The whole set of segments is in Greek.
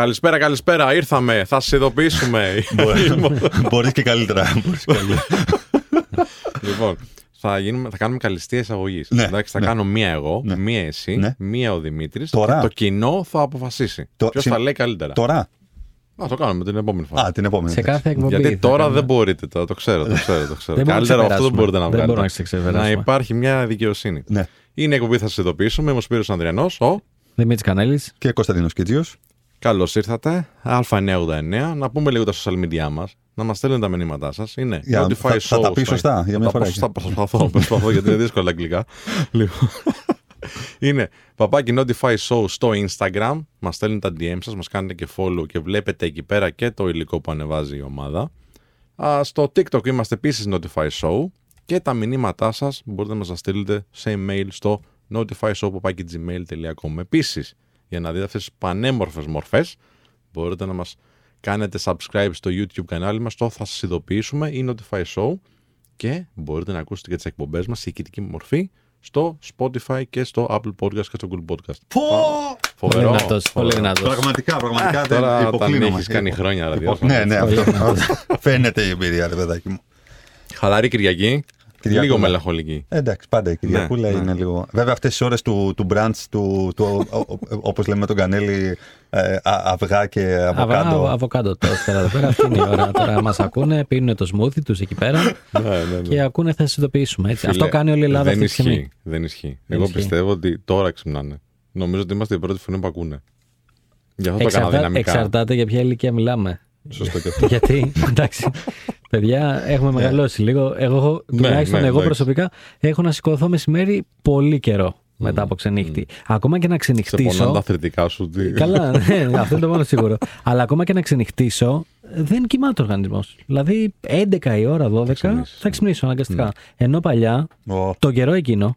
Καλησπέρα, καλησπέρα. Ήρθαμε. Θα σα ειδοποιήσουμε. Μπορεί και καλύτερα. Μπορείς και καλύτερα. λοιπόν, θα, γίνουμε, θα κάνουμε καλυστία εισαγωγής. Ναι, Εντάξει, θα ναι. κάνω μία εγώ, Ναι. μία εσύ, Ναι. μία ο Δημήτρης. Τώρα; Το κοινό θα αποφασίσει. Το- Ποιος συν- θα λέει καλύτερα. Τώρα. Α, το κάνουμε την επόμενη φορά. Α, την επόμενη. Σε κάθε εκπομπή. Γιατί θα τώρα κάνουμε. δεν μπορείτε, το, το ξέρω, το ξέρω. Το ξέρω. Δεν μπορούμε να Καλύτερα αυτό δεν ξεπεράσουμε. μπορείτε να Δεν βγάλετε. μπορούμε να ξεπεράσουμε. Να υπάρχει μια δικαιοσύνη. Ναι. Είναι η εκπομπή, θα σας ειδοποιήσουμε. Είμαι ο Σπύρος Ανδριανός, Ο. Δημήτρης Κανέλης. Και Κωνσταντίνος Κίτζιος. Καλώς ήρθατε. Α989. Να πούμε λίγο τα social media μας. Να μας στέλνουν τα μηνύματά σας. Είναι Για- Notify θα- θα τα Show πεις στο- σωστά, για θα μια τα φορά. πω σωστά, Προσπαθώ, προσπαθώ γιατί είναι δύσκολα αγγλικά. Λοιπόν. Είναι παπάκι Notify Show στο Instagram. Μας στέλνουν τα DM σας, μας κάνετε και follow και βλέπετε εκεί πέρα και το υλικό που ανεβάζει η ομάδα. Α, στο TikTok είμαστε επίσης Notify Show και τα μηνύματά σας μπορείτε να μας τα στείλετε σε email στο notifyshow.gmail.com. Επίσης, για να δείτε αυτές τις πανέμορφες μορφές, μπορείτε να μας κάνετε subscribe στο YouTube κανάλι μας. Το θα σας ειδοποιήσουμε ή Notify Show και μπορείτε να ακούσετε και τις εκπομπές μας σε ηχητική μορφή στο Spotify και στο Apple Podcast και στο Google Podcast. Πολύ Φοβερό. δυνατός. Πολύ φοβερό. δυνατός. Πραγματικά, πραγματικά. δεν Τώρα όταν υποκλίνομαι. έχεις κάνει χρόνια Υπο- ραδιόφωνο. Ναι, ναι, Πολύ αυτό. δυνατός. Φαίνεται η εμπειρία, ρε παιδάκι μου. Χαλαρή Κυριακή. Κυριακούλα. Λίγο μελαγχολική. Ε, Εντάξει, πάντα η Κυριακούλα Ναι, ναι. είναι λίγο. Βέβαια, αυτές τις ώρες του, του brunch, του, του, όπως λέμε με τον Κανέλη, ε, α- αυγά και Αβα- αβοκάντο. Αβοκάντο τώρα εδώ πέρα. Αυτή είναι η ώρα. Τώρα μας ακούνε, πίνουν το smoothie τους εκεί πέρα ναι, ναι, ναι. και ακούνε θα σας ειδοποιήσουμε. Έτσι. Αυτό Φίλε, κάνει όλη η Ελλάδα δεν αυτή τη στιγμή. ισχύει, δεν ισχύει. Εγώ ισχύει. πιστεύω ότι τώρα ξυπνάνε. Νομίζω ότι είμαστε οι πρώτοι φωνή που ακούνε. Γι' αυτό το έκανα Εξαρτά- δυναμικά. Εξαρτάται για ποια ηλικία μιλάμε. Σωστό και αυτό. Γιατί, εντάξει, παιδιά, έχουμε μεγαλώσει λίγο. Εγώ, έχω- τουλάχιστον ναι, εγώ εντάξει. προσωπικά, έχω να σηκωθώ μεσημέρι πολύ καιρό μετά από ξενύχτη. Ακόμα και να Σε πονάνε ξενυχτήσω. τα θρητικά σου. τι- Καλά, ναι, αυτό είναι το μόνο σίγουρο. Αλλά ακόμα και να ξενυχτήσω, δεν κοιμάται ο οργανισμός. Δηλαδή, 11 η ώρα, 12 ξυπνήσεις. θα ξυπνήσω αναγκαστικά. Ενώ παλιά, Ω, τον καιρό εκείνο,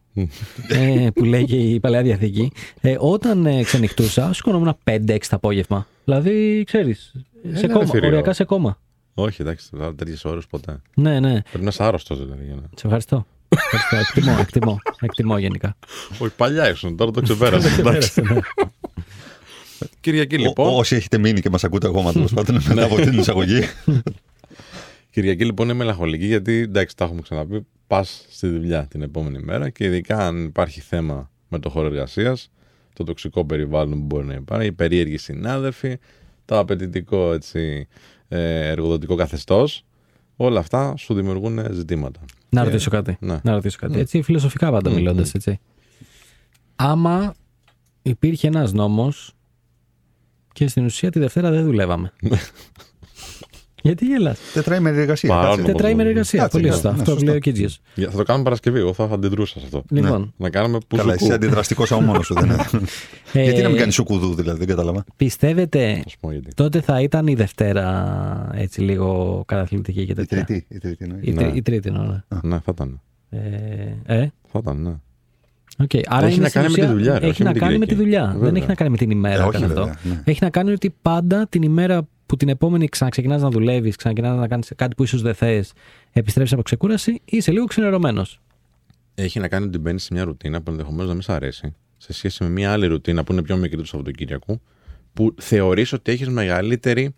ε, που λέει και η παλαιά διαθήκη, ε, όταν ε, ξενυχτούσα, σηκωνόμουν 5-6 το απόγευμα. Δηλαδή, ξέρεις, σε είναι κόμμα, θηρίο. οριακά σε κόμμα. Όχι, εντάξει, τέτοιες ώρες ποτέ. Ναι, ναι. Πρέπει να είσαι άρρωστος δηλαδή. Για να... Σε ευχαριστώ. Ευχαριστώ. εκτιμώ, εκτιμώ, εκτιμώ γενικά. Όχι, παλιά ήσουν, τώρα το ξεπέρασες. εντάξει. Κυριακή ό- λοιπόν. Όσοι έχετε μείνει και μας ακούτε ακόμα τέλος πάντων μετά από την εισαγωγή. Κυριακή λοιπόν είναι μελαγχολική γιατί εντάξει, τα έχουμε ξαναπεί. Πας στη δουλειά την επόμενη μέρα και ειδικά αν υπάρχει θέμα με το χώρο εργασίας, το τοξικό περιβάλλον που μπορεί να υπάρχει, οι περίεργοι συνάδελφοι, το απαιτητικό έτσι, ε, εργοδοτικό καθεστώς, όλα αυτά σου δημιουργούν ζητήματα. Να Και- ρωτήσω κάτι. ναι. Να ρωτήσω κάτι. Έτσι, φιλοσοφικά πάντα Μμμ. μιλώντας, έτσι. Άμα υπήρχε ένας νόμος και στην ουσία τη Δευτέρα δεν δουλεύαμε. Γιατί γελάς; Τετραήμερη εργασία. Παρά κάτσε. το- Τετραήμερη εργασία. Κάτσε, Πολύ ναι, σωστά. ναι, Αυτό που σωστά. λέει ο Κίτζιος. Για- Θα το κάνουμε Παρασκευή, εγώ θα αντιδρούσα σε αυτό. Λοιπόν, Να κάνουμε που Καλά, εσύ αντιδραστικός από μόνο σου δεν είναι. ε, Γιατί να μην κάνεις σουκουδού, δηλαδή, δεν κατάλαβα. πιστεύετε Θα σου πω γιατί. τότε θα ήταν η Δευτέρα έτσι λίγο καταθλιπτική και Η τέτοια; τρίτη. Η τρίτη εννοείς. Η, τρι- Ναι. η τρίτη, ναι. ναι. Ναι, θα ήταν. Ε, ε, Θα ήταν, ναι. Οκ, Άρα Έχει είναι να στην κάνει με τη ουσία- δουλειά, ρε, Έχει όχι να με την κάνει με τη Κυριακή. δουλειά. Δεν Βέβαια. έχει να κάνει με την ημέρα. Ε, όχι, καν αυτό. βέβαια, ναι. Έχει να κάνει ότι πάντα την ημέρα που την επόμενη ξαναξεκινάς να δουλεύεις, ξαναξεκινά να κάνεις κάτι που ίσως δεν θες, επιστρέψεις από ξεκούραση, είσαι λίγο ξενερωμένος; Έχει να κάνει ότι μπαίνεις σε μια ρουτίνα που ενδεχομένως να μην σ' αρέσει, σε σχέση με μια άλλη ρουτίνα που είναι πιο μικρή του Σαββατοκύριακου, που θεωρείς ότι έχεις μεγαλύτερη,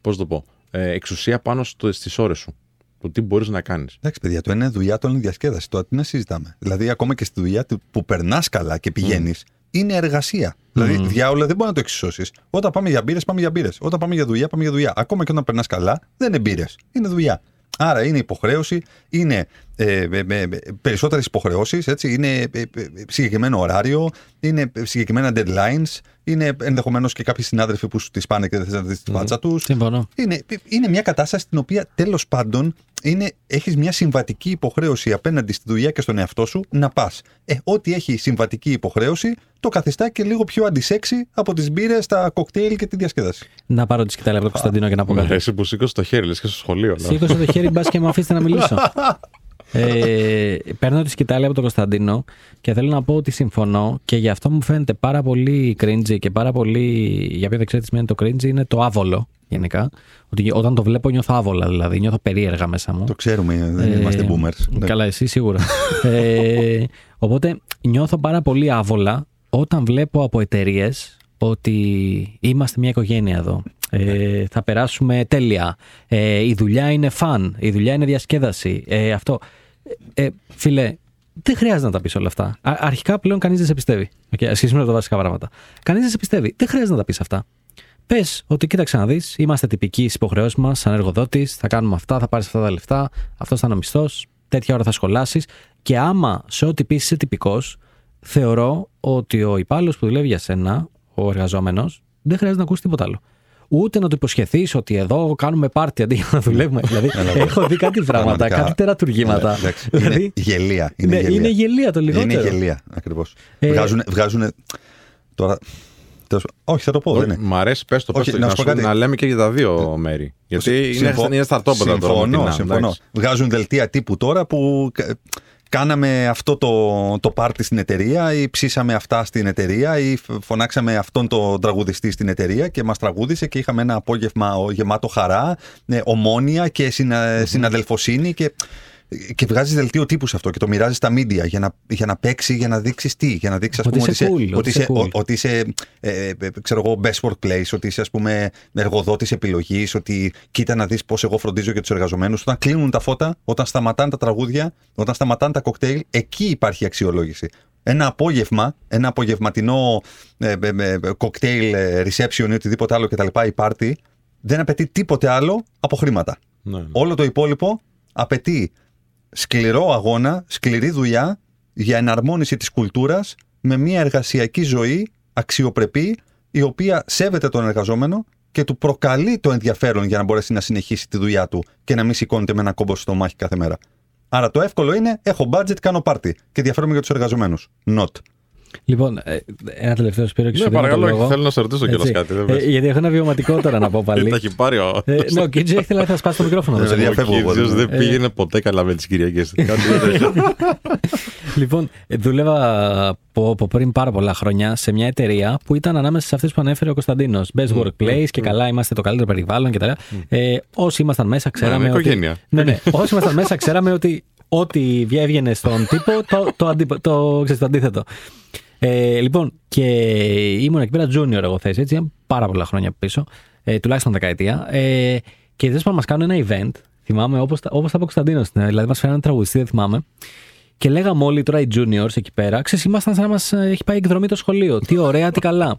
πώς το πω, ε, εξουσία πάνω στις ώρες σου. Το τι μπορείς να κάνεις. Εντάξει, παιδιά, το ένα είναι δουλειά, το άλλο είναι διασκέδαση. Τώρα τι να συζητάμε. Δηλαδή, ακόμα και στη δουλειά του που περνάς καλά και πηγαίνεις, είναι εργασία. Δηλαδή, διάολα δεν μπορεί να το εξισώσεις. Όταν πάμε για μπύρες, πάμε για μπύρες. Όταν πάμε για δουλειά, πάμε για δουλειά. Ακόμα και όταν περνάς καλά, δεν είναι μπύρες. Είναι δουλειά. Άρα είναι υποχρέωση, είναι ε, ε, ε, ε, περισσότερες υποχρεώσεις, είναι ε, ε, συγκεκριμένο ωράριο, είναι συγκεκριμένα deadlines, είναι ενδεχομένως και κάποιοι συνάδελφοι που σου τις πάνε και δεν θες να δει τη φάτσα τους. Συμφωνώ. Είναι, είναι μια κατάσταση στην οποία τέλος πάντων είναι, έχεις μια συμβατική υποχρέωση απέναντι στη δουλειά και στον εαυτό σου να πας. Ε, ό,τι έχει συμβατική υποχρέωση το καθιστά και λίγο πιο αντισέξι από τις μπύρες, τα κοκτέιλ και τη διασκέδαση. Να πάρω τη σκητάλη από τον Κωνσταντίνο και να πω Μου κάτι. αρέσει που σήκωσε το χέρι, λες και στο σχολείο. λέω. Σήκωσε το χέρι μπας και μου αφήσετε να μιλήσω. Ε, παίρνω τη σκητάλη από τον Κωνσταντίνο και θέλω να πω ότι συμφωνώ και γι' αυτό μου φαίνεται πάρα πολύ cringy και πάρα πολύ. Για ποιο δεν ξέρεις τι σημαίνει το cringy, είναι το άβολο γενικά. Ότι όταν το βλέπω νιώθω άβολα, δηλαδή νιώθω περίεργα μέσα μου. Το ξέρουμε, δεν Ε, είμαστε boomers. Ναι. Καλά, εσύ σίγουρα. ε, οπότε νιώθω πάρα πολύ άβολα όταν βλέπω από εταιρείες ότι είμαστε μια οικογένεια εδώ. Ε, θα περάσουμε τέλεια. Ε, η δουλειά είναι φαν. Η δουλειά είναι διασκέδαση. Ε, αυτό. Ε, φίλε, δεν χρειάζεται να τα πεις όλα αυτά. Α- αρχικά πλέον κανείς δεν σε πιστεύει. Okay, ασχετικά με τα βασικά πράγματα. Κανείς δεν σε πιστεύει. Δεν χρειάζεται να τα πεις αυτά. Πες ότι κοίταξε να δεις, είμαστε τυπικοί στις υποχρεώσεις μας, σαν εργοδότης, θα κάνουμε αυτά, θα πάρεις αυτά τα λεφτά, αυτός θα είναι ο μισθός, τέτοια ώρα θα σχολάσεις. Και άμα σε ό,τι πεις είσαι τυπικός, θεωρώ ότι ο υπάλληλος που δουλεύει για σένα, ο εργαζόμενος, δεν χρειάζεται να ακούσει τίποτα άλλο. Ούτε να του υποσχεθείς ότι εδώ κάνουμε πάρτι αντί για να δουλεύουμε. δηλαδή, έχω δει κάτι πράγματα, Πραγματικά. κάτι τερατουργήματα. Ναι, εντάξει. Δηλαδή, είναι γελία. Είναι ναι, γελία. είναι γελία το λιγότερο. Είναι γελία, ακριβώς. Ε, βγάζουν, βγάζουν. Τώρα. τέλος- Όχι, θα το πω, δεν είναι. Μ' αρέσει, πες το, πες Όχι, το, να να, σου πω σου- κάτι. να λέμε και για τα δύο μέρη. Γιατί είναι, Συμφω- είναι σταρτόπεδα τώρα. Συμφωνώ, μοντινά, συμφωνώ. εντάξει. Βγάζουν δελτία τύπου τώρα που κα- κάναμε αυτό το, το πάρτι στην εταιρεία ή ψήσαμε αυτά στην εταιρεία ή φ- φωνάξαμε αυτόν τον τραγουδιστή στην εταιρεία και μας τραγούδισε και είχαμε ένα απόγευμα ο- γεμάτο χαρά, ε, ομόνια και συνα, συναδελφοσύνη και, και βγάζεις δελτίο τύπου σε αυτό και το μοιράζεις στα media για να, για να παίξει, για να δείξεις τι, για να δείξεις ας Ότι πούμε είσαι cool, ότι ότι είσαι, είσαι cool. ο- ότι είσαι ε, ε, ξέρω εγώ, best workplace, ότι είσαι ας πούμε εργοδότης επιλογής, ότι κοίτα να δεις πώς εγώ φροντίζω για τους εργαζομένους. Όταν κλείνουν τα φώτα, όταν σταματάνε τα τραγούδια, όταν σταματάνε τα κοκτέιλ, εκεί υπάρχει αξιολόγηση. Ένα απόγευμα, ένα απογευματινό ε, ε, ε, κοκτέιλ ε, reception ή οτιδήποτε άλλο κτλ. ή party, δεν απαιτεί τίποτε άλλο από χρήματα. Ναι, ναι. Όλο το υπόλοιπο απαιτεί σκληρό αγώνα, σκληρή δουλειά για εναρμόνιση της κουλτούρας με μια εργασιακή ζωή αξιοπρεπή η οποία σέβεται τον εργαζόμενο και του προκαλεί το ενδιαφέρον για να μπορέσει να συνεχίσει τη δουλειά του και να μην σηκώνεται με ένα κόμπο στο μάχη κάθε μέρα. Άρα το εύκολο είναι έχω budget, κάνω πάρτι και ενδιαφέρομαι για τους εργαζομένους. Not. Λοιπόν, ε, ένα τελευταίο σπίρο και Ναι, σου δίνω το παρακαλώ, λόγο. θέλω να σε ρωτήσω κιόλας Έτσι. κάτι, δεν Ε, πες. γιατί έχω ένα βιωματικό τώρα να πω Γιατί πάλι. τα έχει πάρει ο. Ε, ναι, ο Κίτζι ήθελα να σπάσει το μικρόφωνο. Ε, του. παιδιά, Ο φεύγω εγώ, Κίτζιος δεν- δεν πήγαινε ποτέ καλά με τις Κυριακές. Κάτι τέτοιο. Λοιπόν, ε, δούλευα από, από πριν πάρα πολλά χρόνια σε μια εταιρεία που ήταν ανάμεσα σε αυτές που ανέφερε ο Κωνσταντίνος. Best workplace και καλά, είμαστε το καλύτερο περιβάλλον κτλ. Ε, όσοι ήμασταν μέσα, ξέραμε. Ναι, ότι, οικογένεια. ναι, ναι. Όσοι ήμασταν μέσα, ξέραμε ότι ό,τι έβγαινε στον τύπο, το, το, αντί- το, ξέρεις, το αντίθετο. Ε, λοιπόν, και ήμουν εκεί πέρα junior εγώ θέση, έτσι, πάρα πολλά χρόνια πίσω, ε, τουλάχιστον δεκαετία. Ε, και δεν μας κάνουν ένα event, θυμάμαι, όπως τα, όπως τα είπε ο Κωνσταντίνος, ναι, δηλαδή μας φέρανε ένα τραγουδιστή, δεν θυμάμαι. Και λέγαμε όλοι τώρα οι juniors εκεί πέρα, ξέρεις, ήμασταν σαν να μας ε, έχει πάει εκδρομή το σχολείο. Τι ωραία, τι καλά.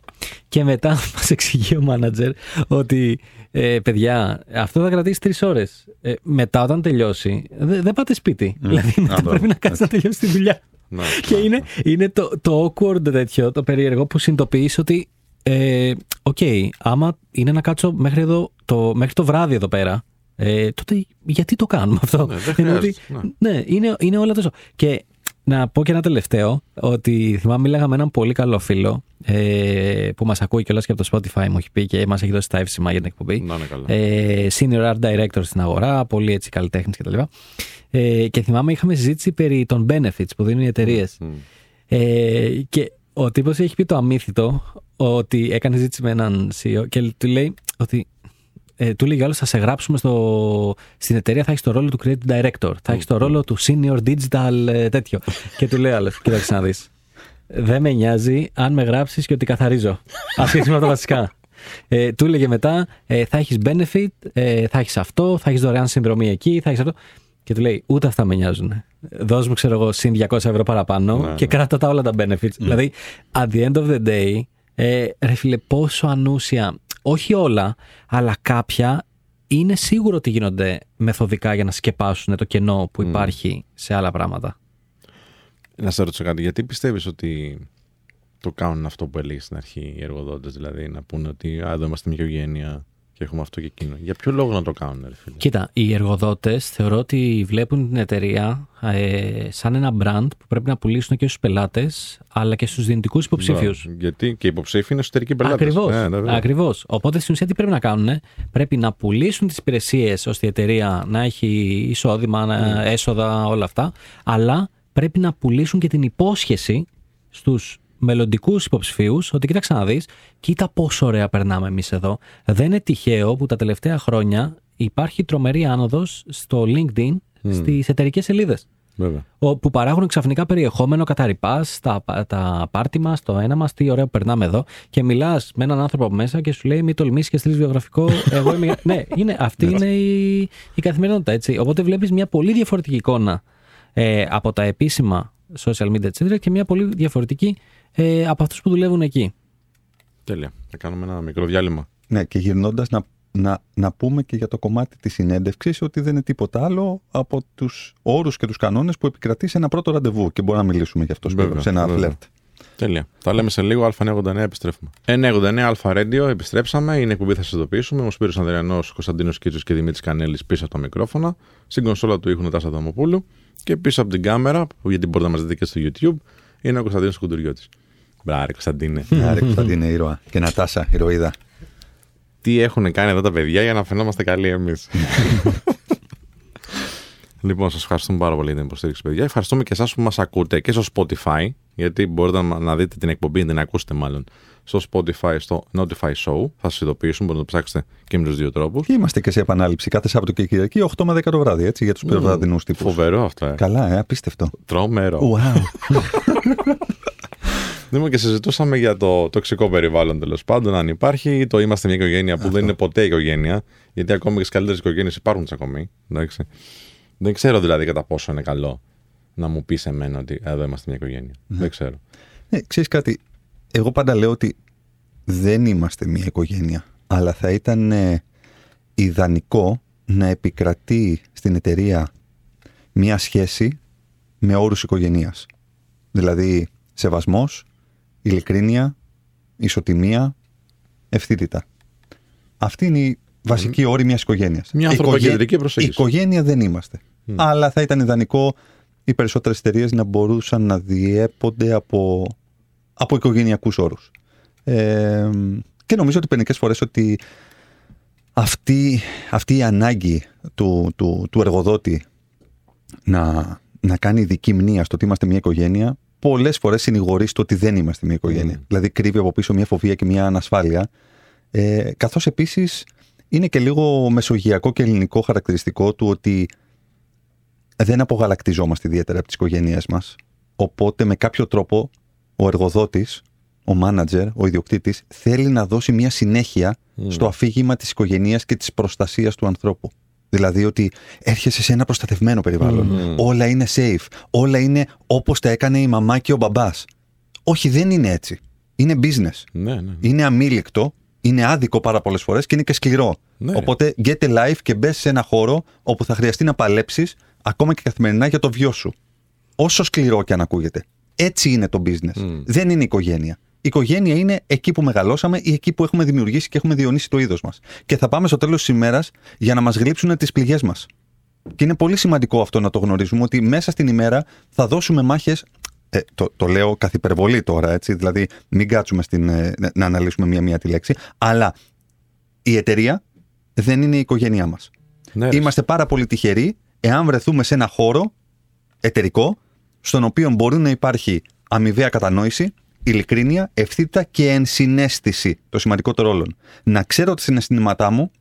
Και μετά μας εξηγεί ο manager ότι, ε, παιδιά, αυτό θα κρατήσει τρεις ώρες. Ε, μετά όταν τελειώσει, δε- δεν πάτε σπίτι. Δηλαδή μετά μπράβο. πρέπει να κάτσει να τελειώσει τη δουλειά. Ναι, Και είναι, είναι το, το awkward τέτοιο, το περίεργο που συνειδητοποιείς ότι ε, οκ, άμα είναι να κάτσω μέχρι, εδώ, το, μέχρι το βράδυ εδώ πέρα, ε, τότε γιατί το κάνουμε αυτό; Ναι, δεν Ενώ ότι- χρειάζεται, ναι, είναι, είναι όλα τόσο. Και να πω και ένα τελευταίο, ότι θυμάμαι μίλαγα με έναν πολύ καλό φίλο ε, που μας ακούει κιόλας και από το Spotify μου έχει πει και μας έχει δώσει τα εύσημα για την εκπομπή. Να είναι καλά. Ε, senior art director στην αγορά, πολύ έτσι καλλιτέχνης κτλ. Ε, και θυμάμαι είχαμε συζήτηση περί των benefits που δίνουν οι εταιρείες. Μμ. Ε, και ο τύπος έχει πει το αμύθιτο ότι έκανε ζήτηση με έναν CEO και του λέει ότι. Ε, του λέει για θα σε γράψουμε στο, στην εταιρεία, θα έχεις το ρόλο του creative director, θα έχεις το ρόλο του senior digital ε, τέτοιο. και του λέει άλλος, κοίταξε να δεις. Δεν με νοιάζει αν με γράψεις και ότι καθαρίζω. Ασχετικά με τα βασικά. Ε, του έλεγε μετά, ε, θα έχεις benefit, ε, θα έχεις αυτό, θα έχεις δωρεάν συνδρομή εκεί, θα έχεις αυτό. Και του λέει, ούτε αυτά με νοιάζουν. Δώσ' μου, ξέρω εγώ, συν 200 ευρώ παραπάνω Ναι, και κράτα τα όλα τα benefits. Δηλαδή, at the end of the day, ε, ρε φίλε, πόσο ανούσια, όχι όλα, αλλά κάποια είναι σίγουρο ότι γίνονται μεθοδικά για να σκεπάσουν το κενό που υπάρχει σε άλλα πράγματα. Να σε ρωτήσω κάτι, γιατί πιστεύεις ότι το κάνουν αυτό που έλεγε στην αρχή οι εργοδότες, δηλαδή να πούνε ότι α, εδώ είμαστε μια οικογένεια και έχουμε αυτό και εκείνο. Για ποιο λόγο να το κάνουν, ρε φίλε; Κοίτα, οι εργοδότες θεωρώ ότι βλέπουν την εταιρεία ε, σαν ένα brand που πρέπει να πουλήσουν και στους πελάτες, αλλά και στους δυνητικούς υποψήφιου. Μπράβο. Γιατί και οι υποψήφοι είναι εσωτερικοί πελάτες. Ακριβώς. Ναι, ναι, βέβαια. Ακριβώς. Οπότε στην ουσία τι πρέπει να κάνουν, πρέπει να πουλήσουν τις υπηρεσίες ώστε η εταιρεία να έχει εισόδημα, να- έσοδα, όλα αυτά, αλλά πρέπει να πουλήσουν και την υπόσχεση στους μελλοντικούς υποψηφίους ότι κοίταξε να δεις, κοίτα πόσο ωραία περνάμε εμείς εδώ. Δεν είναι τυχαίο που τα τελευταία χρόνια υπάρχει τρομερή άνοδος στο LinkedIn στις εταιρικές σελίδες. Βέβαια. ο- που παράγουν ξαφνικά περιεχόμενο κατά ρηπά τα, τα πάρτι μας, το ένα μας, τι ωραίο που περνάμε εδώ. Και μιλάς με έναν άνθρωπο από μέσα και σου λέει: Μην τολμήσεις και στείλεις βιογραφικό. Εγώ είμαι. ναι, είναι, αυτή είναι η, η καθημερινότητα, έτσι. Οπότε βλέπεις μια πολύ διαφορετική εικόνα ε, από τα επίσημα social media, etc. και μια πολύ διαφορετική ε, από αυτούς που δουλεύουν εκεί. Τέλεια. Θα κάνουμε ένα μικρό διάλειμμα. Ναι, και γυρνώντας να, να, να πούμε και για το κομμάτι της συνέντευξης ότι δεν είναι τίποτα άλλο από τους όρους και τους κανόνες που επικρατεί σε ένα πρώτο ραντεβού. Και μπορούμε να μιλήσουμε γι' αυτό Βέβαια, σε ένα βέβαια. φλερτ. Τέλεια. Τα λέμε σε λίγο. Α989 επιστρέφουμε. 989 Αλφα Radio, επιστρέψαμε. Είναι εκπομπή, θα σας ειδοποιήσουμε. Ο Σπύρος Ανδριανό, Κωνσταντίνος Κίτσος και Δημήτρης Κανέλης πίσω από τα μικρόφωνα. Στην κονσόλα του ήχου Τάσα Δαμοπούλου. Και πίσω από την κάμερα, που γιατί μπορείτε να μας δείτε και στο YouTube, είναι ο Κωνσταντίνος Κουντουριώτης. Μπράρε, Κωνσταντίνε. Άρα, Κωνσταντίνε, ήρωα. Και Νατάσα, ηρωίδα. Τι έχουν κάνει εδώ τα παιδιά για να φαινόμαστε καλοί εμείς. λοιπόν, σας ευχαριστούμε πάρα πολύ για την υποστήριξη, παιδιά. Ευχαριστούμε και εσάς που μας ακούτε και στο Spotify, γιατί μπορείτε να, να δείτε την εκπομπή, να την ακούσετε μάλλον, στο Spotify, στο Notify Show. Θα σας ειδοποιήσουν, μπορείτε να το ψάξετε και με τους δύο τρόπους. Και είμαστε και σε επανάληψη κάθε Σάββατο και Κυριακή, 8 με 10 το βράδυ, έτσι, για τους περιβραδινού τύπους. Φοβερό αυτό, ε. Καλά, ε, απίστευτο. Τρομερό. Wow. Λοιπόν, και συζητούσαμε για το τοξικό περιβάλλον τέλος πάντων, αν υπάρχει, το είμαστε μια οικογένεια που δεν είναι ποτέ οικογένεια, γιατί ακόμα και στις καλύτερες οικογένειες υπάρχουν τσακωμοί. Εντάξει. Δεν ξέρω δηλαδή κατά πόσο είναι καλό να μου πεις εμένα ότι εδώ είμαστε μια οικογένεια. Δεν ξέρω. Ναι, ξέρεις κάτι, εγώ πάντα λέω ότι δεν είμαστε μια οικογένεια, αλλά θα ήταν ε, ιδανικό να επικρατεί στην εταιρεία μια σχέση με όρους οικογενείας. Δηλαδή σεβασμός, ειλικρίνεια, ισοτιμία, ευθύτητα. Αυτή είναι η βασική όρη μιας οικογένειας. Μια Οικογέ- ανθρωποκεντρική προσέγγιση. Οικογένεια δεν είμαστε. Αλλά θα ήταν ιδανικό οι περισσότερες εταιρείες να μπορούσαν να διέπονται από, από οικογενειακούς όρους. Ε, και νομίζω ότι μερικές φορές ότι αυτή, αυτή η ανάγκη του, του, του εργοδότη να, να κάνει ειδική μνήμα στο ότι είμαστε μια οικογένεια, πολλές φορές συνηγορείς στο ότι δεν είμαστε μια οικογένεια. Δηλαδή κρύβει από πίσω μια φοβία και μια ανασφάλεια. Ε, Καθώς επίσης είναι και λίγο μεσογειακό και ελληνικό χαρακτηριστικό του ότι δεν απογαλακτιζόμαστε ιδιαίτερα από τις οικογένειές μας. Οπότε με κάποιο τρόπο ο εργοδότης, ο μάνατζερ, ο ιδιοκτήτης θέλει να δώσει μια συνέχεια στο αφήγημα της οικογένειας και της προστασίας του ανθρώπου. Δηλαδή ότι έρχεσαι σε ένα προστατευμένο περιβάλλον. Όλα είναι safe. Όλα είναι όπως τα έκανε η μαμά και ο μπαμπάς. Όχι, δεν είναι έτσι. Είναι business. Ναι, ναι. Είναι αμήλικτο, είναι άδικο πάρα πολλές φορές και είναι και σκληρό. Ναι. Οπότε get a life και μπες σε ένα χώρο όπου θα χρειαστεί να παλέψεις ακόμα και καθημερινά για το βιό σου. Όσο σκληρό και αν ακούγεται. Έτσι είναι το business. Δεν είναι οικογένεια. Η οικογένεια είναι εκεί που μεγαλώσαμε ή εκεί που έχουμε δημιουργήσει και έχουμε διονύσει το είδος μας. Και θα πάμε στο τέλος της ημέρας για να μας γλύψουν τις πληγές μας. Και είναι πολύ σημαντικό αυτό να το γνωρίζουμε ότι μέσα στην ημέρα θα δώσουμε μάχες. Ε, το, το λέω καθ' υπερβολή τώρα, έτσι. Δηλαδή, μην κάτσουμε στην, ε, να αναλύσουμε μία-μία τη λέξη. Αλλά η εταιρεία δεν είναι η οικογένειά μας. Ναι, ρε. Είμαστε πάρα πολύ τυχεροί εάν βρεθούμε σε ένα χώρο εταιρικό, στον οποίο μπορεί να υπάρχει αμοιβαία κατανόηση, ειλικρίνεια, ευθύτητα και ενσυναίσθηση. Το σημαντικότερο όλων. Να ξέρω τα συναισθήματά μου,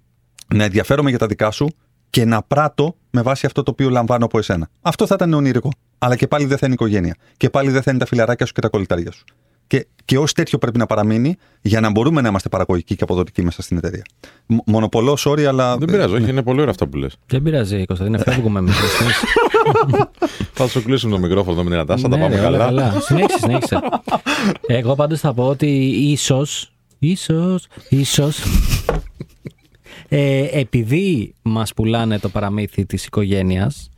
να ενδιαφέρομαι για τα δικά σου και να πράττω με βάση αυτό το οποίο λαμβάνω από εσένα. Αυτό θα ήταν ονειρικό. Αλλά και πάλι δεν θα είναι οικογένεια. Και πάλι δεν θα είναι τα φιλαράκια σου και τα κολλητάρια σου. Και, και ως τέτοιο πρέπει να παραμείνει για να μπορούμε να είμαστε παραγωγικοί και αποδοτικοί μέσα στην εταιρεία. Μ- Μονοπολώ, sorry, αλλά. Δεν πειράζει, όχι, είναι πολύ ωραίο αυτό που λες. Δεν πειράζει, Κωνσταντίνε, φεύγουμε εμείς. θα σου κλείσουμε το μικρόφωνο με την Ατάσα, τα Ναι, πάμε ρε, όλα καλά. Συνέχισε, συνέχισε. Εγώ πάντως θα πω ότι ίσως, ίσως, ίσως, ε, επειδή μας πουλάνε το παραμύθι της οικογένειας,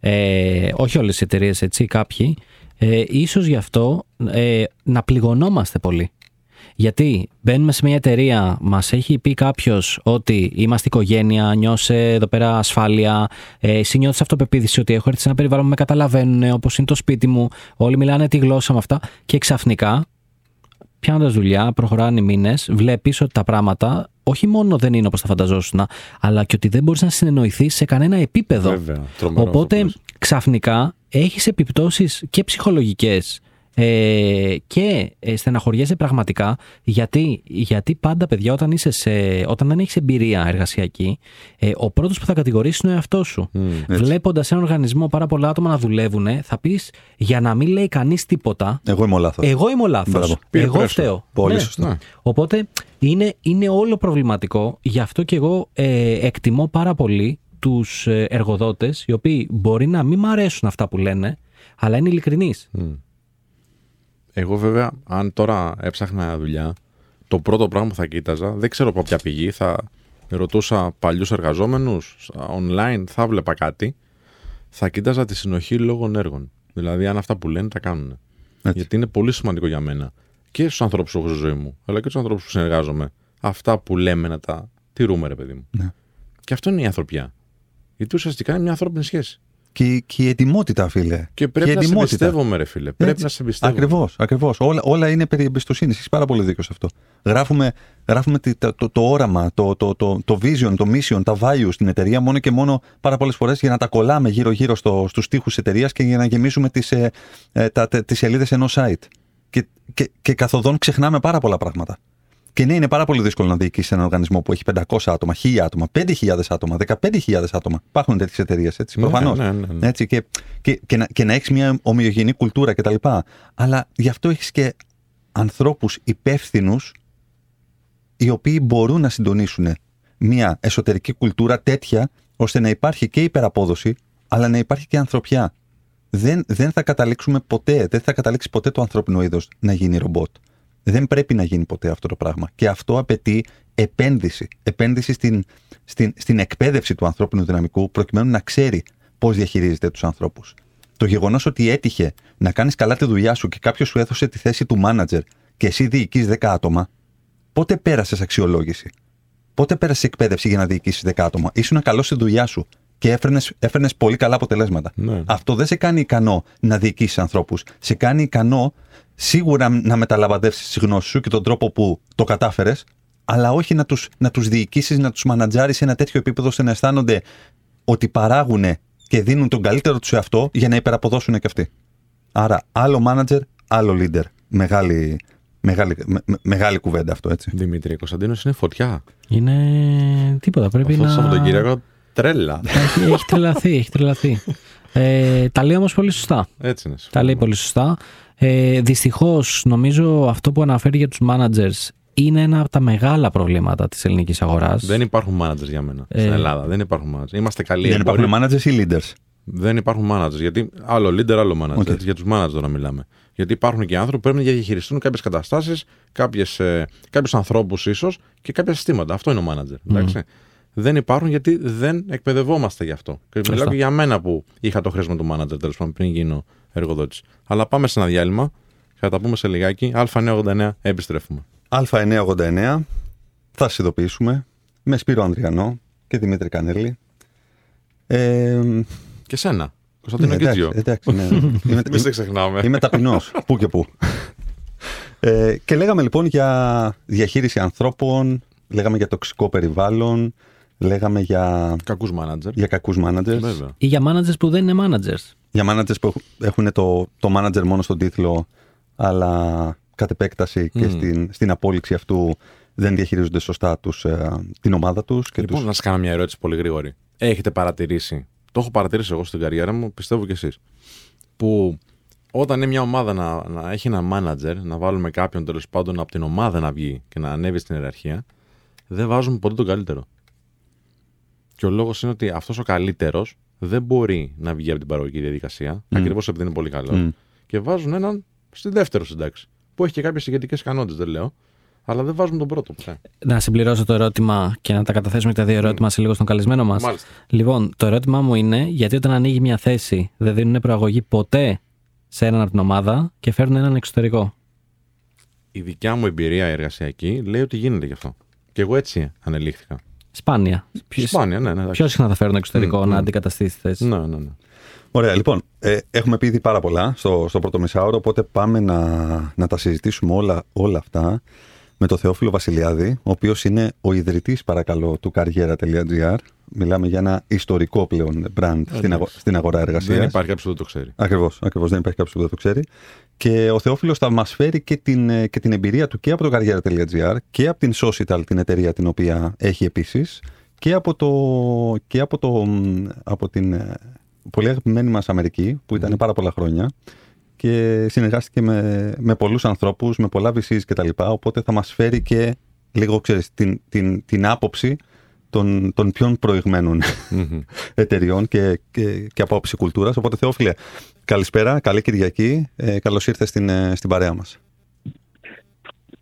ε, όχι όλες οι εταιρείες έτσι, κάποιοι, ε, ίσως γι' αυτό ε, να πληγωνόμαστε πολύ. Γιατί μπαίνουμε σε μια εταιρεία, μας έχει πει κάποιος ότι είμαστε οικογένεια, νιώσε εδώ πέρα ασφάλεια, ε, εσύ νιώθει αυτοπεποίθηση ότι έχω έρθει σε ένα περιβάλλον που με καταλαβαίνουν, όπως είναι το σπίτι μου, όλοι μιλάνε τη γλώσσα με αυτά. Και ξαφνικά, πιάνοντας δουλειά, προχωράνε οι μήνες, βλέπεις ότι τα πράγματα όχι μόνο δεν είναι όπως τα φανταζόσουν, αλλά και ότι δεν μπορείς να συνεννοηθείς σε κανένα επίπεδο. Βέβαια, τρομερός αυτό Οπότε που λες. ξαφνικά έχεις επιπτώσεις και ψυχολογικές Ε, και ε, στεναχωριέσαι πραγματικά γιατί, γιατί πάντα παιδιά όταν, είσαι σε, όταν δεν έχεις εμπειρία εργασιακή ε, ο πρώτος που θα κατηγορήσεις είναι ο εαυτός σου έτσι. βλέποντας έναν οργανισμό πάρα πολλά άτομα να δουλεύουν θα πεις για να μην λέει κανείς τίποτα Εγώ είμαι ο λάθος. εγώ είμαι ο λάθος Μπράβο. Peer εγώ pressure. φταίω Πολύ Ναι. σωστά. Ναι. Οπότε είναι, είναι όλο προβληματικό. Γι' αυτό και εγώ ε, εκτιμώ πάρα πολύ τους ε, εργοδότες οι οποίοι μπορεί να μην μ' αρέσουν αυτά που λένε, αλλά είναι ειλικρινείς. Εγώ βέβαια, αν τώρα έψαχνα δουλειά, το πρώτο πράγμα που θα κοίταζα, δεν ξέρω από ποια πηγή, θα ρωτούσα παλιούς εργαζόμενους online, θα βλέπα κάτι. Θα κοίταζα τη συνοχή λόγων έργων. Δηλαδή, αν αυτά που λένε τα κάνουν. Έτσι. Γιατί είναι πολύ σημαντικό για μένα και στους ανθρώπους που έχω στη ζωή μου, αλλά και στου ανθρώπους που συνεργάζομαι. Αυτά που λέμε να τα τηρούμε, ρε παιδί μου. Ναι. Και αυτό είναι η ανθρωπιά. Γιατί ουσιαστικά είναι μια ανθρώπινη σχέση. Και, και η ετοιμότητα, φίλε. Και πρέπει η να σε ετοιμότητα. εμπιστεύομαι, ρε φίλε. Πρέπει Έτσι. να σε εμπιστεύομαι. Ακριβώς, ακριβώς. Όλα, όλα είναι περί εμπιστοσύνης. Έχεις πάρα πολύ δίκιο σε αυτό. Γράφουμε, γράφουμε τη- το, το, το όραμα, το, το, το, το vision, το mission, τα values στην εταιρεία μόνο και μόνο πάρα πολλές φορές για να τα κολλάμε γύρω-γύρω στο, στους τοίχου εταιρείας και για να γεμίσουμε τις ε, ε, τα- τε- τις σελίδες ενός site. Και, και, και καθοδόν ξεχνάμε πάρα πολλά πράγματα. Και ναι, είναι πάρα πολύ δύσκολο να διοικήσει έναν οργανισμό που έχει 500 άτομα, 1000 άτομα, 5000 άτομα, 15000 άτομα. Υπάρχουν τέτοιες εταιρείες, έτσι. Ναι, Προφανώς. ναι, ναι, ναι. Έτσι, και, και, και να, και να έχεις μια ομοιογενή κουλτούρα κτλ. Αλλά γι' αυτό έχεις και ανθρώπους υπεύθυνους οι οποίοι μπορούν να συντονίσουν μια εσωτερική κουλτούρα τέτοια ώστε να υπάρχει και υπεραπόδοση, αλλά να υπάρχει και ανθρωπιά. Δεν, δεν θα καταλήξουμε ποτέ, δεν θα καταλήξει ποτέ το ανθρώπινο είδος να γίνει ρομπότ. Δεν πρέπει να γίνει ποτέ αυτό το πράγμα. Και αυτό απαιτεί επένδυση. Επένδυση στην, στην, στην εκπαίδευση του ανθρώπινου δυναμικού, προκειμένου να ξέρει πώς διαχειρίζεται τους ανθρώπους. Το γεγονός ότι έτυχε να κάνεις καλά τη δουλειά σου και κάποιος σου έδωσε τη θέση του μάνατζερ και εσύ διοικείς 10 άτομα, πότε πέρασες αξιολόγηση; Πότε πέρασες εκπαίδευση για να διοικήσεις 10 άτομα; Ήσουν καλός στη δουλειά σου και έφερνες πολύ καλά αποτελέσματα. Ναι. Αυτό δεν σε κάνει ικανό να διοικήσεις ανθρώπους. Σε κάνει ικανό σίγουρα να μεταλαμπαδεύσεις τις γνώσεις σου και τον τρόπο που το κατάφερες, αλλά όχι να τους να τους διοικήσεις, να τους μανατζάρεις σε ένα τέτοιο επίπεδο ώστε να αισθάνονται ότι παράγουν και δίνουν τον καλύτερο τους εαυτό για να υπεραποδώσουν και αυτοί. Άρα, άλλο manager, άλλο leader. Μεγάλη, μεγάλη, με- με- μεγάλη κουβέντα αυτό, έτσι. Δημήτρη Κωνσταντίνος είναι φωτιά. Είναι τίποτα. Πρέπει Αυτό το να. Σαββατοκύριακο τρέλα. έχει, έχει τρελαθεί, έχει τρελαθεί. Ε, τα λέει όμως πολύ σωστά. Έτσι είναι. Τα λέει πολύ σωστά. Ε, Δυστυχώς, νομίζω αυτό που αναφέρει για τους managers είναι ένα από τα μεγάλα προβλήματα της ελληνικής αγοράς. Δεν υπάρχουν managers για μένα Ε. στην Ελλάδα. Δεν υπάρχουν managers. Είμαστε καλοί. Δεν έμποροι. υπάρχουν managers ή leaders; Δεν υπάρχουν managers. Γιατί άλλο leader, άλλο manager. OK. Για τους managers τώρα μιλάμε. Γιατί υπάρχουν και άνθρωποι που πρέπει να διαχειριστούν κάποιες καταστάσεις, ε, κάποιους ανθρώπους ίσως και κάποια συστήματα. Αυτό είναι ο manager. Εντάξει. Δεν υπάρχουν γιατί δεν εκπαιδευόμαστε γι' αυτό. Και Σωστά. μιλάω και για μένα που είχα το χρήσιμο του manager τέλος πάντων πριν γίνω εργοδότης. Αλλά πάμε σε ένα διάλειμμα και θα τα πούμε σε λιγάκι. Α989 επιστρέφουμε. Α989 θα σας ειδοποιήσουμε με Σπύρο Ανδριανό και Δημήτρη Κανέλη. Ε, Και σένα. Κωνσταντίνο ναι, εντάξει, Κίτζιο. εντάξει, ναι. είμαι, Μην σε ξεχνάμε. είμαι ταπεινός, πού και πού. Ε, και λέγαμε λοιπόν για διαχείριση ανθρώπων, λέγαμε για τοξικό περιβάλλον, λέγαμε για, Κακούς manager. για κακούς managers, Βέβαια. Ή για managers που δεν είναι managers. Για managers που έχουν- έχουν το, το manager μόνο στον τίτλο, αλλά κατ' επέκταση και Μμ. στην, στην απόλυξη αυτού δεν διαχειρίζονται σωστά τους, ε, την ομάδα τους. Και Λοιπόν, τους... να σας κάνω μια ερώτηση πολύ γρήγορη. Έχετε παρατηρήσει, το έχω παρατηρήσει εγώ στην καριέρα μου, πιστεύω κι εσείς, που όταν είναι μια ομάδα να, να έχει ένα manager, να βάλουμε κάποιον τέλος πάντων από την ομάδα να βγει και να ανέβει στην ιεραρχία, δεν βάζουμε ποτέ τον καλύτερο. Και ο λόγος είναι ότι αυτός ο καλύτερος δεν μπορεί να βγει από την παραγωγική διαδικασία, Μμ. ακριβώς επειδή είναι πολύ καλό, Μμ. και βάζουν έναν στη δεύτερο συντάξη. Που έχει και κάποιες ηγετικές ικανότητες, δεν λέω, αλλά δεν βάζουν τον πρώτο. ποτέ. Να συμπληρώσω το ερώτημα και να τα καταθέσουμε και τα δύο ερώτημα σε λίγο στον καλεσμένο μας. Μάλιστα. Λοιπόν, το ερώτημά μου είναι γιατί όταν ανοίγει μια θέση δεν δίνουν προαγωγή ποτέ σε έναν από την ομάδα και φέρνουν έναν εξωτερικό; η δικιά μου εμπειρία εργασιακή λέει ότι γίνεται γι' αυτό. Και εγώ έτσι ανελήχθηκα. Σπάνια. Σπάνια, ναι, ναι. εντάξει. Πιο συχνά θα φέρουν εξωτερικό Μμ, να μμ. αντικαταστήσει τη θέση. Ναι, ναι, ναι. Ωραία, λοιπόν, ε, έχουμε πει ήδη πάρα πολλά στο, στο πρώτο μισάωρο, οπότε πάμε να, να τα συζητήσουμε όλα, όλα αυτά. με τον Θεόφιλο Βασιλιάδη, ο οποίος είναι ο ιδρυτής, παρακαλώ, του καριέρα.gr. Μιλάμε για ένα ιστορικό πλέον brand στην, αγο- στην αγορά εργασίας. Δεν υπάρχει κάποιος που δεν το ξέρει. Ακριβώς, ακριβώς, δεν υπάρχει κάποιος που δεν το ξέρει. Και ο Θεόφιλος θα μας φέρει και την, ε, και την εμπειρία του και από το καριέρα.gr και από την Socital, την εταιρεία την οποία έχει επίσης, και από, το, και από, το, μ, από την ε, πολύ αγαπημένη μας Αμερική, που ήταν πάρα πολλά χρόνια και συνεργάστηκε με, με πολλούς ανθρώπους, με πολλά VCs και τα λοιπά, οπότε θα μας φέρει και λίγο, ξέρεις, την, την, την άποψη των, των πιο προηγμένων εταιριών και, και, και από άποψη κουλτούρας. Οπότε Θεόφιλε, καλησπέρα, καλή Κυριακή, ε, καλώς ήρθες στην, ε, στην παρέα μας.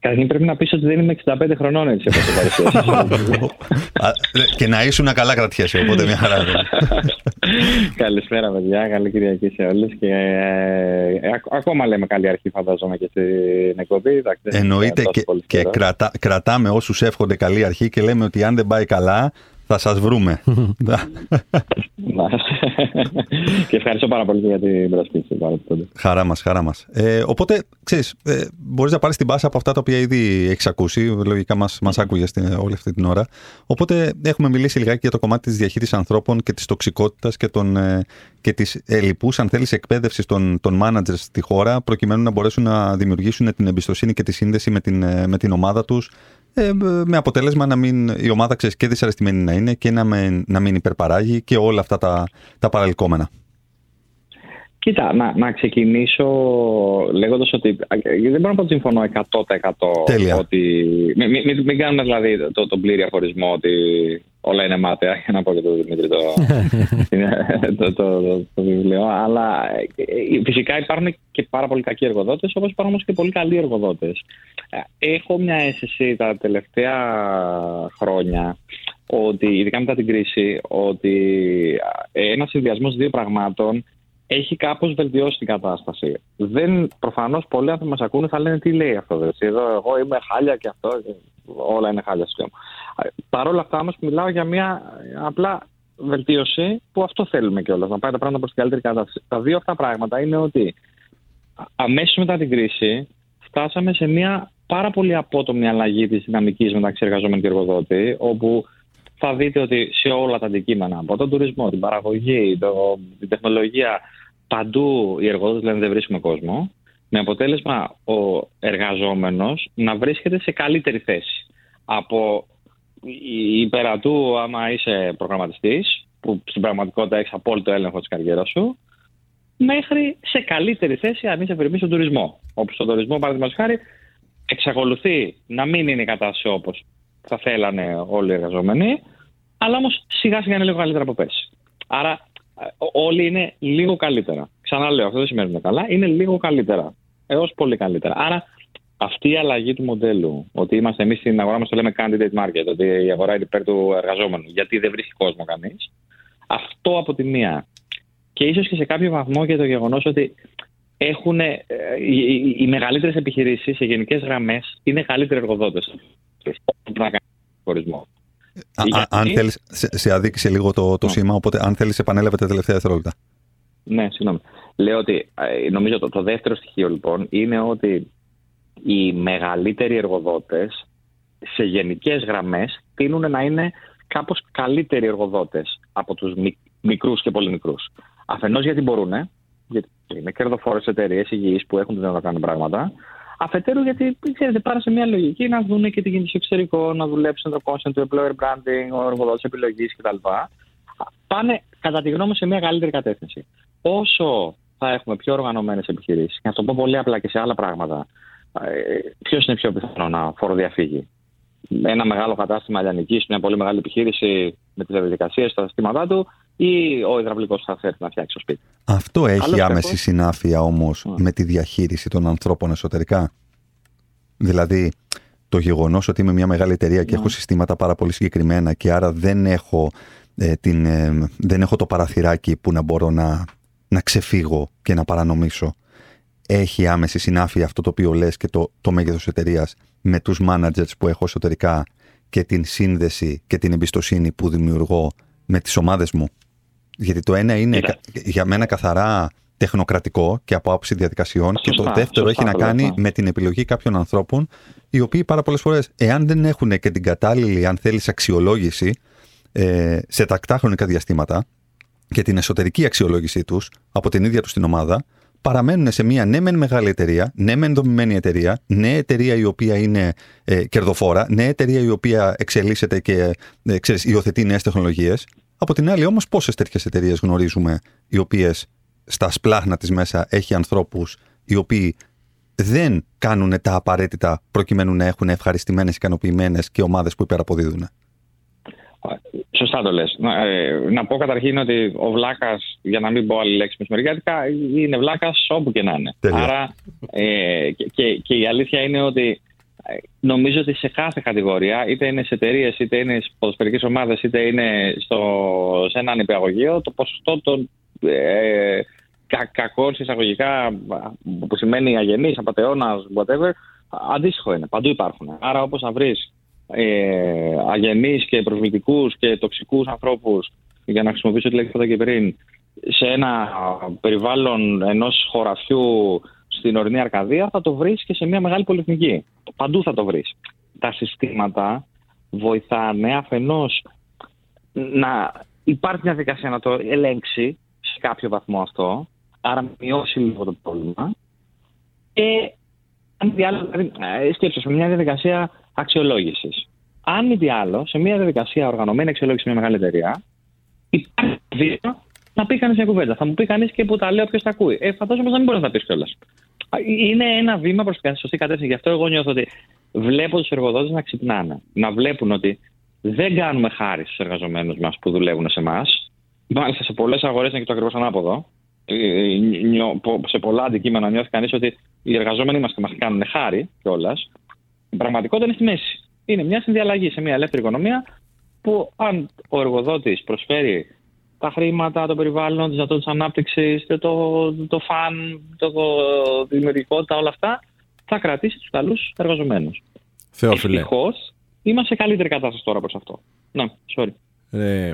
Καταρχήν πρέπει να πεις ότι δεν είμαι 65 χρονών έτσι όπως το παρουσίασες. Α, ε, και να ήσουν καλά κρατιέσαι, οπότε μια χαρά. Καλησπέρα παιδιά, καλή Κυριακή σε όλους και ε, ε, ακ- ακόμα λέμε καλή αρχή φαντάζομαι και στην εκπομπή. Εντάξει, δεν Εννοείται είναι και, τόσο πολύ και καιρός. κρατά, κρατάμε όσους εύχονται καλή αρχή και λέμε ότι αν δεν πάει καλά θα σας βρούμε. Να. και ευχαριστώ πάρα πολύ και για την πρόσκληση. πάρα πολύ. Χαρά μας, χαρά μας. Ε, οπότε, ξέρεις, ε, μπορείς να πάρεις την πάσα από αυτά τα οποία ήδη έχεις ακούσει, λογικά μας, μας άκουγες την, όλη αυτή την ώρα. Οπότε έχουμε μιλήσει λιγάκι για το κομμάτι της διαχείρισης ανθρώπων και της τοξικότητας και, των, ε, και της ελλειπούς, αν θέλεις, εκπαίδευσης των, των managers στη χώρα, προκειμένου να μπορέσουν να δημιουργήσουν την εμπιστοσύνη και τη σύνδεση με την, ε, με την ομάδα τους, ε, με αποτέλεσμα να μην, η ομάδα ξέρεις, και δυσαρεστημένη να είναι και να, με, να μην υπερπαράγει και όλα αυτά τα, τα παρελκόμενα. Κοίτα, να, να ξεκινήσω λέγοντας ότι. Δεν μπορώ να πω ότι συμφωνώ 100%. Τέλεια. Ότι, μην, μην, μην, μην κάνουμε δηλαδή το, τον πλήρη αφορισμό ότι όλα είναι μάταια, για να πω και το Δημήτρη το, το, το, το, το βιβλίο. Αλλά ε, ε, φυσικά υπάρχουν και πάρα πολύ κακοί εργοδότες, όπως υπάρχουν όμως και πολύ καλοί εργοδότες. Έχω μια αίσθηση τα τελευταία χρόνια ότι, ειδικά μετά την κρίση, ότι ένας συνδυασμός δύο πραγμάτων έχει κάπως βελτιώσει την κατάσταση. Δεν, προφανώς πολλοί άνθρωποι μας ακούνε θα λένε τι λέει αυτό. Δε. Εδώ εγώ είμαι χάλια και αυτό, και όλα είναι χάλια στο Παρ' όλα αυτά όμως μιλάω για μια απλά βελτίωση που αυτό θέλουμε κιόλας, να πάει τα πράγματα προς την καλύτερη κατάσταση. Τα δύο αυτά πράγματα είναι ότι αμέσως μετά την κρίση φτάσαμε σε μια πάρα πολύ απότομη αλλαγή της δυναμικής μεταξύ εργαζόμενου και εργοδότη, όπου θα δείτε ότι σε όλα τα αντικείμενα, από τον τουρισμό, την παραγωγή, το, την τεχνολογία, παντού οι εργοδότες λένε δεν βρίσκουμε κόσμο, με αποτέλεσμα ο εργαζόμενος να βρίσκεται σε καλύτερη θέση. Από υπερατού άμα είσαι προγραμματιστής, που στην πραγματικότητα έχεις απόλυτο έλεγχο της καριέρας σου, μέχρι σε καλύτερη θέση αν είσαι περιμένει στον τουρισμό. Όπου στον τουρισμό, παραδείγματος χάρη, εξακολουθεί να μην είναι η κατάσταση όπως θα θέλανε όλοι οι εργαζόμενοι, αλλά όμως σιγά σιγά είναι λίγο καλύτερα από πέρσι. Άρα όλοι είναι λίγο καλύτερα. Ξαναλέω, αυτό δεν σημαίνει ότι είναι καλά, είναι λίγο καλύτερα. Έως πολύ καλύτερα. Άρα αυτή η αλλαγή του μοντέλου, ότι είμαστε εμείς στην αγορά μας το λέμε candidate market, ότι η αγορά είναι υπέρ του εργαζόμενου, γιατί δεν βρίσκει κόσμο κανείς. Αυτό από τη μία. Και ίσως και σε κάποιο βαθμό και το γεγονός ότι έχουν ε, οι, οι, οι μεγαλύτερες επιχειρήσεις σε γενικές γραμμές είναι καλύτεροι εργοδότες. Να κάνουν χωρισμό. Α, αν θέλεις, σε, σε αδίκησε λίγο το, το σήμα, οπότε αν θέλεις επανέλαβε τα τελευταία δευτερόλεπτα. Ναι, συγγνώμη. Λέω ότι νομίζω το, το δεύτερο στοιχείο λοιπόν είναι ότι οι μεγαλύτεροι εργοδότες σε γενικές γραμμές τείνουν να είναι κάπως καλύτεροι εργοδότες από τους μικρούς και πολύ μικρούς. Αφενός γιατί μπορούν, γιατί είναι κερδοφόρες εταιρείες υγιείς που έχουν δυνατότητα να κάνουν πράγματα. Αφετέρου, γιατί ξέρετε, πάνε σε μια λογική να δουν και τι γίνεται στο εξωτερικό, να δουλέψουν το content του employer branding, ο εργοδότης επιλογής κτλ. Πάνε, κατά τη γνώμη μου, σε μια καλύτερη κατεύθυνση. Όσο θα έχουμε πιο οργανωμένες επιχειρήσεις, και να το πω πολύ απλά και σε άλλα πράγματα, ποιος είναι πιο πιθανό να φοροδιαφύγει; Ένα μεγάλο κατάστημα λιανική, μια πολύ μεγάλη επιχείρηση με τις διαδικασίες, τα συστήματά του, ή ο υδραυλικός θα φέρει να φτιάξει το σπίτι. Αυτό έχει Άλλος άμεση έχω. συνάφεια όμως yeah. με τη διαχείριση των ανθρώπων εσωτερικά. Δηλαδή, το γεγονός ότι είμαι μια μεγάλη εταιρεία και yeah. έχω συστήματα πάρα πολύ συγκεκριμένα και άρα δεν έχω, ε, την, ε, δεν έχω το παραθυράκι που να μπορώ να, να ξεφύγω και να παρανομήσω. Έχει άμεση συνάφεια αυτό το οποίο λες και το, το μέγεθος εταιρείας με τους managers που έχω εσωτερικά και την σύνδεση και την εμπιστοσύνη που δημιουργώ με τις ομάδες μου. Γιατί το ένα είναι Κοίτα. για μένα καθαρά τεχνοκρατικό και από άποψη διαδικασιών. και το δεύτερο σωστά, έχει να το κάνει λέω. με την επιλογή κάποιων ανθρώπων, οι οποίοι πάρα πολλές φορές, εάν δεν έχουν και την κατάλληλη, αν θέλεις, αξιολόγηση ε, σε τακτά χρονικά διαστήματα και την εσωτερική αξιολόγησή τους από την ίδια τους την ομάδα, παραμένουν σε μια ναι μεν μεγάλη εταιρεία, ναι μεν δομημένη εταιρεία, ναι εταιρεία η οποία είναι ε, κερδοφόρα, ναι εταιρεία η οποία εξελίσσεται και ε, ξέρεις, υιοθετεί νέες τεχνολογίες. Από την άλλη, όμως, πόσες τέτοιες εταιρείες γνωρίζουμε, οι οποίες στα σπλάχνα της μέσα έχει ανθρώπους οι οποίοι δεν κάνουν τα απαραίτητα προκειμένου να έχουν ευχαριστημένες, ικανοποιημένες και ομάδες που υπεραποδίδουν. Σωστά το λες. Να, ε, να πω καταρχήν ότι ο βλάκας, για να μην πω άλλη λέξη μεσημεριάτικα, είναι βλάκας όπου και να είναι. Τέλεια. Άρα ε, και, και, και η αλήθεια είναι ότι ε, νομίζω ότι σε κάθε κατηγορία, είτε είναι σε εταιρείες, είτε είναι στις ποδοσφαιρικές ομάδες, είτε είναι στο, σε ένα νηπιαγωγείο, το ποσοστό των ε, κα, κακών εισαγωγικά, που σημαίνει αγενή, απαταιώνας, whatever, αντίστοιχο είναι. Παντού υπάρχουν. Άρα, όπως να βρεις ε, αγενείς και προσβλητικούς και τοξικούς ανθρώπους για να χρησιμοποιήσω τη λέξη που είπα και πριν σε ένα περιβάλλον ενός χωραφιού στην ορεινή Αρκαδία θα το βρεις και σε μια μεγάλη πολυεθνική. Παντού θα το βρεις. Τα συστήματα βοηθάνε αφενός να υπάρχει μια δικασία να το ελέγξει σε κάποιο βαθμό αυτό, άρα να μειώσει λίγο το πρόβλημα και αν μη τι άλλο, δηλαδή, ε, σκέψου, σε μια διαδικασία αξιολόγησης. Αν μη τι άλλο, σε μια διαδικασία οργανωμένη αξιολόγηση σε μια μεγάλη εταιρεία, υπάρχει βήμα να πει κανείς μια κουβέντα. Θα μου πει κανείς και που τα λέω ποιο τα ακούει. Ε, φαντάζομαι να μην μπορείς να τα πεις κιόλας. Είναι ένα βήμα προς την σωστή κατεύθυνση. Γι' αυτό εγώ νιώθω ότι βλέπω τους εργοδότες να ξυπνάνε. Να βλέπουν ότι δεν κάνουμε χάρη στους εργαζομένους μας που δουλεύουν σε εμάς. Μάλιστα σε πολλές αγορές είναι και το ακριβώς ανάποδο. Ε, νιώ- πο- Σε πολλά αντικείμενα νιώθει κανείς ότι οι εργαζόμενοι μας μας κάνουν χάρη κιόλας. Η πραγματικότητα είναι στη μέση. Είναι μια συνδιαλλαγή σε μια ελεύθερη οικονομία που αν ο εργοδότης προσφέρει τα χρήματα, το περιβάλλον, τι δυνατότητε ανάπτυξης, το, το, το φαν, το, το δημιουργικότητα, όλα αυτά, θα κρατήσει τους καλούς εργαζομένους. Θεόφιλε, Ευτυχώς είμαστε σε καλύτερη κατάσταση τώρα προς αυτό. Ναι, sorry. ε,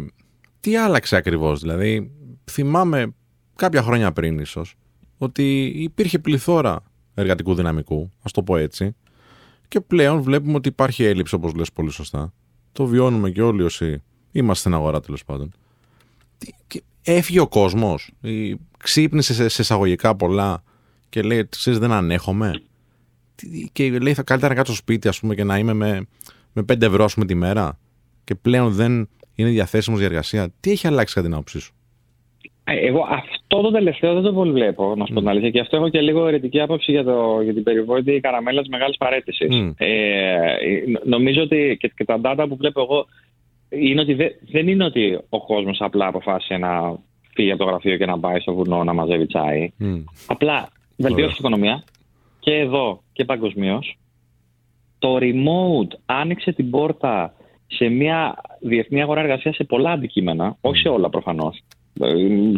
τι άλλαξε ακριβώς, δηλαδή θυμάμαι κάποια χρόνια πριν ίσως ότι υπήρχε πληθώρα εργατικού δυναμικού, ας το πω έτσι και πλέον βλέπουμε ότι υπάρχει έλλειψη όπως λες πολύ σωστά το βιώνουμε και όλοι όσοι είμαστε στην αγορά τέλος πάντων Τι- και έφυγε ο κόσμος ή ξύπνησε σε, σε εισαγωγικά πολλά και λέει ξέρεις δεν ανέχομαι Τι- και λέει θα καλύτερα να κάτσω στο σπίτι ας πούμε και να είμαι με, με 5 ευρώ ας πούμε τη μέρα και πλέον δεν είναι διαθέσιμος για εργασία. Τι έχει αλλάξει κατά την άποψή σου; Ε, Εγώ αυτό το τελευταίο δεν το πολύ βλέπω, να σου πω την αλήθεια. Και αυτό έχω και λίγο αιρετική άποψη για, το, για την περιβόητη καραμέλα της μεγάλης παρέτησης. Μμ. Ε, νο- νομίζω ότι και, και τα data που βλέπω εγώ είναι ότι δε- δεν είναι ότι ο κόσμος απλά αποφάσισε να φύγει από το γραφείο και να πάει στο βουνό να μαζεύει τσάι. Μμ. Απλά βελτιώθηκε η οικονομία και εδώ και παγκοσμίως. Το remote άνοιξε την πόρτα σε μια διεθνή αγορά εργασίας σε πολλά αντικείμενα, όχι σε όλα προφανώς.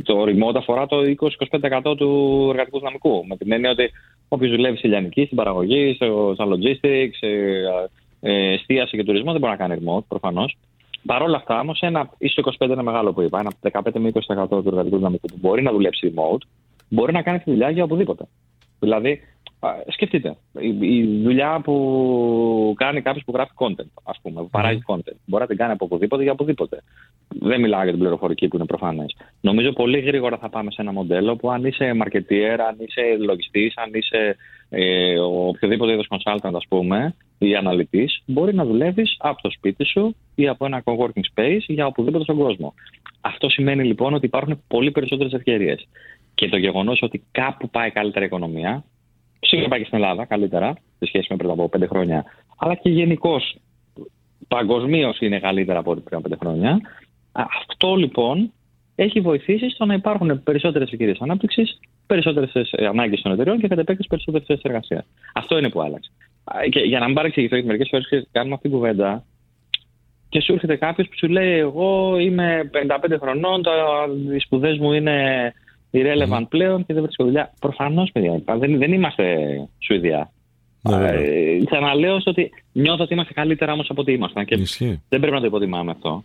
Το remote αφορά το 20-25% του εργατικού δυναμικού. Με την έννοια ότι όποιος δουλεύει σε λιανική, στην παραγωγή, στο- στα logistics, σε ε, εστίαση και τουρισμό δεν μπορεί να κάνει remote προφανώς. Παρ' όλα αυτά όμως, ένα ίσο 25 είναι μεγάλο που είπα, ένα 15 με 20% του εργατικού δυναμικού που μπορεί να δουλέψει remote, μπορεί να κάνει τη δουλειά για οπουδήποτε. Δηλαδή, α, σκεφτείτε, η, η δουλειά που κάνει κάποιος που γράφει content, ας πούμε, που παράγει content, μπορεί να την κάνει από οπουδήποτε για οπουδήποτε. Δεν μιλάω για την πληροφορική που είναι προφανές. Νομίζω πολύ γρήγορα θα πάμε σε ένα μοντέλο που αν είσαι marketeer, αν είσαι λογιστής, αν είσαι ε, ο οποιοδήποτε είδος consultant, ας πούμε, ή αναλυτής, μπορεί να δουλεύεις από το σπίτι σου ή από ένα coworking space για οπουδήποτε στον κόσμο. Αυτό σημαίνει λοιπόν ότι υπάρχουν πολύ περισσότερες ευκαιρίες. Και το γεγονός ότι κάπου πάει καλύτερα η οικονομία, σίγουρα πάει και στην Ελλάδα καλύτερα, σε σχέση με πριν από πέντε χρόνια, αλλά και γενικώς παγκοσμίως είναι καλύτερα από ό,τι πριν από πέντε χρόνια. Α, Αυτό λοιπόν έχει βοηθήσει στο να υπάρχουν περισσότερες ευκαιρίες ανάπτυξης, περισσότερες ανάγκες των εταιρεών και κατ' επέκταση περισσότερες θέσεις εργασίας. Αυτό είναι που άλλαξε. Α, Και για να μην παρεξηγηθώ, γιατί μερικές φορές κάνουμε αυτή την κουβέντα και σου έρχεται κάποιος που σου λέει: Εγώ είμαι 55 χρονών, τα, οι σπουδές μου είναι irrelevant πλέον και δεν βρίσκω δουλειά. Προφανώς, παιδιά, δεν, δεν είμαστε Σουηδία. Ναι, βέβαια. Ε, ξαναλέω στο ότι νιώθω ότι είμαστε καλύτερα όμως από ό,τι ήμασταν. Και Ισχύει. δεν πρέπει να το υποτιμάμε αυτό.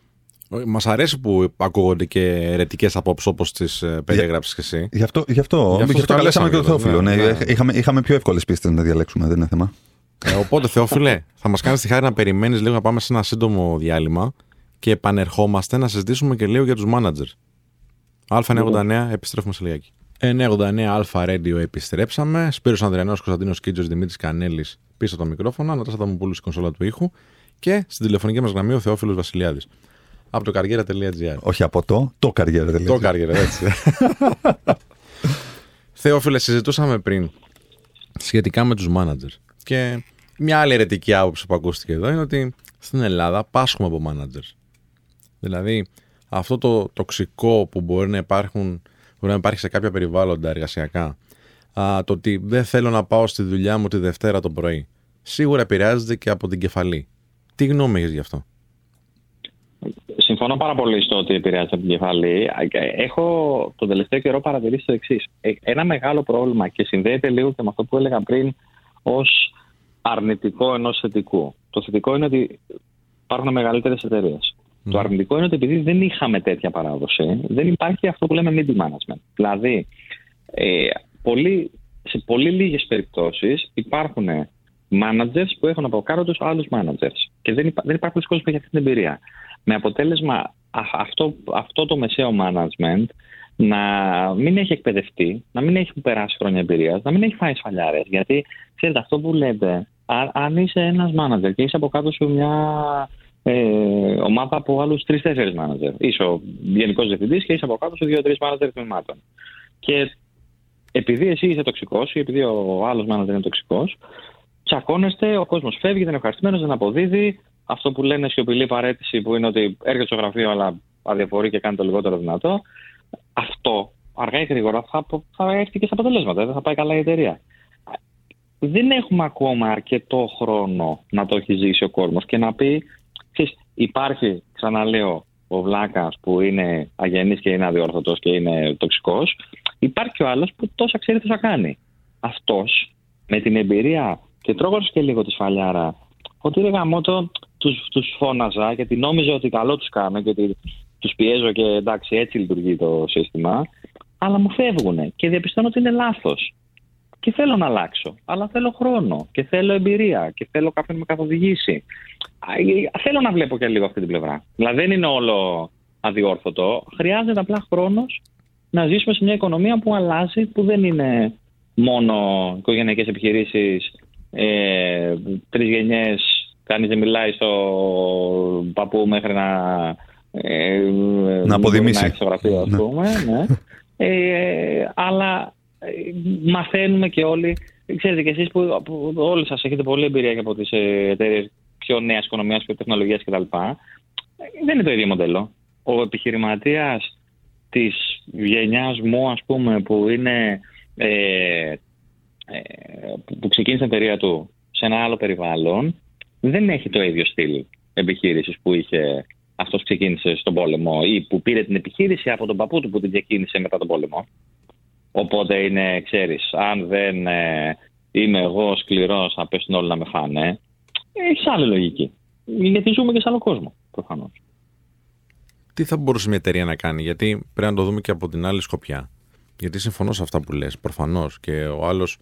Μας αρέσει που ακούγονται και ερετικές απόψεις όπως τις περιέγραψες και εσύ. Γι' αυτό, γι αυτό, Γι' αυτό γι αυτό το καλέσαμε και τον καλέσαμε, Θεόφιλο. ναι, Ναι, ναι. Είχαμε, είχαμε πιο εύκολες πίστες να διαλέξουμε, δεν είναι θέμα. Ε, οπότε, Θεόφιλε, θα μας κάνεις τη χάρη να περιμένεις λίγο να πάμε σε ένα σύντομο διάλειμμα και επανερχόμαστε να συζητήσουμε και λίγο για τους μάνατζερ. Α989, επιστρέφουμε σε λιγάκι. 989 Αλφα Radio επιστρέψαμε. Σπύρος Ανδριανός, Κωνσταντίνος Κίτζος, Δημήτρης Κανέλης πίσω από το μικρόφωνο. Νατάσα Ταμοπούλου στην κονσόλα του ήχου. Και στην τηλεφωνική μας γραμμή ο Θεόφιλος Βασιλιάδης. Από το καριέρα.gr. Όχι από το, το καριέρα Το καριέρα, έτσι. Θεόφιλε, συζητούσαμε πριν σχετικά με τους managers. Και μια άλλη αιρετική άποψη που ακούστηκε εδώ είναι ότι στην Ελλάδα πάσχουμε από managers. Δηλαδή, αυτό το τοξικό που μπορεί να, υπάρχουν, μπορεί να υπάρχει σε κάποια περιβάλλοντα εργασιακά, α, το ότι δεν θέλω να πάω στη δουλειά μου τη Δευτέρα το πρωί, σίγουρα επηρεάζεται και από την κεφαλή. Τι γνώμη έχεις γι' αυτό; Συμφωνώ πάρα πολύ στο ότι επηρεάζει από την κεφαλή. Έχω τον τελευταίο καιρό παρατηρήσει το εξής. Ένα μεγάλο πρόβλημα και συνδέεται λίγο και με αυτό που έλεγα πριν ως αρνητικό ενός θετικού. Το θετικό είναι ότι υπάρχουν μεγαλύτερες εταιρείες. Το αρνητικό είναι ότι επειδή δεν είχαμε τέτοια παράδοση, δεν υπάρχει αυτό που λέμε middle management. Δηλαδή, ε, πολύ, σε πολύ λίγες περιπτώσεις υπάρχουν managers που έχουν από κάτω τους άλλους managers. Και δεν, υπά, δεν υπάρχουν κόσμο που έχεις αυτή την εμπειρία. Με αποτέλεσμα α, αυτό, αυτό το μεσαίο management να μην έχει εκπαιδευτεί, να μην έχει περάσει χρόνια εμπειρίας, να μην έχει φάει σφαλιάρες. Γιατί ξέρετε, αυτό που λέτε, α, αν είσαι ένας manager και είσαι από κάτω σου μια ε, ομάδα από άλλους τρει-τέσσερι manager, είσαι ο γενικός διευθυντής και είσαι από κάτω σου δύο-τρεις manager τμήματων. Και επειδή εσύ είσαι τοξικός ή επειδή ο άλλος manager είναι τοξικός, τσακώνεστε, ο κόσμος φεύγει, δεν είναι ευχαριστημένος, δεν αποδίδει. Αυτό που λένε σιωπηλή παρέτηση, που είναι ότι έρχεται στο γραφείο αλλά αδιαφορεί και κάνει το λιγότερο δυνατό. Αυτό αργά ή γρήγορα θα, θα έρθει και στα αποτελέσματα, δεν θα πάει καλά η εταιρεία. Δεν έχουμε ακόμα αρκετό χρόνο να το έχει ζήσει ο κόσμος και να πει, ξέρεις, υπάρχει, ξαναλέω, ο Βλάκας που είναι αγενής και είναι αδιόρθωτος και είναι τοξικός. Υπάρχει και ο άλλος που τόσα ξέρει τι θα κάνει. Αυτός με την εμπειρία και τρώγοντας και λίγο τη σφαλιάρα, ότι ρε γαμότο, τους, τους φώναζα γιατί νόμιζα ότι καλό τους κάνω και ότι τους πιέζω και εντάξει έτσι λειτουργεί το σύστημα, αλλά μου φεύγουν και διαπιστώνω ότι είναι λάθος. Και θέλω να αλλάξω, αλλά θέλω χρόνο και θέλω εμπειρία και θέλω κάποιον να με καθοδηγήσει. Θέλω να βλέπω και λίγο αυτή την πλευρά. Δηλαδή δεν είναι όλο αδιόρθωτο. Χρειάζεται απλά χρόνος να ζήσουμε σε μια οικονομία που αλλάζει, που δεν είναι μόνο οικογενειακές επιχειρήσεις, ε, τρεις γενιές, κανείς δεν μιλάει στο παππού μέχρι να... Ε, να αποδημήσει. Να έχει στο γραφείο, ας πούμε, ναι. ε, αλλά μαθαίνουμε και όλοι, ξέρετε και εσείς που, που όλοι σας έχετε πολλή εμπειρία και από τις εταιρείες πιο νέας οικονομίας, πιο τεχνολογίας κτλ. Δεν είναι το ίδιο μοντέλο. Ο επιχειρηματίας της γενιάς μου, ας πούμε, που είναι ε, που ξεκίνησε την εταιρεία του σε ένα άλλο περιβάλλον, δεν έχει το ίδιο στυλ επιχείρησης που είχε αυτός που ξεκίνησε στον πόλεμο ή που πήρε την επιχείρηση από τον παππού του που την ξεκίνησε μετά τον πόλεμο. Οπότε είναι, ξέρεις, αν δεν ε, είμαι εγώ σκληρός θα πέσουν όλοι να με φάνε, έχεις άλλη λογική. Γιατί ζούμε και σε άλλο κόσμο, προφανώς. Τι θα μπορούσε μια εταιρεία να κάνει, γιατί πρέπει να το δούμε και από την άλλη σκοπιά. Γιατί συμφωνώ σε αυτά που λες, προφανώς. Και ο άλλος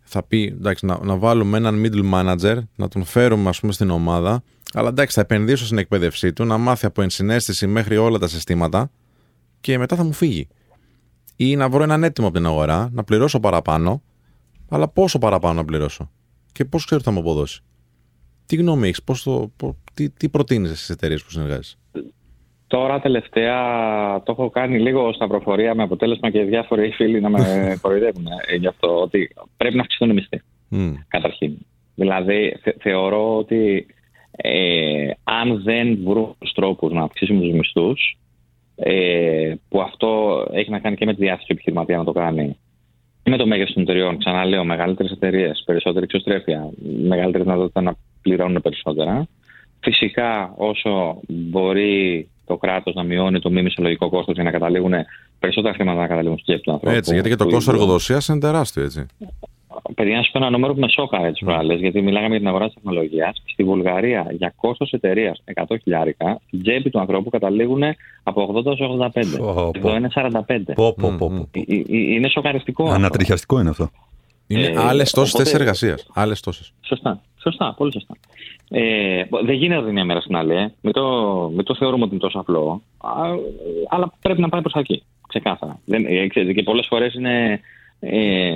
θα πει, εντάξει, να, να βάλουμε έναν middle manager, να τον φέρουμε ας πούμε στην ομάδα, αλλά εντάξει, θα επενδύσω στην εκπαίδευσή του, να μάθει από ενσυναίσθηση μέχρι όλα τα συστήματα και μετά θα μου φύγει. Ή να βρω έναν έτοιμο από την αγορά, να πληρώσω παραπάνω, αλλά πόσο παραπάνω να πληρώσω και πώς ξέρω ότι θα μου αποδώσει. Τι γνώμη έχεις, τι, τι προτείνεις στις εταιρείες που συνεργάζεσαι. Τώρα τελευταία το έχω κάνει λίγο στα προφορία με αποτέλεσμα και διάφοροι φίλοι να με κοροϊδεύουν γι' αυτό ότι πρέπει να αυξηθούν οι μισθοί. Mm. Καταρχήν. Δηλαδή θε, θεωρώ ότι ε, αν δεν βρουν τους τρόπους να αυξήσουμε τους μισθούς ε, που αυτό έχει να κάνει και με τη διάθεση του επιχειρηματία να το κάνει και με το μέγεθος των εταιριών. Ξαναλέω, μεγαλύτερες εταιρείες, περισσότερη εξωστρέφεια, μεγαλύτερη δυνατότητα να πληρώνουν περισσότερα. Φυσικά, όσο μπορεί το κράτος να μειώνει το μη μισολογικό κόστος για να καταλήγουν περισσότερα χρήματα να καταλήγουν στο τσέπη του ανθρώπου. Έτσι, γιατί και το κόστος εργοδοσίας είναι τεράστιο, έτσι. Παιδιά, να σου πω ένα νούμερο που με σώκαρε τις προάλλες, γιατί μιλάγαμε για την αγορά της τεχνολογίας. Στη Βουλγαρία, για κόστο εταιρεία 100 χιλιάρικα, στην τσέπη του ανθρώπου καταλήγουν από 80 έως 85. Πω, πω. Εδώ είναι 45. Πω, πω, πω, πω. Ε, ε, ε, Είναι σοκαριστικό. αυτό. Ανατριχιαστικό είναι αυτό. Είναι Ε, άλλες τόσες οπότε- θέσει εργασίας. Άλλες τόσες. Σωστά. Σωστά, πολύ σωστά. Ε, δεν γίνεται από τη μία μέρα στην άλλη. Ε. Μην, το, μην το θεωρούμε ότι είναι τόσο απλό. Α, αλλά πρέπει να πάει προς τα εκεί. Ξεκάθαρα. Δεν, ε, ξέρετε, και πολλές φορές είναι. Ε,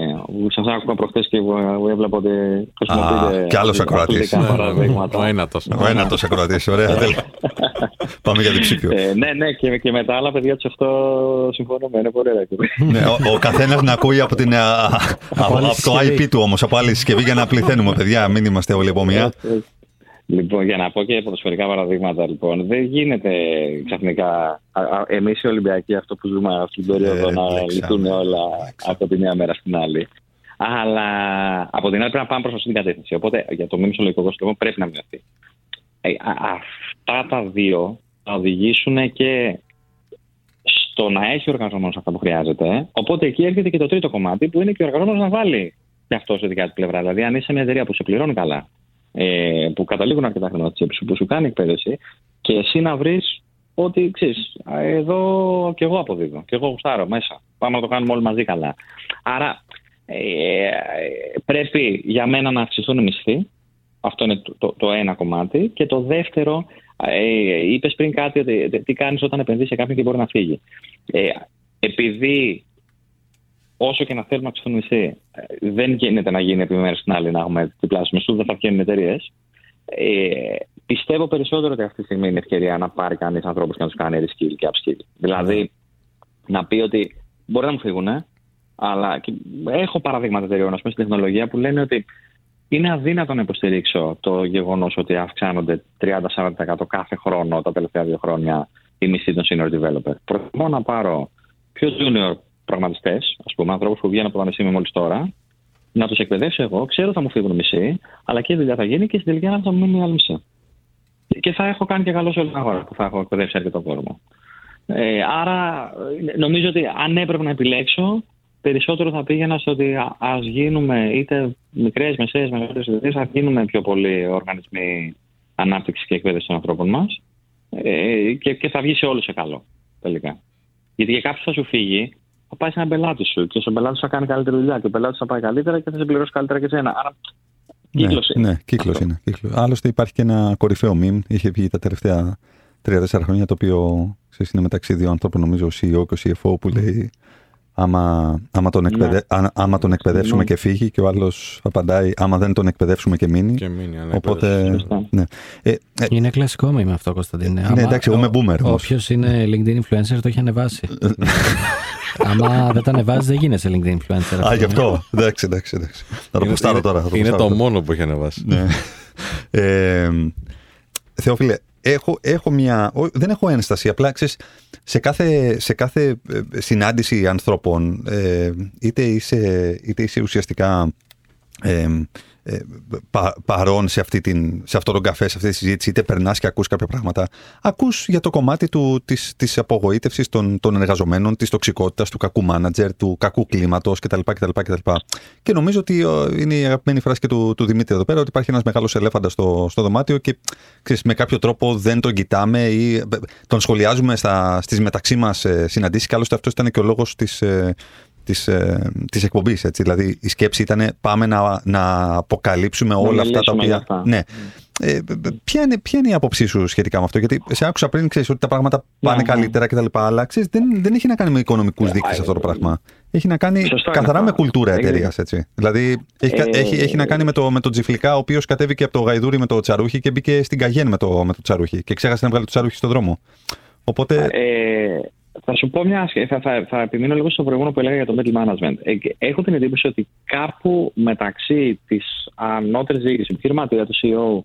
Σα άκουγα προχθές και εγώ έβλεπα ότι χρησιμοποιείτε. κι άλλος ακροατής. αθλητικά παραδείγματα. Ο ένατος. Ο ένατος ακροατής. Ωραία. τέλεια. Πάμε για διψήφιο. Ε, ναι, ναι, και, και με τα άλλα παιδιά τους αυτό συμφωνούμε. Είναι πολύ ωραία. Ναι, ο, ο καθένας να ακούει από, την, α, α, από, άλλη από το συσκευή. IP του όμως, από άλλη συσκευή για να πληθαίνουμε, παιδιά. Μην είμαστε όλοι από μία. Λοιπόν, για να πω και ποδοσφαιρικά παραδείγματα, λοιπόν, δεν γίνεται ξαφνικά εμείς οι Ολυμπιακοί αυτό που ζούμε αυτή την περίοδο Ε, να λέξαμε, λυθούν όλα λέξαμε. από τη μία μέρα στην άλλη. Αλλά από την άλλη πρέπει να πάμε προς αυτή την κατεύθυνση. Οπότε για το μη μισολογικό σύλλογο πρέπει να μειωθεί. Ε, α- αυτά τα δύο θα οδηγήσουν και στο να έχει ο εργαζόμενο αυτά που χρειάζεται. Οπότε εκεί έρχεται και το τρίτο κομμάτι που είναι και ο εργαζόμενο να βάλει και αυτό σε δικά του πλευρά. Δηλαδή, αν είσαι μια εταιρεία που σε πληρώνει καλά, ε, που καταλήγουν αρκετά χρήματα τσίπ σου, που σου κάνει εκπαίδευση και εσύ να βρεις ότι ξέρεις, εδώ και εγώ αποδίδω και εγώ γουστάρω μέσα. Πάμε να το κάνουμε όλοι μαζί καλά. Άρα ε, πρέπει για μένα να αυξηθούν οι μισθοί. Αυτό είναι το, το, το ένα κομμάτι. Και το δεύτερο, ε, είπες πριν κάτι ότι τι κάνεις όταν επενδύσει σε κάποιον και μπορεί να φύγει. Ε, επειδή όσο και να θέλουμε να αυξηθούν οι μισθοί, ε, δεν γίνεται να γίνει από τη μέρα στην άλλη να έχουμε διπλάσιους μισθούς, δεν θα βγαίνουν εταιρείες. Ε, πιστεύω περισσότερο ότι αυτή τη στιγμή είναι ευκαιρία να πάρει κανείς ανθρώπους και να τους κάνει reskill και upskill. Δηλαδή, να πει ότι μπορεί να μου φύγουν, αλλά και έχω παραδείγματα εταιρεών ας πούμε, στην τεχνολογία που λένε ότι είναι αδύνατο να υποστηρίξω το γεγονός ότι αυξάνονται 30-40% κάθε χρόνο τα τελευταία δύο χρόνια η μισθή των senior developer. Προτιμώ να πάρω πιο junior προγραμματιστέ, ας πούμε, ανθρώπου που βγαίνουν από το πανεπιστήμιο μόλις τώρα, να τους εκπαιδεύσω εγώ, ξέρω θα μου φύγουν μισή, αλλά και η δουλειά θα γίνει και στην τελική θα μου μείνει άλλη μισή. Και θα έχω κάνει και καλό σε όλη την αγορά που θα έχω εκπαιδεύσει αρκετό κόσμο. Ε, άρα ε, νομίζω ότι αν έπρεπε να επιλέξω, περισσότερο θα πήγαινα στο ότι α ας γίνουμε είτε μικρές, μεσαίες, μεγαλύτερες εταιρείε, ας γίνουμε πιο πολλοί οργανισμοί ανάπτυξης και εκπαίδευσης των ανθρώπων μας ε, και, και θα βγει σε όλους σε καλό τελικά. Γιατί για κάποιος θα σου φύγει, θα πάει σε έναν πελάτη σου και στον πελάτη σου θα κάνει καλύτερη δουλειά και ο πελάτης θα πάει καλύτερα και θα σε πληρώσει καλύτερα και εσένα. Άρα κύκλος ναι, ναι, κύκλος Αυτό. είναι. Κύκλος. Άλλωστε υπάρχει και ένα κορυφαίο meme. Είχε βγει τα τελευταία 3-4 χρόνια το οποίο ξέρεις, είναι μεταξύ δύο ανθρώπων, νομίζω ο CEO και ο CFO, που λέει άμα, άμα, τον, εκπαιδε... Ναι. α- άμα τον εκπαιδεύσουμε Ναι. και φύγει και ο άλλος απαντάει άμα δεν τον εκπαιδεύσουμε και μείνει. Και μείνει. αλλά Οπότε. Σωστά. Ναι. Ε, ε, Είναι κλασικό με αυτό, Κωνσταντίνε. Ναι, εντάξει, εγώ είμαι boomer όμως. Όποιος είναι LinkedIn influencer το έχει ανεβάσει. Άμα δεν το ανεβάζει, δεν γίνεσαι LinkedIn influencer. α, γι' αυτό. εντάξει, εντάξει, εντάξει. Θα το Είναι- ποστάρω είναι- τώρα. θα το Είναι ποστάρω το τώρα. μόνο που έχει ανεβάσει. Ναι. ε, Θεόφιλε, έχω, έχω μια. ό, Δεν έχω ένσταση. Απλά ξέρεις, σε κάθε, σε κάθε ε, συνάντηση ανθρώπων, ε, είτε, είσαι, είτε είσαι ουσιαστικά ε, ε, πα, παρόν σε, αυτή την, σε αυτόν τον καφέ, σε αυτή τη συζήτηση, είτε περνάς και ακούς κάποια πράγματα, ακούς για το κομμάτι του, της, της απογοήτευσης των, των εργαζομένων, της τοξικότητας, του κακού μάνατζερ, του κακού κλίματος κτλ. κτλ, κτλ. Και νομίζω ότι ε, είναι η αγαπημένη φράση και του, του Δημήτρη εδώ πέρα, ότι υπάρχει ένας μεγάλος ελέφαντας στο, στο δωμάτιο και ξέρεις, με κάποιο τρόπο δεν τον κοιτάμε ή ε, τον σχολιάζουμε στα, στις μεταξύ μας ε, συναντήσεις και άλλωστε αυτός ήταν και ο λόγος της, ε, της, ε, της εκπομπής. Έτσι. Δηλαδή η σκέψη ήταν πάμε να, να αποκαλύψουμε όλα αυτά τα μιλήσουμε για οποία... αυτά. Ναι. Ε, ποια, είναι, ποια είναι η άποψή σου σχετικά με αυτό, Γιατί σε άκουσα πριν ξέρεις, ότι τα πράγματα πάνε Ναι, ναι. καλύτερα κτλ. Αλλά ξέρεις, δεν, δεν έχει να κάνει με οικονομικούς Ε, δείκτες ε, αυτό το πράγμα. Έχει να κάνει Σωστό είναι καθαρά αυτό. με κουλτούρα Έχει- εταιρείας. Δηλαδή έχει, κα- Ε, έχει, έχει να κάνει με, το, με τον Τζιφλικά, ο οποίος κατέβηκε από το γαϊδούρι με το τσαρούχι και μπήκε στην Καγέν με το, με το τσαρούχι. Και ξέχασε να βγάλει το τσαρούχι στον δρόμο. Οπότε. Ε, θα σου πω μια σχέση. Θα, θα, θα επιμείνω λίγο στο προηγούμενο που έλεγα για το middle management. Ε, και έχω την εντύπωση ότι κάπου μεταξύ της ανώτερης διοίκησης, επιχειρηματία, του CEO,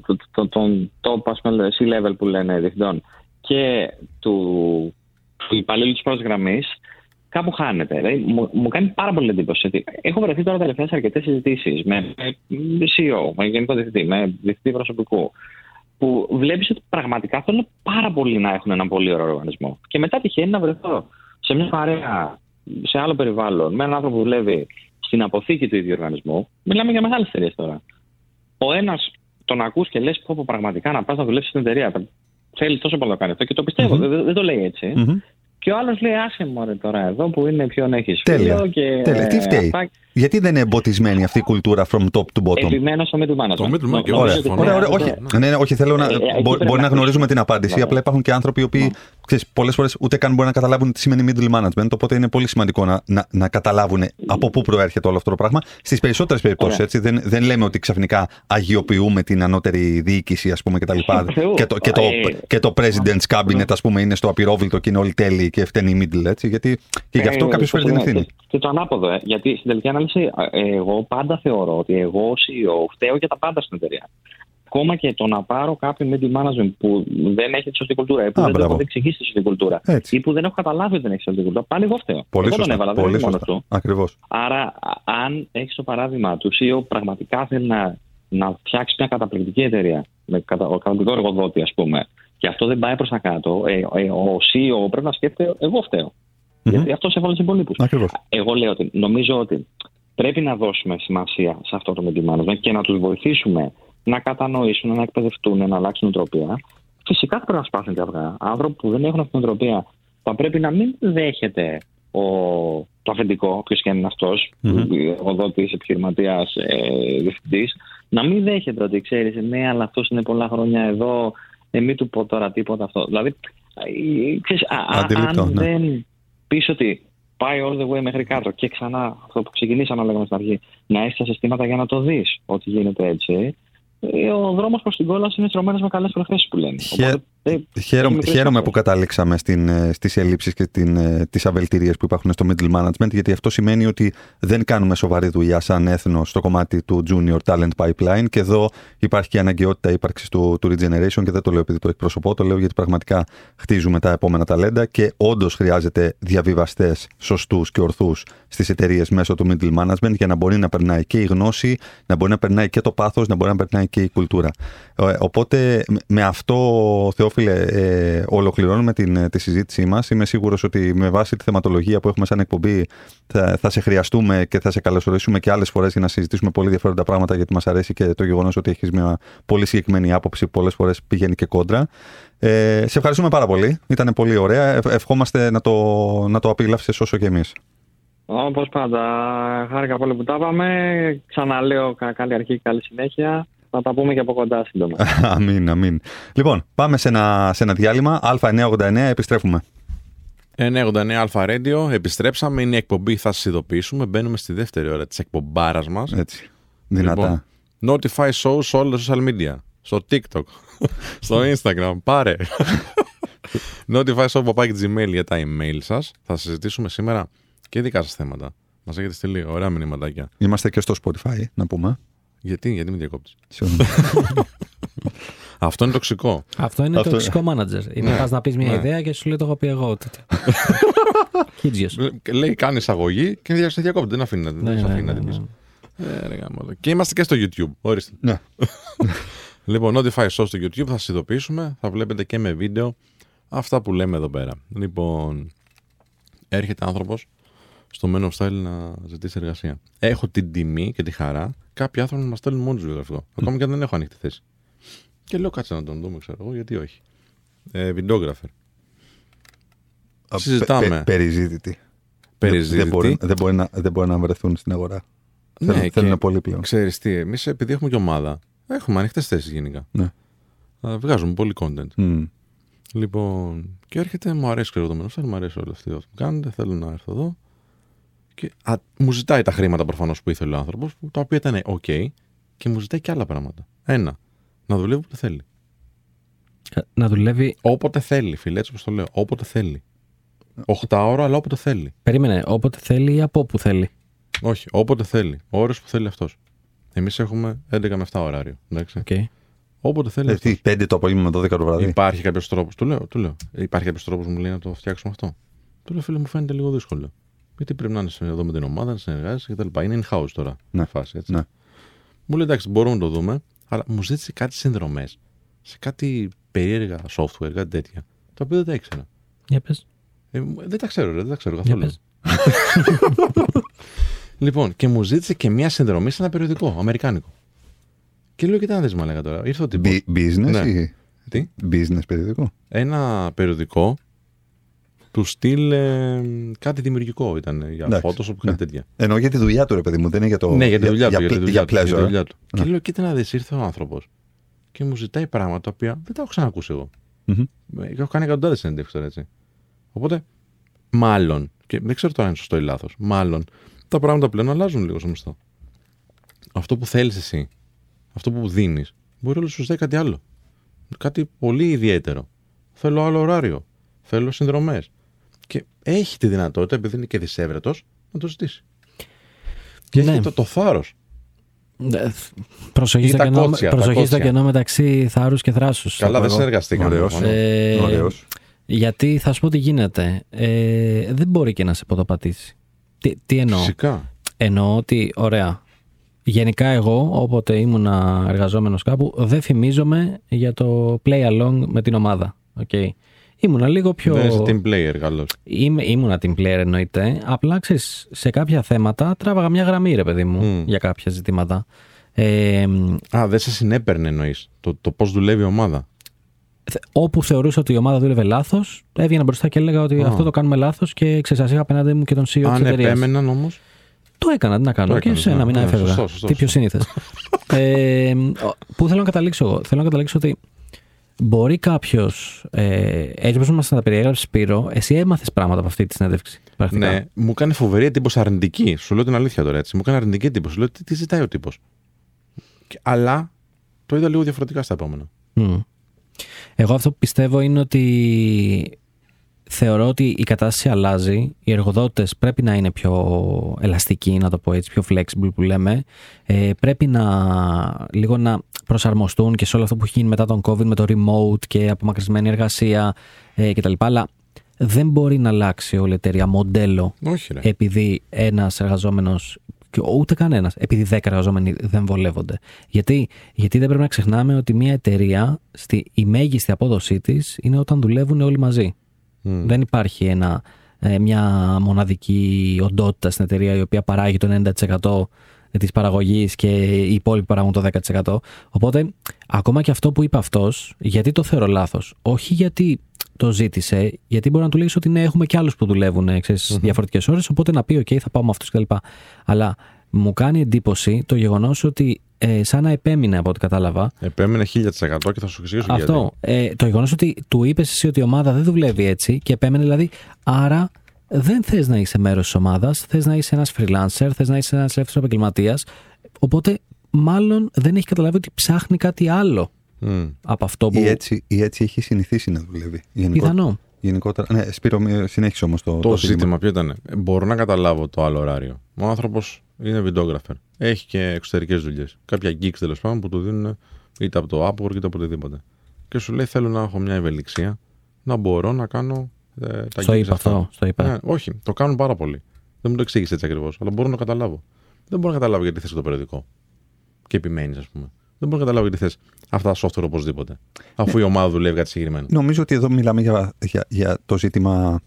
των το, το, top ας πούμε, C-level που λένε διευθυντών και του, του υπαλλήλου της πρώτης γραμμής, κάπου χάνεται. Δηλαδή, μου, μου κάνει πάρα πολύ εντύπωση ότι έχω βρεθεί τώρα τελευταία σε αρκετές συζητήσεις με, με CEO, με γενικό διευθυντή, με διευθυντή προσωπικού, που βλέπεις ότι πραγματικά θέλουν πάρα πολύ να έχουν έναν πολύ ωραίο οργανισμό. Και μετά τυχαίνει να βρεθώ σε μια παρέα, σε άλλο περιβάλλον, με έναν άνθρωπο που δουλεύει στην αποθήκη του ίδιου οργανισμού, μιλάμε για μεγάλες εταιρείες τώρα. Ο ένας τον ακούς και λες: Πω, πραγματικά να πας να δουλέψεις στην εταιρεία. Θέλεις τόσο πολύ να κάνεις αυτό και το πιστεύω. Μμμ. Δεν, δεν το λέει έτσι. Μμμ. Και ο άλλος λέει: Άσε μου ρε, τώρα εδώ που είναι ποιον έχεις Τέλεια. Και, Τέλεια. Τι φταίει; αυτά. Γιατί δεν είναι εμποτισμένη αυτή η κουλτούρα from top to bottom; Επιμένω στο middle management. Το middle management, Νομίζω Ωραία, ότι- συμφωνώ. ωραία, ωραία. ναι, Όχι, ναι. ναι, ναι, όχι, θέλω να. Ε, ε, εκεί μπο- πρέπει Μπορεί να να γνωρίζουμε την κλείσουμε. απάντηση. Ναι. Απλά υπάρχουν και άνθρωποι οι οποίοι πολλές φορές ούτε καν μπορεί να καταλάβουν τι σημαίνει middle management. Οπότε είναι πολύ σημαντικό να, να, να καταλάβουν από πού προέρχεται όλο αυτό το πράγμα. Στις περισσότερες περιπτώσεις, Ωραία. έτσι. Δεν, δεν λέμε ότι ξαφνικά αγιοποιούμε την ανώτερη διοίκηση, ας πούμε, κτλ. Θεού. και, το, και, το, Ε, και το president's cabinet, ας πούμε, είναι στο απειρόβλητο και είναι όλοι τέλειοι και φταίνει η middle, έτσι. Γιατί και γι' αυτό Ε, κάποιος φέρει την ναι, ευθύνη. Και, και το ανάποδο, ε, γιατί στην τελική ανάλυση ε, εγώ πάντα θεωρώ ότι εγώ ως CEO φταίω για τα πάντα στην εταιρεία. Ακόμα και το να πάρω κάποιον middle management που δεν έχει τη σωστή κουλτούρα ή που Α, δεν το μπράβο. έχω εξηγήσει τη σωστή κουλτούρα Έτσι. ή που δεν έχω καταλάβει ότι δεν έχει σωστή κουλτούρα, πάλι εγώ φταίω. Πολύ εγώ σωστά. τον έβαλα, δεν πολύ είναι μόνος σωστά. του. Ακριβώς. Άρα, α- αν έχεις το παράδειγμα του CEO πραγματικά θέλει να, να φτιάξει μια καταπληκτική εταιρεία με κατα, ο καταπληκτικό εργοδότη, ας πούμε, και αυτό δεν πάει προς τα κάτω, ε, ε, ο CEO πρέπει να σκέφτεται, εγώ φταίω. Γιατί αυτό έβαλε του υπολείπου. Ακριβώς. Εγώ λέω ότι νομίζω ότι πρέπει να δώσουμε σημασία σε αυτό το middle management και να τους βοηθήσουμε να κατανοήσουν, να εκπαιδευτούν, να αλλάξουν νοοτροπία. Φυσικά πρέπει να σπάσουν και αυγά. Άνθρωποι που δεν έχουν αυτή την νοοτροπία θα πρέπει να μην δέχεται ο, το αφεντικό, όποιος και αν είναι αυτός, Μμμ. εργοδότης, επιχειρηματίας, ε, διευθυντής, να μην δέχεται ότι ξέρεις, ναι, αλλά αυτός είναι πολλά χρόνια εδώ, ε, μην του πω τώρα τίποτα αυτό. Δηλαδή, ε, ξέρεις, α- α- Αντιληπτό, αν ναι. δεν πεις ότι πάει all the way μέχρι κάτω και ξανά αυτό που ξεκινήσαμε να λέγαμε στην αρχή, να έχει τα συστήματα για να το δεις ότι γίνεται έτσι. ε, Ο δρόμος προς την κόλαση είναι στρωμένος με καλές προθέσεις που λένε. Χαι- Οπότε, ε, Χαίρομαι, έχουμε χαίρομαι κλείσει που καταλήξαμε στην, ε, στις ελλείψεις και την, ε, τις αβελτηρίες που υπάρχουν στο middle management γιατί αυτό σημαίνει ότι δεν κάνουμε σοβαρή δουλειά σαν έθνο στο κομμάτι του junior talent pipeline και εδώ υπάρχει και αναγκαιότητα ύπαρξης του, του regeneration και δεν το λέω επειδή το εκπροσωπώ, το λέω γιατί πραγματικά χτίζουμε τα επόμενα ταλέντα και όντως χρειάζεται διαβιβαστές σωστούς και ορθούς στις εταιρείες μέσω του middle management για να μπορεί να περνάει και η γνώση, να μπορεί να περνάει και το πάθος, να μπορεί να περνάει και η κουλτούρα. Ε, Οπότε με- με αυτό, Θεόφιλε, ε, ολοκληρώνουμε την, ε, τη συζήτησή μας. Είμαι σίγουρος ότι με βάση τη θεματολογία που έχουμε σαν εκπομπή θα, θα σε χρειαστούμε και θα σε καλωσορίσουμε και άλλες φορές για να συζητήσουμε πολύ ενδιαφέροντα πράγματα γιατί μας αρέσει και το γεγονός ότι έχεις μια πολύ συγκεκριμένη άποψη που πολλές φορές πηγαίνει και κόντρα. Ε, σε ευχαριστούμε πάρα πολύ. Ήταν πολύ ωραία. Ε, ευχόμαστε να το, να το απίλαυσες όσο και εμείς. Όπως πάντα, χάρηκα πολύ που τα είπαμε. Ξαναλέω, κα- καλή αρχή, καλή συνέχεια. Θα τα πούμε και από κοντά σύντομα. αμήν, αμήν. Λοιπόν, πάμε σε ένα, σε ένα διάλειμμα. Α989, επιστρέφουμε. 989 Αλφα Radio, επιστρέψαμε. Είναι η εκπομπή, θα σας ειδοποιήσουμε. Μπαίνουμε στη δεύτερη ώρα της εκπομπάρας μας. Έτσι. Δυνατά. Λοιπόν, notify show σε όλα τα social media. Στο TikTok, στο Instagram, πάρε. notify show παπάκι gmail για τα email σας. Θα συζητήσουμε σήμερα και δικά σας θέματα. Μας έχετε στείλει ωραία μηνυματάκια. Είμαστε και στο Spotify, να πούμε. Γιατί, γιατί με διακόπτεις; Συγγνώμη. Αυτό είναι τοξικό. Αυτό είναι Αυτό- το τοξικό manager. Είναι Ναι, πας να πεις μια ναι. ιδέα και σου λέει το έχω πει εγώ. Χίτζιος. Λέ- Λέει, κάνει εισαγωγή και δια- σε διακόπτει. Δεν αφήνει να- Ναι, δεν σε ναι, αφήνει να ναι, την ναι. πεις. Ε, ρε γάμο το. Και είμαστε και στο YouTube. Ορίστε. ναι. Λοιπόν, Notify Show στο YouTube θα σας ειδοποιήσουμε. Θα βλέπετε και με βίντεο αυτά που λέμε εδώ πέρα. Λοιπόν, έρχεται άνθρωπος στο Men of Style να ζητήσει εργασία. Έχω την τιμή και τη χαρά κάποιοι άνθρωποι να μας στέλνουν μόνοι τους βιογραφικό. Ακόμα και αν δεν έχω ανοιχτή θέση. Και λέω κάτσε να τον δούμε, ξέρω εγώ, γιατί όχι. Ε, βιντεόγραφερ. Συζητάμε. Πε- πε- περιζήτητη. Περιζήτητη. Δεν, μπορεί, δεν, μπορεί να, δεν μπορεί να βρεθούν στην αγορά. Ναι, θέλουν, και θέλουν πολύ πλέον. Ξέρεις τι, εμείς επειδή έχουμε και ομάδα, έχουμε ανοιχτές θέσεις γενικά. Ναι. Α, Βγάζουμε πολύ content. Μμ. Λοιπόν, και έρχεται, μου αρέσει ξέρω, το Menofstyle, μου αρέσει όλο αυτό που κάνετε, θέλω να έρθω εδώ. Και α, μου ζητάει τα χρήματα προφανώς που ήθελε ο άνθρωπος, τα οποία ήταν OK, και μου ζητάει και άλλα πράγματα. Ένα, να δουλεύει όποτε θέλει. Να δουλεύει. Όποτε θέλει, φίλε, έτσι όπως το λέω. Όποτε θέλει. 8 ώρα, αλλά όποτε θέλει. Περίμενε, όποτε θέλει ή από όπου θέλει. Όχι, όποτε θέλει. Ώρε που θέλει αυτός. Εμείς έχουμε 11 με 7 ωράριο. Εντάξει. Okay. Όποτε θέλει. Ε, αυτός. τι, πέντε το απόγευμα με 12 το βράδυ. Υπάρχει κάποιος τρόπος. Του λέω, του λέω. Υπάρχει κάποιος τρόπος που μου λέει να το φτιάξουμε αυτό. Του λέω, φίλε, μου φαίνεται λίγο δύσκολο. Γιατί πρέπει να είναι εδώ με την ομάδα, να συνεργάζεσαι κτλ. Είναι in-house τώρα. Ναι. η Φάση, έτσι. Ναι. Μου λέει, εντάξει, μπορούμε να το δούμε, αλλά μου ζήτησε κάτι συνδρομές σε κάτι περίεργα software, κάτι τέτοια. Τα οποία δεν τα ήξερα. Για πες. Ε, μου- δεν τα ξέρω, ρε, δεν τα ξέρω Για καθόλου. πες. Λοιπόν, και μου ζήτησε και μια συνδρομή σε ένα περιοδικό, αμερικάνικο. Και λέω, κοιτά να δεις, μου έλεγα τώρα. Ήρθε ο τύπος. Μπι- Business Ναι. ή Τι; business περιοδικό; Ένα περιοδικό του στυλ ε, κάτι δημιουργικό ήταν για Εντάξει, Photoshop, κάτι ναι. τέτοια. Εννοώ για τη δουλειά του, ρε παιδί μου, δεν είναι για το. ναι, για τη δουλειά του. Για, τη πλ- δουλειά του, για τη pleasure. δουλειά του. Ναι. Και λέω, κοίτα να δεις, ήρθε ο άνθρωπος και μου ζητάει πράγματα τα οποία δεν τα έχω ξανακούσει εγώ. Μμμ. Ε, Έχω κάνει εκατοντάδες συνέντευξει τώρα έτσι. Οπότε, μάλλον, και δεν ξέρω τώρα αν είναι σωστό ή λάθος, μάλλον τα πράγματα πλέον αλλάζουν λίγο στο μισθό. Αυτό που θέλεις εσύ, αυτό που δίνεις, μπορεί όλος σου ζητάει κάτι άλλο. Κάτι πολύ ιδιαίτερο. Θέλω άλλο ωράριο. Θέλω συνδρομές. Και έχει τη δυνατότητα, επειδή είναι και δυσέβρετος, να το ζητήσει. Και Ναι. έχει το, το θάρρος. Ε, Προσοχή Ή στο τα κενό, κότσια, τα προσοχή στο κότσια. κενό μεταξύ θάρρους και θράσους. Καλά, δεν συνεργαστήκαμε. Ωραίος. μόνο. Ε, Ωραίος. γιατί θα σου πω τι γίνεται. Ε, δεν μπορεί και να σε ποδοπατήσει. Τι, τι εννοώ; Φυσικά. Εννοώ ότι, ωραία. Γενικά εγώ, όποτε ήμουνα εργαζόμενος κάπου, δεν φημίζομαι για το play along με την ομάδα. Okay. Ήμουνα λίγο πιο... Δεν είσαι team player, καλώς. Είμαι, ήμουνα team player εννοείται. Απλά ξέρεις, σε κάποια θέματα τράβαγα μια γραμμή, ρε παιδί μου, Μμ. για κάποια ζητήματα. Ε, Α, δεν σε συνέπαιρνε εννοείς. Το, το πώς δουλεύει η ομάδα; θε- όπου θεωρούσα ότι η ομάδα δούλευε λάθος, έβγαινα μπροστά και έλεγα ότι Α. αυτό το κάνουμε λάθος και ξέρεις, είχα απέναντι μου και τον CEO τη Αν εταιρείας. επέμεναν όμως; Το έκανα, τι να κάνω. Το και έκανες, σε ένα ναι, μην ναι, έφευγα. σωστό, σωστό, Τι πιο σύνηθες. ε, ο- πού θέλω να καταλήξω εγώ. Θέλω να καταλήξω ότι μπορεί κάποιος. Ε, έτσι όπως μας τα περιέγραψε, Σπύρο, εσύ έμαθες πράγματα από αυτή τη συνέντευξη. Πρακτικά; Ναι, μου έκανε φοβερή εντύπωση αρνητική. Σου λέω την αλήθεια τώρα έτσι. Μου έκανε αρνητική εντύπωση. Λέω τι, τι ζητάει ο τύπος; Αλλά το είδα λίγο διαφορετικά στα επόμενα. Μμ. Εγώ αυτό που πιστεύω είναι ότι θεωρώ ότι η κατάσταση αλλάζει. Οι εργοδότες πρέπει να είναι πιο ελαστικοί, να το πω έτσι, πιο flexible που λέμε. Ε, πρέπει να λίγο να προσαρμοστούν και σε όλο αυτό που έχει γίνει μετά τον COVID με το remote και απομακρυσμένη εργασία ε, κτλ. Αλλά δεν μπορεί να αλλάξει όλη η εταιρεία μοντέλο Όχι, ρε. επειδή ένας εργαζόμενος. Ούτε κανένας. Επειδή 10 εργαζόμενοι δεν βολεύονται. Γιατί, γιατί δεν πρέπει να ξεχνάμε ότι μια εταιρεία, στη, η μέγιστη απόδοσή της είναι όταν δουλεύουν όλοι μαζί. Μμ. Δεν υπάρχει ένα, ε, μια μοναδική οντότητα στην εταιρεία η οποία παράγει το 90% της παραγωγής και οι υπόλοιποι παράγουν το 10%. Οπότε, ακόμα και αυτό που είπε αυτός, γιατί το θεωρώ λάθος; Όχι γιατί το ζήτησε, γιατί μπορεί να του λέει ότι ναι, έχουμε και άλλους που δουλεύουν ε, ξέρεις, διαφορετικές ώρες, οπότε να πει: OK, θα πάω με αυτούς κτλ. Αλλά μου κάνει εντύπωση το γεγονός ότι, ε, σαν να επέμεινε από ό,τι κατάλαβα, Επέμενε 1000% και θα σου εξηγήσω γιατί. αυτό. Ε, το γεγονός ότι του είπες εσύ ότι η ομάδα δεν δουλεύει έτσι και επέμενε δηλαδή. Άρα δεν θες να είσαι μέρος της ομάδας, θες να είσαι ένας freelancer, θες να είσαι ένας ελεύθερος επαγγελματίας. Οπότε μάλλον δεν έχει καταλάβει ότι ψάχνει κάτι άλλο Μμ. από αυτό που. Ή έτσι, ή έτσι έχει συνηθίσει να δουλεύει. Γενικότερα. Πιθανό. Γενικότερα. Ναι, Σπύρο, μη- συνέχισε όμως το, Το ζήτημα ποιο ήταν. Ε, Μπορώ να καταλάβω το άλλο ωράριο. Ο άνθρωπος είναι βιντεόγραφερ. Έχει και εξωτερικές δουλειές. Κάποια gigs τέλος πάντων που του δίνουν είτε από το Upwork είτε από οτιδήποτε. Και σου λέει: Θέλω να έχω μια ευελιξία να μπορώ να κάνω ε, τα Στο gigs είπα αυτά. αυτό. Στο είπα. Ναι, όχι, το κάνουν πάρα πολύ. Δεν μου το εξήγησες έτσι ακριβώς, αλλά μπορώ να το καταλάβω. Δεν μπορώ να καταλάβω γιατί θες το περιοδικό. Και επιμένεις, ας πούμε. Δεν μπορώ να καταλάβω γιατί θες αυτά τα software οπωσδήποτε. Αφού η ομάδα δουλεύει κάτι συγκεκριμένο. Νομίζω ότι εδώ μιλάμε για, για, για το ζήτημα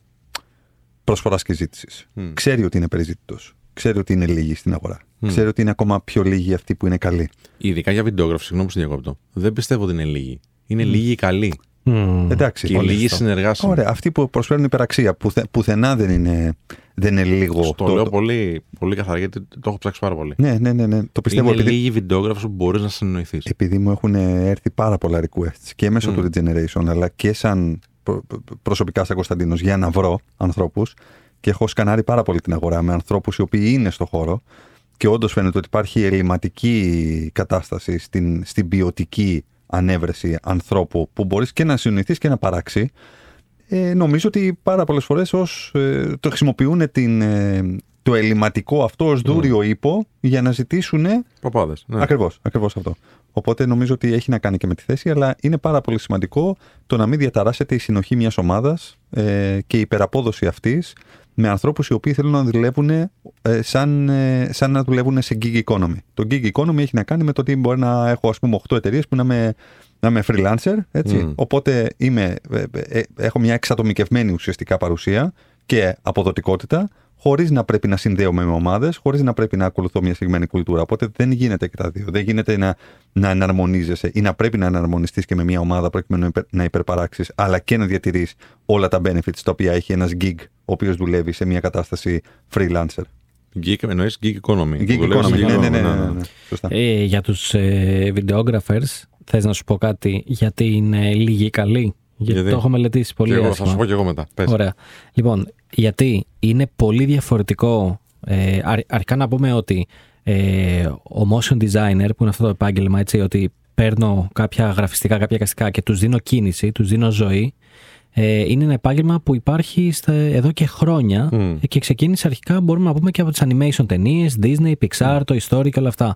προσφοράς και ζήτησης. Μμ. Ξέρει ότι είναι περιζήτητος. Ξέρει ότι είναι λίγοι στην αγορά. Μμ. Ξέρει ότι είναι ακόμα πιο λίγοι αυτοί που είναι καλοί. Ειδικά για βιντεόγραφο, συγγνώμη που σε διακόπτω. Δεν πιστεύω ότι είναι λίγοι. Είναι λίγοι οι καλοί. Μμμ. Εντάξει. Και όλοι λίγοι στο- συνεργάσιμοι. Ωραία, αυτοί που προσφέρουν υπεραξία. Πουθε, πουθενά δεν είναι, δεν είναι λίγο. Στο λέω πολύ, πολύ καθαρά γιατί το έχω ψάξει πάρα πολύ. Ναι, ναι, ναι, ναι. Το πιστεύω είναι επειδή, λίγοι βιντεόγραφοι που μπορείς να συνεννοηθείς. επειδή μου έχουν έρθει πάρα πολλά requests και μέσω Μμ. του Regeneration αλλά και σαν προ- προ- προσωπικά σαν Κωνσταντίνος για να βρω ανθρώπους και έχω σκανάρει πάρα πολύ την αγορά με ανθρώπους οι οποίοι είναι στο χώρο και όντως φαίνεται ότι υπάρχει ελληματική κατάσταση στην, στην ποιοτική ανέβρεση ανθρώπου που μπορείς και να συνοηθείς και να παράξει ε, νομίζω ότι πάρα πολλές φορές ως, ε, το χρησιμοποιούν την, ε, το ελληματικό αυτό ως δούριο ύπο για να ζητήσουν Παπάδες. Ναι. Ακριβώς, ακριβώς αυτό. Οπότε νομίζω ότι έχει να κάνει και με τη θέση, αλλά είναι πάρα πολύ σημαντικό το να μην διαταράσσεται η συνοχή μιας ομάδας ε, και η υπεραπόδοση αυτής με ανθρώπους οι οποίοι θέλουν να δουλεύουν ε, σαν, ε, σαν να δουλεύουν σε gig economy. Το gig economy έχει να κάνει με το ότι μπορεί να έχω ας πούμε 8 εταιρείες που να είμαι, να είμαι freelancer, έτσι. Μμ. Οπότε είμαι, ε, ε, έχω μια εξατομικευμένη ουσιαστικά παρουσία και αποδοτικότητα, χωρίς να πρέπει να συνδέομαι με ομάδες, χωρίς να πρέπει να ακολουθώ μια συγκεκριμένη κουλτούρα. Οπότε δεν γίνεται και τα δύο. Δεν γίνεται να, να εναρμονίζεσαι ή να πρέπει να εναρμονιστείς και με μια ομάδα προκειμένου να, υπερ, να υπερπαράξεις, αλλά και να διατηρείς όλα τα benefits τα οποία έχει ένας gig ο οποίος δουλεύει σε μια κατάσταση freelancer. Geek, εννοείς gig economy. Gig Δουλεύεις economy. gig Ναι, ναι, economy, ναι, ναι, ναι, ναι. Σωστά. Ε, για τους ε, videographers, θες να σου πω κάτι, γιατί είναι λίγοι καλοί; Γιατί, Γιατί; το έχω μελετήσει πολύ Και εγώ, θα άσχημα. σου πω και εγώ μετά. Πες. Ωραία. Λοιπόν, γιατί είναι πολύ διαφορετικό. Ε, αρ- αρχικά να πούμε ότι ε, ο motion designer, που είναι αυτό το επάγγελμα, έτσι, ότι παίρνω κάποια γραφιστικά, κάποια εικαστικά και τους δίνω κίνηση, τους δίνω ζωή, ε, είναι ένα επάγγελμα που υπάρχει στα, εδώ και χρόνια Μμ. και ξεκίνησε αρχικά, μπορούμε να πούμε, και από τις animation ταινίες, Disney, Pixar, το Story και όλα αυτά.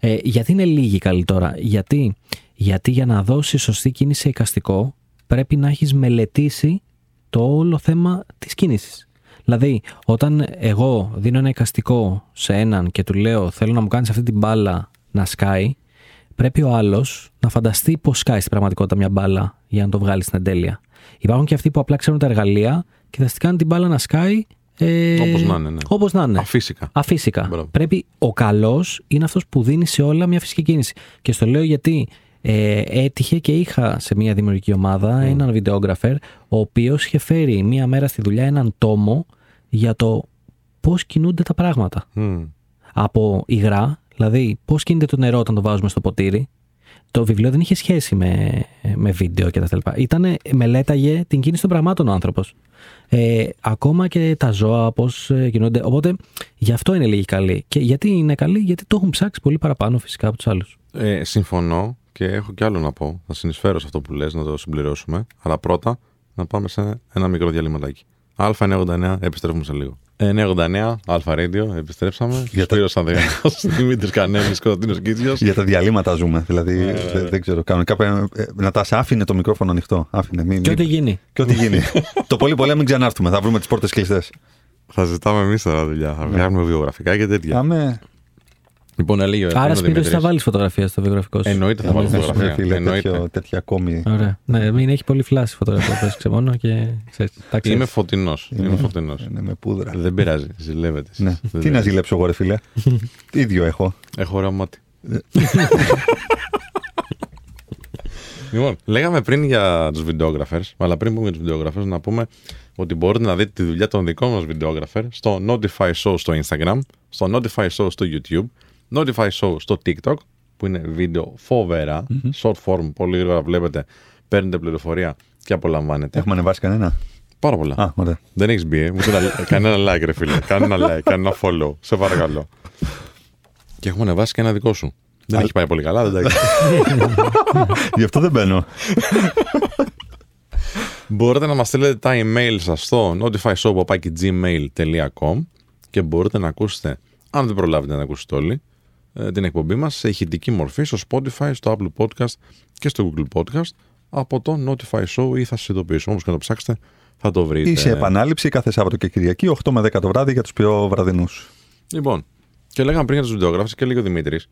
Ε, γιατί είναι λίγοι καλοί τώρα; Γιατί, γιατί για να δώσεις σωστή κίνηση σε εικαστικό πρέπει να έχεις μελετήσει το όλο θέμα της κίνησης. Δηλαδή, όταν εγώ δίνω ένα εικαστικό σε έναν και του λέω θέλω να μου κάνεις αυτή την μπάλα να σκάει, πρέπει ο άλλος να φανταστεί πώς σκάει στην πραγματικότητα μια μπάλα για να το βγάλει στην εντέλεια. Υπάρχουν και αυτοί που απλά ξέρουν τα εργαλεία και θα στην κάνουν την μπάλα να σκάει ε, Όπως να είναι, ναι. όπως να είναι. Αφύσικα. Αφύσικα. Μπράβο. Πρέπει ο καλός είναι αυτός που δίνει σε όλα μια φυσική κίνηση. Και στο λέω γιατί ε, έτυχε και είχα σε μια δημιουργική ομάδα έναν βιντεόγραφερ, ο οποίος είχε φέρει μία μέρα στη δουλειά έναν τόμο για το πώς κινούνται τα πράγματα. Μμ. Από υγρά, δηλαδή πώς κινείται το νερό όταν το βάζουμε στο ποτήρι. Το βιβλίο δεν είχε σχέση με, με βίντεο και τα λοιπά. Ήτανε, μελέταγε την κίνηση των πραγμάτων ο άνθρωπος. Ε, ακόμα και τα ζώα, πώς κινούνται. Οπότε γι' αυτό είναι λίγοι καλοί. Και γιατί είναι καλοί, γιατί το έχουν ψάξει πολύ παραπάνω φυσικά από τους άλλους. Ε, συμφωνώ και έχω κι άλλο να πω. Θα συνεισφέρω σε αυτό που λες, να το συμπληρώσουμε. Αλλά πρώτα να πάμε σε ένα μικρό διαλυματάκι. Α989, επιστρέφουμε σε λίγο. Ε, 989, Αλφα Radio, επιστρέψαμε. Για τα- Σπύρος Ανδρεάνος, Δημήτρης Κανέλης, Κωνσταντίνος Κίτσιος. Για τα διαλύματα ζούμε. Δηλαδή, Ναι, δεν, δεν ξέρω. Κανονικά πρέπει ε, να τα άφηνε το μικρόφωνο ανοιχτό. Άφηνε. Μην, Και μην- ό,τι γίνει. και ό,τι γίνει. το πολύ πολύ να μην ξανάρθουμε. Θα βρούμε τις πόρτες κλειστές. Θα ζητάμε εμείς τώρα δουλειά. Θα βγάλουμε βιογραφικά και τέτοια. Άμε. Λοιπόν, έλεγε ο Άρα, Ελένης ο Σπύρο, θα Δημήτρης. βάλεις φωτογραφία στο βιογραφικό σου. Εννοείται θα βάλω Ρε φωτογραφία. φίλε, Εννοείται. τέτοιο, τέτοια ακόμη. Ωραία. Ναι, μην έχει πολύ φλάση φωτογραφία. Πες ξεμόνο και ξέρεις, τα ξέρεις. Είμαι φωτεινός. Είμαι φωτεινός. Είναι με πούδρα. Δεν πειράζει, ζηλεύετε. εσείς. Ναι. Δεν Τι να πειράζει. ζηλέψω εγώ, ρε φίλε; ίδιο έχω. Έχω ωραίο μάτι. λοιπόν, λέγαμε πριν για τους videographers, αλλά πριν πούμε για τους videographers, να πούμε ότι μπορείτε να δείτε τη δουλειά των δικών μας videographer στο Notify Show στο Instagram, στο Notify Show στο YouTube, Notify Show στο TikTok, που είναι βίντεο φοβερά, short form, πολύ γρήγορα βλέπετε, παίρνετε πληροφορία και απολαμβάνετε. Έχουμε ανεβάσει κανένα; Πάρα πολλά. Α, ωραία. Δεν έχεις μπει, ε; Ούτε ένα- κανένα like, ρε φίλε. Κανένα like, κανένα follow. Σε παρακαλώ. Και έχουμε ανεβάσει και ένα δικό σου. Δεν έχει πάει πολύ καλά, δεν τα έχεις. Γι' αυτό δεν μπαίνω. Μπορείτε να μας στείλετε τα email σας στο notifyshop.gmail.com και μπορείτε να ακούσετε, αν δεν προλάβετε να ακούσετε όλοι, ε, την εκπομπή μας σε ηχητική μορφή στο Spotify, στο Apple Podcast και στο Google Podcast από το Notify Show ή θα σας ειδοποιήσω. Όμως και να το ψάξετε θα το βρείτε. Ή σε επανάληψη κάθε Σάββατο και Κυριακή, 8 με 10 το βράδυ για τους πιο βραδινούς. Λοιπόν, και λέγαμε πριν για τους βιντεογράφους και λίγο Δημήτρης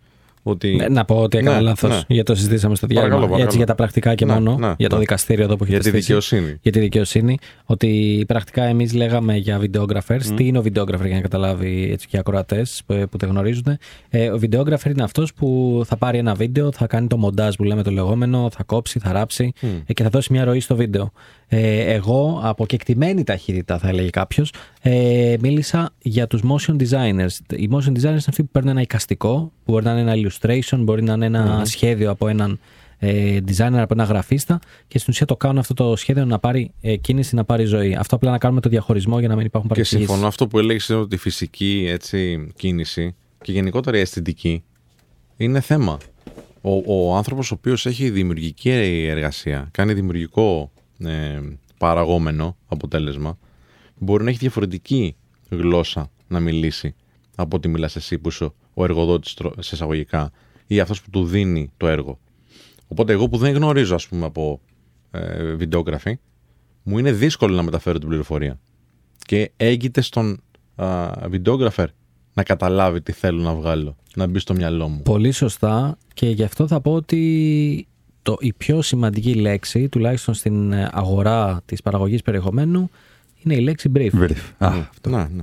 ότι... Ναι, να πω ότι έκανα Ναι, λάθος. ναι. Γιατί το συζητήσαμε στο διάλειμμα. Παρακαλώ, παρακαλώ. Έτσι για τα πρακτικά και Ναι, μόνο. ναι, για το ναι. δικαστήριο εδώ που έχει για τη δικαιοσύνη. για τη δικαιοσύνη, ότι πρακτικά εμείς λέγαμε για videographers. Τι είναι ο videographer για να καταλάβει έτσι και οι ακροατές που, που δεν γνωρίζουν. Ε, ο videographer είναι αυτός που θα πάρει ένα βίντεο, θα κάνει το μοντάζ που λέμε το λεγόμενο, θα κόψει, θα ράψει ε, και θα δώσει μια ροή στο βίντεο. Ε, εγώ από κεκτημένη ταχύτητα, θα έλεγε κάποιος, ε, μίλησα για τους motion designers. Οι motion designers είναι αυτοί που παίρνουν ένα εικαστικό, που μπορεί να είναι ένα illustration, μπορεί να είναι ένα σχέδιο από έναν ε, designer, από ένα γραφίστα και στην ουσία το κάνουν αυτό το σχέδιο να πάρει ε, κίνηση, να πάρει ζωή. Αυτό απλά να κάνουμε το διαχωρισμό για να μην υπάρχουν Και παρεξηγήσεις. συμφωνώ αυτό που έλεγες είναι ότι η φυσική έτσι, κίνηση και γενικότερα η αισθητική είναι θέμα. Ο, ο άνθρωπος ο οποίος έχει δημιουργική εργασία, κάνει δημιουργικό ε, παραγόμενο αποτέλεσμα, μπορεί να έχει διαφορετική γλώσσα να μιλήσει από ότι μιλάς εσύ που είσαι ο εργοδότης τρο- σε εισαγωγικά ή αυτός που του δίνει το έργο. Οπότε εγώ που δεν γνωρίζω ας πούμε από ε, βιντεόγραφη, μου είναι δύσκολο να μεταφέρω την πληροφορία και έγκυται στον α, videographer να καταλάβει τι θέλω να βγάλω, να μπει στο μυαλό μου. Πολύ σωστά και γι' αυτό θα πω ότι το, η πιο σημαντική λέξη, τουλάχιστον στην αγορά της παραγωγής περιεχομένου, είναι η λέξη brief. Brief. Α, Ναι, ναι.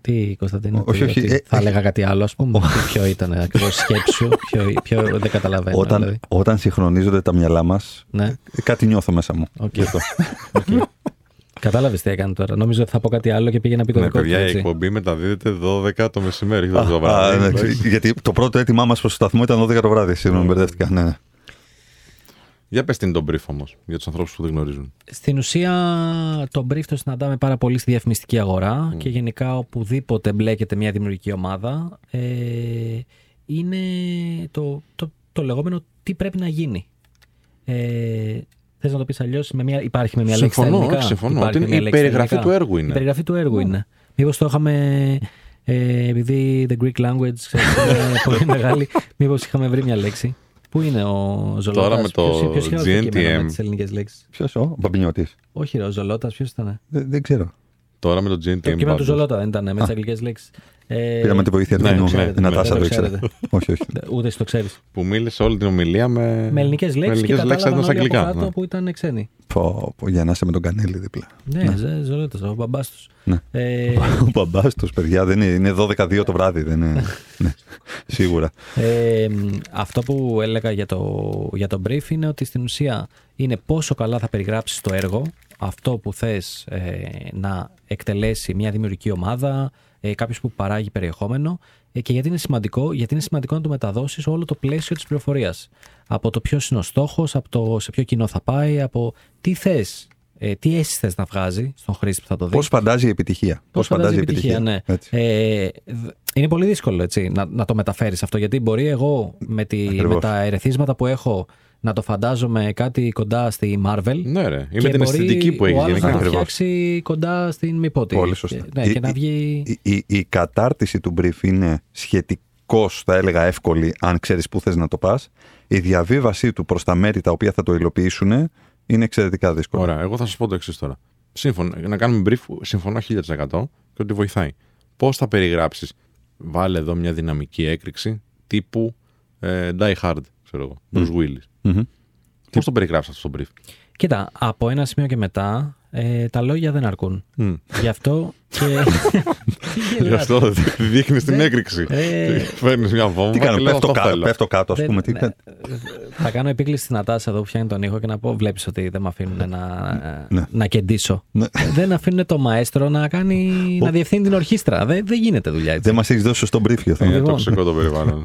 Τι, Κωνσταντίνο, Όχι, τι, όχι, ότι ε, θα ε, έλεγα κάτι άλλο, ας πούμε. Τι- ποιο ήταν ακριβώς σκέψου, ποιο, ποιο δεν καταλαβαίνω. Όταν, δηλαδή. όταν συγχρονίζονται τα μυαλά μας, Ναι, κάτι νιώθω μέσα μου. οκ. Γι' αυτό. οκ. Κατάλαβες τι έκανε τώρα. Νόμιζα ότι θα πω κάτι άλλο και πήγε να πει το Ναι, δικό του. παιδιά, η έτσι. εκπομπή μεταδίδεται 12 το μεσημέρι, όχι 12 το Α, βράδυ. ναι, εντάξει. γιατί το πρώτο αίτημά μας προς το σταθμό ήταν 12 το βράδυ. Συγγνώμη, μπερδεύτηκα. Ναι, ναι. Για πες τι είναι το brief όμως, για τους ανθρώπους που δεν γνωρίζουν. Στην ουσία, το brief το συναντάμε πάρα πολύ στη διαφημιστική αγορά και γενικά οπουδήποτε μπλέκεται μια δημιουργική ομάδα. Ε, είναι το, το, το λεγόμενο τι πρέπει να γίνει. Ε, Θες να το πεις αλλιώς, υπάρχει με μια λέξη στα Συμφωνώ, ελληνικά; όχι, συμφωνώ. Υπάρχει Ότι με είναι μια η λέξη στα περιγραφή ελληνικά; του έργου είναι. Η περιγραφή του έργου είναι. Μήπως το είχαμε. Ε, επειδή the Greek language ξέρεις, είναι πολύ μεγάλη, μήπως είχαμε βρει μια λέξη. Πού είναι ο Ζολότας; Τώρα με το GNTM. με τις ελληνικές λέξεις; Ποιος ο Μπαμπινιώτη. Όχι, ρε, ο Ζολότας, ποιος ήταν. Δεν, δεν ξέρω. Τώρα με το Το GNTM. κείμενο του πάντως. Ζολότα δεν ήταν με τις αγγλικέ λέξεις. Ε, Πήραμε τη βοήθεια του ναι, κοινού. ξέρετε, Η ναι, Νατάσα δεν το το ήξερε. ξέρετε. όχι, όχι. Ούτε εσύ το ξέρεις. Που μίλησε όλη την ομιλία με, Με ελληνικές λέξεις και ελληνικές λέξεις κατάλαβαν εντός όλοι από αγγλικά. κάτω ναι. που ήταν ξένοι. Πω, πω, για να είσαι με τον Κανέλη δίπλα. Ναι, ναι. Ζολότα, ο μπαμπάς τους. Ναι. Ε, Ο μπαμπάς τους, παιδιά, δεν είναι, είναι 12-2 το βράδυ. Δεν είναι, ναι, σίγουρα. Ε, αυτό που έλεγα για το, για το brief είναι ότι στην ουσία είναι πόσο καλά θα περιγράψεις το έργο, αυτό που θες ε, να εκτελέσει μια δημιουργική ομάδα, ε, κάποιος που παράγει περιεχόμενο ε, και γιατί είναι σημαντικό, γιατί είναι σημαντικό να το μεταδώσεις όλο το πλαίσιο της πληροφορίας. Από το ποιος είναι ο στόχος, από το σε ποιο κοινό θα πάει, από τι θες, ε, τι αίσθηση θες να βγάζει στον χρήστη που θα το δει. Πώς φαντάζει η επιτυχία. Πώς φαντάζει η επιτυχία, ναι. Έτσι. Ε, δ- είναι πολύ δύσκολο έτσι, να, να το μεταφέρεις αυτό γιατί μπορεί εγώ με, τη, Ακριβώς. με τα ερεθίσματα που έχω να το φαντάζομαι κάτι κοντά στη Marvel. Ναι, ρε. Ή και με την μπορεί αισθητική που ο έχει άλλος γενικά. να το Ακριβώς. φτιάξει κοντά στην μη πω τι. Πολύ σωστά. Και, ναι, Η- και να η- βγει. Η, η, η κατάρτιση του brief είναι σχετικώ, θα έλεγα, εύκολη, αν ξέρεις πού θες να το πας. Η διαβίβασή του προς τα μέρη τα οποία θα το υλοποιήσουν είναι εξαιρετικά δύσκολη. Ωραία, εγώ θα σας πω το εξής τώρα. Σύμφωνο, να κάνουμε brief, συμφωνώ 1000% και ότι βοηθάει. Πώς θα περιγράψεις, βάλε εδώ μια δυναμική έκρηξη τύπου ε, Die Hard, ξέρω εγώ, Bruce Willis. Μμμ. Πώς το περιγράψεις αυτό στο brief; Κοίτα, από ένα σημείο και μετά ε, τα λόγια δεν αρκούν. Μμ. Γι' αυτό και. Τι Γι' γελάς, αυτό δείχνεις την Δεν- έκρηξη. Ε, Φέρνεις μια βόμβα Τι και κάνω, λες πέφτω, αυτό κάτω, θέλω. πέφτω κάτω, ας Δεν- πούμε. Τι, ναι, θα κάνω επίκληση στην Νατάσα εδώ που φτιάχνει τον ήχο και να πω: Βλέπεις ότι δεν με αφήνουν να, Ναι. να κεντήσω. Ναι. δεν αφήνουν το μαέστρο να, κάνει, να διευθύνει την ορχήστρα. Δεν, δεν γίνεται δουλειά έτσι. Δεν μας έχεις δώσει σωστό brief για αυτό. Είναι Λοιπόν. τοξικό το περιβάλλον.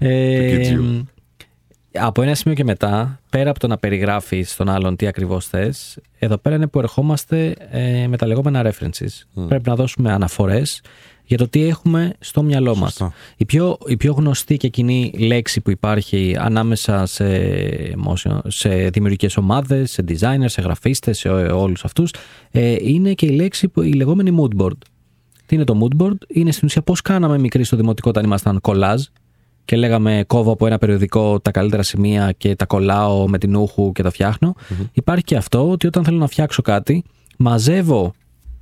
Ε, του Κιτζιού. από ένα σημείο και μετά, πέρα από το να περιγράφεις στον άλλον τι ακριβώς θες, εδώ πέρα είναι που ερχόμαστε ε, με τα λεγόμενα references. Πρέπει να δώσουμε αναφορές για το τι έχουμε στο μυαλό μας. Σωστά. Η πιο, η πιο γνωστή και κοινή λέξη που υπάρχει ανάμεσα σε, motion- σε δημιουργικές ομάδες, σε designers, σε γραφίστες, σε όλους αυτούς, ε, είναι και η λέξη, που, η λεγόμενη mood board. Τι είναι το mood board? Είναι στην ουσία πώς κάναμε μικροί στο δημοτικό όταν ήμασταν collage και λέγαμε κόβω από ένα περιοδικό τα καλύτερα σημεία και τα κολλάω με την ούχου και τα φτιαχνω Υπάρχει και αυτό ότι όταν θέλω να φτιάξω κάτι, μαζεύω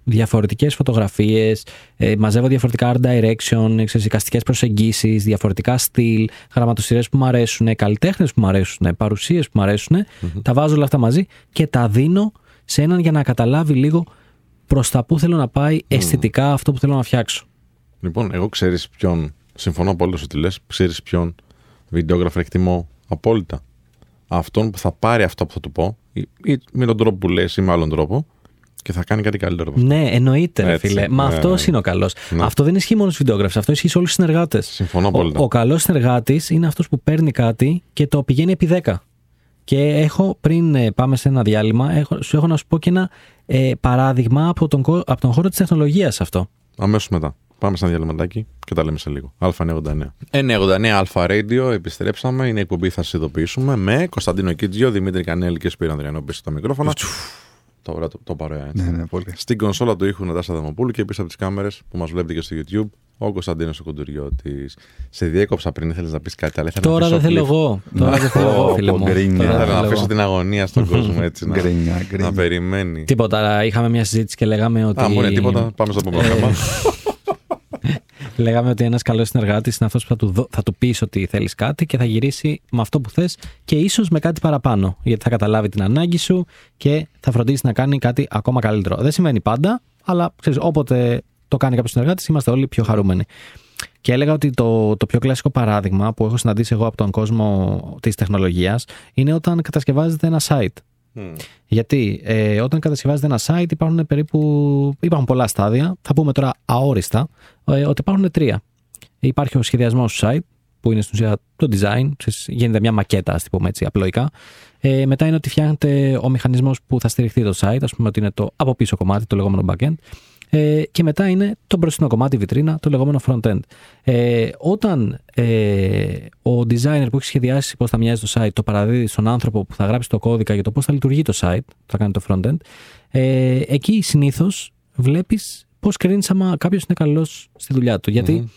διαφορετικές φωτογραφίες, ε, μαζεύω διαφορετικά art direction, ξέρεις, εικαστικές προσεγγίσεις, διαφορετικά στυλ, γραμματοσυρές που μου αρέσουν, καλλιτέχνες που μου αρέσουν, παρουσίες που μου αρεσουν τα βάζω όλα αυτά μαζί και τα δίνω σε έναν για να καταλάβει λίγο προς τα που θέλω να πάει αισθητικά αυτό που θέλω να φτιάξω. Λοιπόν, εγώ ξέρεις ποιον. Συμφωνώ απόλυτα ότι λες. Ξέρεις ποιον βιντεόγραφο εκτιμώ απόλυτα. Αυτόν που θα πάρει αυτό που θα του πω, ή, ή με τον τρόπο που λες, ή με άλλον τρόπο, και θα κάνει κάτι καλύτερο από αυτό. Ναι, εννοείται, ρε Έτσι, φίλε. Μα ναι. αυτός είναι ο καλός. Ναι. Αυτό δεν ισχύει μόνο στους βιντεόγραφους, αυτό ισχύει σε όλους τους συνεργάτες. Συμφωνώ Ο, απόλυτα. ο καλός συνεργάτης είναι αυτός που παίρνει κάτι και το πηγαίνει επί 10. Και έχω, πριν ε, πάμε σε ένα διάλειμμα, έχω, σου έχω να σου πω και ένα ε, παράδειγμα από τον, κο- από τον χώρο της τεχνολογίας αυτό. Αμέσως μετά. Πάμε σε ένα διαλυματάκι και τα λέμε σε λίγο. Α989. 989 Αλφα Radio, επιστρέψαμε. Είναι η εκπομπή θα σα ειδοποιήσουμε με Κωνσταντίνο Κίτζιο, Δημήτρη Κανέλη και Σπύρο Ανδριανό πίσω στα μικρόφωνα. Τώρα το, το παρέα έτσι. Ναι, ναι, πολύ. Στην κονσόλα του ήχου Νατάσα Δαμοπούλου και πίσω από τις κάμερες που μας βλέπετε και στο YouTube, ο Κωνσταντίνος ο Κουντουριώτης. Σε διέκοψα πριν, ήθελε να πεις κάτι, αλλά ήθελα Τώρα να δεν αφήσω θέλω clip. εγώ. Τώρα δεν θέλω εγώ, Πω, φίλε πω, μου. γκρίνια. Τώρα δεν Ήθελα να θέλω αφήσω εγώ. την αγωνία στον κόσμο έτσι. να, Γκρίνια, γκρίνια. να περιμένει. Τίποτα. Είχαμε μια συζήτηση και λέγαμε ότι. Α, μου είναι τίποτα. Πάμε στο επόμενο θέμα. Λέγαμε ότι ένας καλός συνεργάτης είναι αυτός που θα του, δω- θα του πεις ότι θέλεις κάτι και θα γυρίσει με αυτό που θες και ίσως με κάτι παραπάνω. Γιατί θα καταλάβει την ανάγκη σου και θα φροντίσει να κάνει κάτι ακόμα καλύτερο. Δεν σημαίνει πάντα, αλλά ξέρεις, όποτε το το κάνει κάποιος συνεργάτης, είμαστε όλοι πιο χαρούμενοι. Και έλεγα ότι το, το πιο κλασικό παράδειγμα που έχω συναντήσει εγώ από τον κόσμο της τεχνολογίας είναι όταν κατασκευάζεται ένα site. Γιατί ε, όταν κατασκευάζεται ένα site υπάρχουν περίπου υπάρχουν πολλά στάδια. Θα πούμε τώρα αόριστα ε, ότι υπάρχουν τρία. Υπάρχει ο σχεδιασμός του site, που είναι στην ουσία το design, γίνεται μια μακέτα, ας πούμε έτσι, απλοϊκά. Ε, μετά είναι ότι φτιάχνεται ο μηχανισμός που θα στηριχθεί το site, ας πούμε ότι είναι το από πίσω κομμάτι, το λεγόμενο backend. Ε, και μετά είναι το μπροστινό κομμάτι, βιτρίνα, το λεγόμενο front-end. Ε, όταν ε, ο designer που έχει σχεδιάσει πώς θα μοιάζει το site το παραδίδει στον άνθρωπο που θα γράψει το κώδικα για το πώς θα λειτουργεί το site, που θα κάνει το front-end, ε, εκεί συνήθως βλέπεις πώς κρίνεις άμα κάποιος είναι καλός στη δουλειά του. Γιατί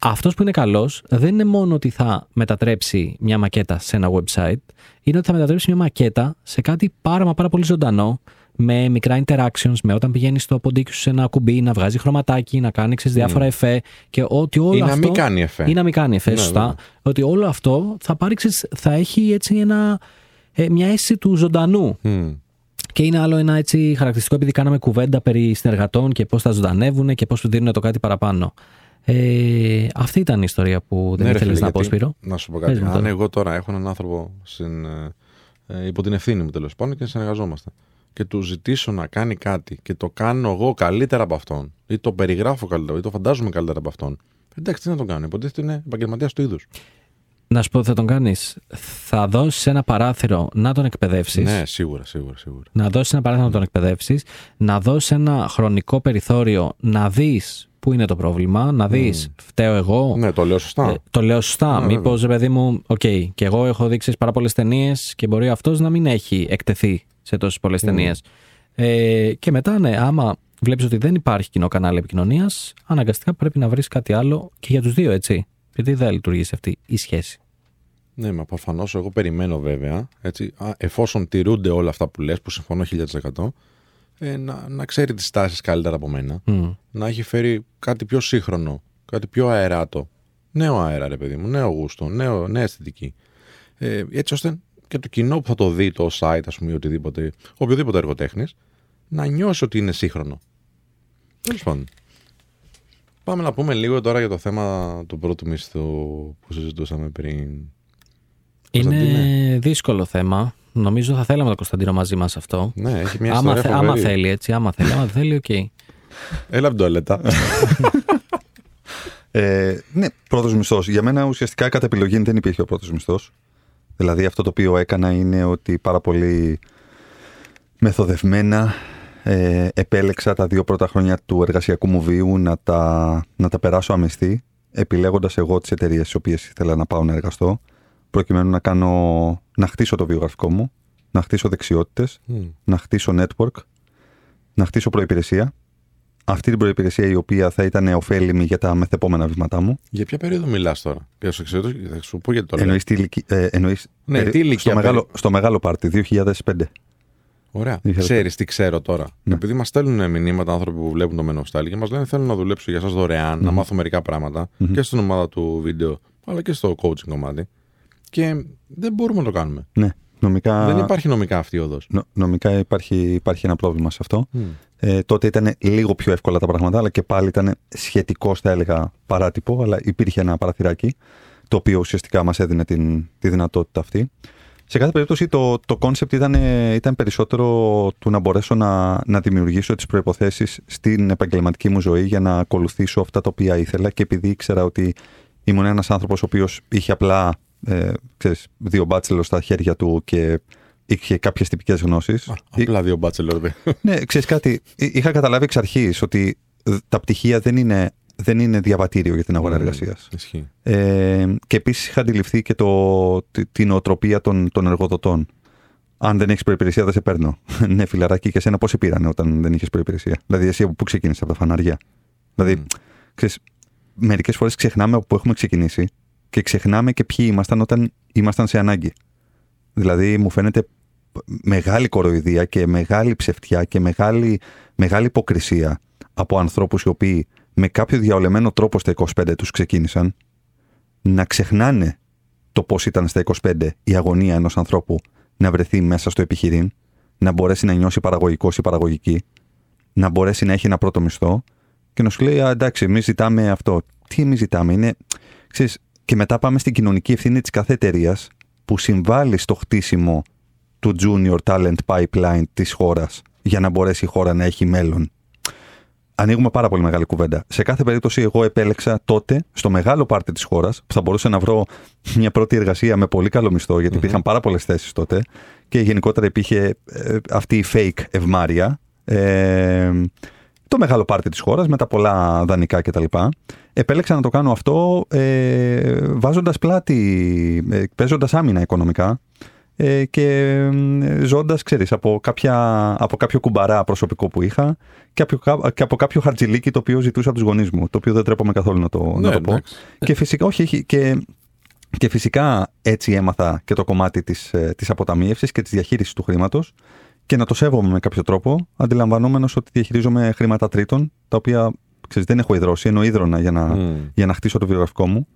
αυτός που είναι καλός δεν είναι μόνο ότι θα μετατρέψει μια μακέτα σε ένα website, είναι ότι θα μετατρέψει μια μακέτα σε κάτι πάρα μα πάρα πολύ ζωντανό, με μικρά interactions, με όταν πηγαίνει στο ποντίκι σου σε ένα κουμπί, να βγάζει χρωματάκι, να κάνει ξέρεις, διάφορα εφέ και ότι όλο Ή αυτό. να μην κάνει εφέ. Ή να μην κάνει εφέ, Ναι, σωστά. βέβαια. Ότι όλο αυτό θα πάρει, ξέρεις, θα έχει έτσι ένα, ε, μια αίσθηση του ζωντανού. Μμ. Και είναι άλλο ένα έτσι χαρακτηριστικό επειδή κάναμε κουβέντα περί συνεργατών και πώς θα ζωντανεύουν και πώς σου δίνουν το κάτι παραπάνω. Ε, αυτή ήταν η ιστορία που δεν Ναι, ρε ήθελες φίλε, να πω, γιατί- Σπύρο. Να σου πω Πες κάτι. μου Αν τώρα. εγώ τώρα έχω έναν άνθρωπο στην, ε, ε, υπό την ευθύνη μου τέλος πάντων και συνεργαζόμαστε και του ζητήσω να κάνει κάτι και το κάνω εγώ καλύτερα από αυτόν ή το περιγράφω καλύτερα ή το φαντάζομαι καλύτερα από αυτόν. Εντάξει, τι να τον κάνω. Υποτίθεται είναι επαγγελματίας του είδους. Να σου πω τι θα τον κάνεις. Θα δώσεις ένα παράθυρο να τον εκπαιδεύσεις. Ναι, σίγουρα, σίγουρα, σίγουρα. Να δώσεις ένα παράθυρο να τον εκπαιδεύσεις. Να δώσεις ένα χρονικό περιθώριο να δεις πού είναι το πρόβλημα. Να δεις, φταίω εγώ. Ναι, το λέω σωστά. Ε, το λέω σωστά. Ναι, Μήπως, ρε παιδί μου, οκ, και εγώ έχω δει πάρα πολλές ταινίες και μπορεί αυτός να μην έχει εκτεθεί σε τόσες πολλές ταινίες. Ε, και μετά, ναι, άμα βλέπεις ότι δεν υπάρχει κοινό κανάλι επικοινωνίας, αναγκαστικά πρέπει να βρεις κάτι άλλο και για τους δύο, έτσι. Γιατί δεν θα λειτουργήσει αυτή η σχέση. Ναι, μα προφανώς εγώ περιμένω βέβαια, έτσι, α, εφόσον τηρούνται όλα αυτά που λες, που συμφωνώ 1000%, ε, να, να ξέρει τις τάσεις καλύτερα από μένα, Μμ. να έχει φέρει κάτι πιο σύγχρονο, κάτι πιο αεράτο. Νέο αέρα, ρε παιδί μου, νέο γούστο, νέο, νέα αισθητική. Ε, έτσι ώστε και το κοινό που θα το δει, το site, ας πούμε, ή οτιδήποτε, οποιοδήποτε εργοτέχνης, να νιώσει ότι είναι σύγχρονο. Τέλος πάντων. Πάμε να πούμε λίγο τώρα για το θέμα του πρώτου μισθού που συζητούσαμε πριν. Είναι Κωνσταντίνε. δύσκολο θέμα. Νομίζω θα θέλαμε τον Κωνσταντίνο μαζί μας αυτό. Ναι, έχει μια άμα, ιστορία θε- φοβερή. άμα θέλει, έτσι. Άμα θέλει, άμα δεν θέλει, οκ. Έλα από την τουαλέτα. Ε, ναι, πρώτος μισθός. Για μένα ουσιαστικά κατά επιλογή δεν υπήρχε ο πρώτος μισθός. Δηλαδή αυτό το οποίο έκανα είναι ότι πάρα πολύ μεθοδευμένα ε, επέλεξα τα δύο πρώτα χρόνια του εργασιακού μου βίου να τα, να τα περάσω αμυστή, επιλέγοντας εγώ τις εταιρείες στις οποίες ήθελα να πάω να εργαστώ, προκειμένου να, κάνω, να χτίσω το βιογραφικό μου, να χτίσω δεξιότητες, Μμ. να χτίσω network, να χτίσω προϋπηρεσία. Αυτή την προϋπηρεσία η οποία θα ήταν ωφέλιμη για τα μεθεπόμενα βήματά μου. Για ποια περίοδο μιλάς τώρα; Για σου εξαιρετώ, θα σου πω γιατί το λέω. Εννοείς, τη ηλικία- ε, εννοείς Ναι, ε, τι ηλικία στο, μεγάλο, περί- στο μεγάλο πάρτι, 2005. Ωραία. Είχα Ξέρεις τι ξέρω τώρα. Ναι. Επειδή μας στέλνουν μηνύματα άνθρωποι που βλέπουν το Men of Style και μας λένε θέλω να δουλέψω για εσά δωρεάν, να μάθω μερικά πράγματα και στην ομάδα του βίντεο, αλλά και στο coaching κομμάτι. Και δεν μπορούμε να το κάνουμε. Ναι, νομικά, Δεν υπάρχει νομικά αυτή η οδός. νο- νομικά υπάρχει, υπάρχει ένα πρόβλημα σε αυτό. Ε, τότε ήταν λίγο πιο εύκολα τα πράγματα, αλλά και πάλι ήταν σχετικό, θα έλεγα, παράτυπο, αλλά υπήρχε ένα παραθυράκι, το οποίο ουσιαστικά μας έδινε την, τη δυνατότητα αυτή. Σε κάθε περίπτωση το, το concept ήταν, ε, ήταν περισσότερο του να μπορέσω να, να δημιουργήσω τις προϋποθέσεις στην επαγγελματική μου ζωή για να ακολουθήσω αυτά τα οποία ήθελα και επειδή ήξερα ότι ήμουν ένας άνθρωπος ο οποίος είχε απλά ε, ξέρεις, δύο μπάτσελο στα χέρια του και είχε κάποιες τυπικές γνώσεις. Απλά δύο bachelor. δε. Ναι, ξέρεις κάτι. εί- Είχα καταλάβει εξ αρχής ότι ε, τα πτυχία δεν είναι, δεν είναι διαβατήριο για την αγορά εργασίας. Ισχύει. Ε, και επίσης είχα αντιληφθεί και το, τη- την οτροπία των, των εργοδοτών. Αν δεν έχεις προπηρεσία, δεν σε παίρνω. ναι, φιλαράκι, και εσένα πώς σε πήρανε όταν δεν είχες προπηρεσία. Δηλαδή, εσύ από πού ξεκίνησες, από τα φανάρια; Δηλαδή, ξέρεις, μερικές φορές ξεχνάμε από πού έχουμε ξεκινήσει και ξεχνάμε και ποιοι ήμασταν όταν ήμασταν σε ανάγκη. Δηλαδή, μου φαίνεται μεγάλη κοροϊδία και μεγάλη ψευτιά και μεγάλη, μεγάλη υποκρισία από ανθρώπους οι οποίοι με κάποιο διαολεμένο τρόπο στα 25 τους ξεκίνησαν να ξεχνάνε το πώς ήταν στα 25 η αγωνία ενός ανθρώπου να βρεθεί μέσα στο επιχειρήν, να μπορέσει να νιώσει παραγωγικός ή παραγωγική, να μπορέσει να έχει ένα πρώτο μισθό και να σου λέει Α, εντάξει, εμείς ζητάμε αυτό. Τι εμείς ζητάμε, είναι. Ξέρεις, και μετά πάμε στην κοινωνική ευθύνη της κάθε εταιρείας που συμβάλλει στο χτίσιμο του junior talent pipeline της χώρας για να μπορέσει η χώρα να έχει μέλλον. Ανοίγουμε πάρα πολύ μεγάλη κουβέντα. Σε κάθε περίπτωση, εγώ επέλεξα τότε, στο μεγάλο πάρτι της χώρας, που θα μπορούσα να βρω μια πρώτη εργασία με πολύ καλό μισθό, γιατί υπήρχαν πάρα πολλές θέσεις τότε και γενικότερα υπήρχε ε, αυτή η fake ευμάρεια. Ε, το μεγάλο πάρτι της χώρας με τα πολλά δανεικά κτλ. Επέλεξα να το κάνω αυτό ε, βάζοντας πλάτη, ε, παίζοντας άμυνα οικονομικά ε, και ε, ζώντας, ξέρεις, από, κάποια, από κάποιο κουμπαρά προσωπικό που είχα και από, και από κάποιο χαρτζιλίκι το οποίο ζητούσα από τους γονείς μου, το οποίο δεν τρέπομαι καθόλου να το, να Ναι, το πω. εντάξει. Και φυσικά, όχι, όχι, και, και φυσικά έτσι έμαθα και το κομμάτι της, ε, της αποταμίευσης και της διαχείρισης του χρήματος και να το σέβομαι με κάποιο τρόπο, αντιλαμβανόμενος ότι διαχειρίζομαι χρήματα τρίτων, τα οποία ξέρεις, δεν έχω ιδρώσει, ενώ ίδρωνα για να, Μμ. για να χτίσω το βιογραφικό μου.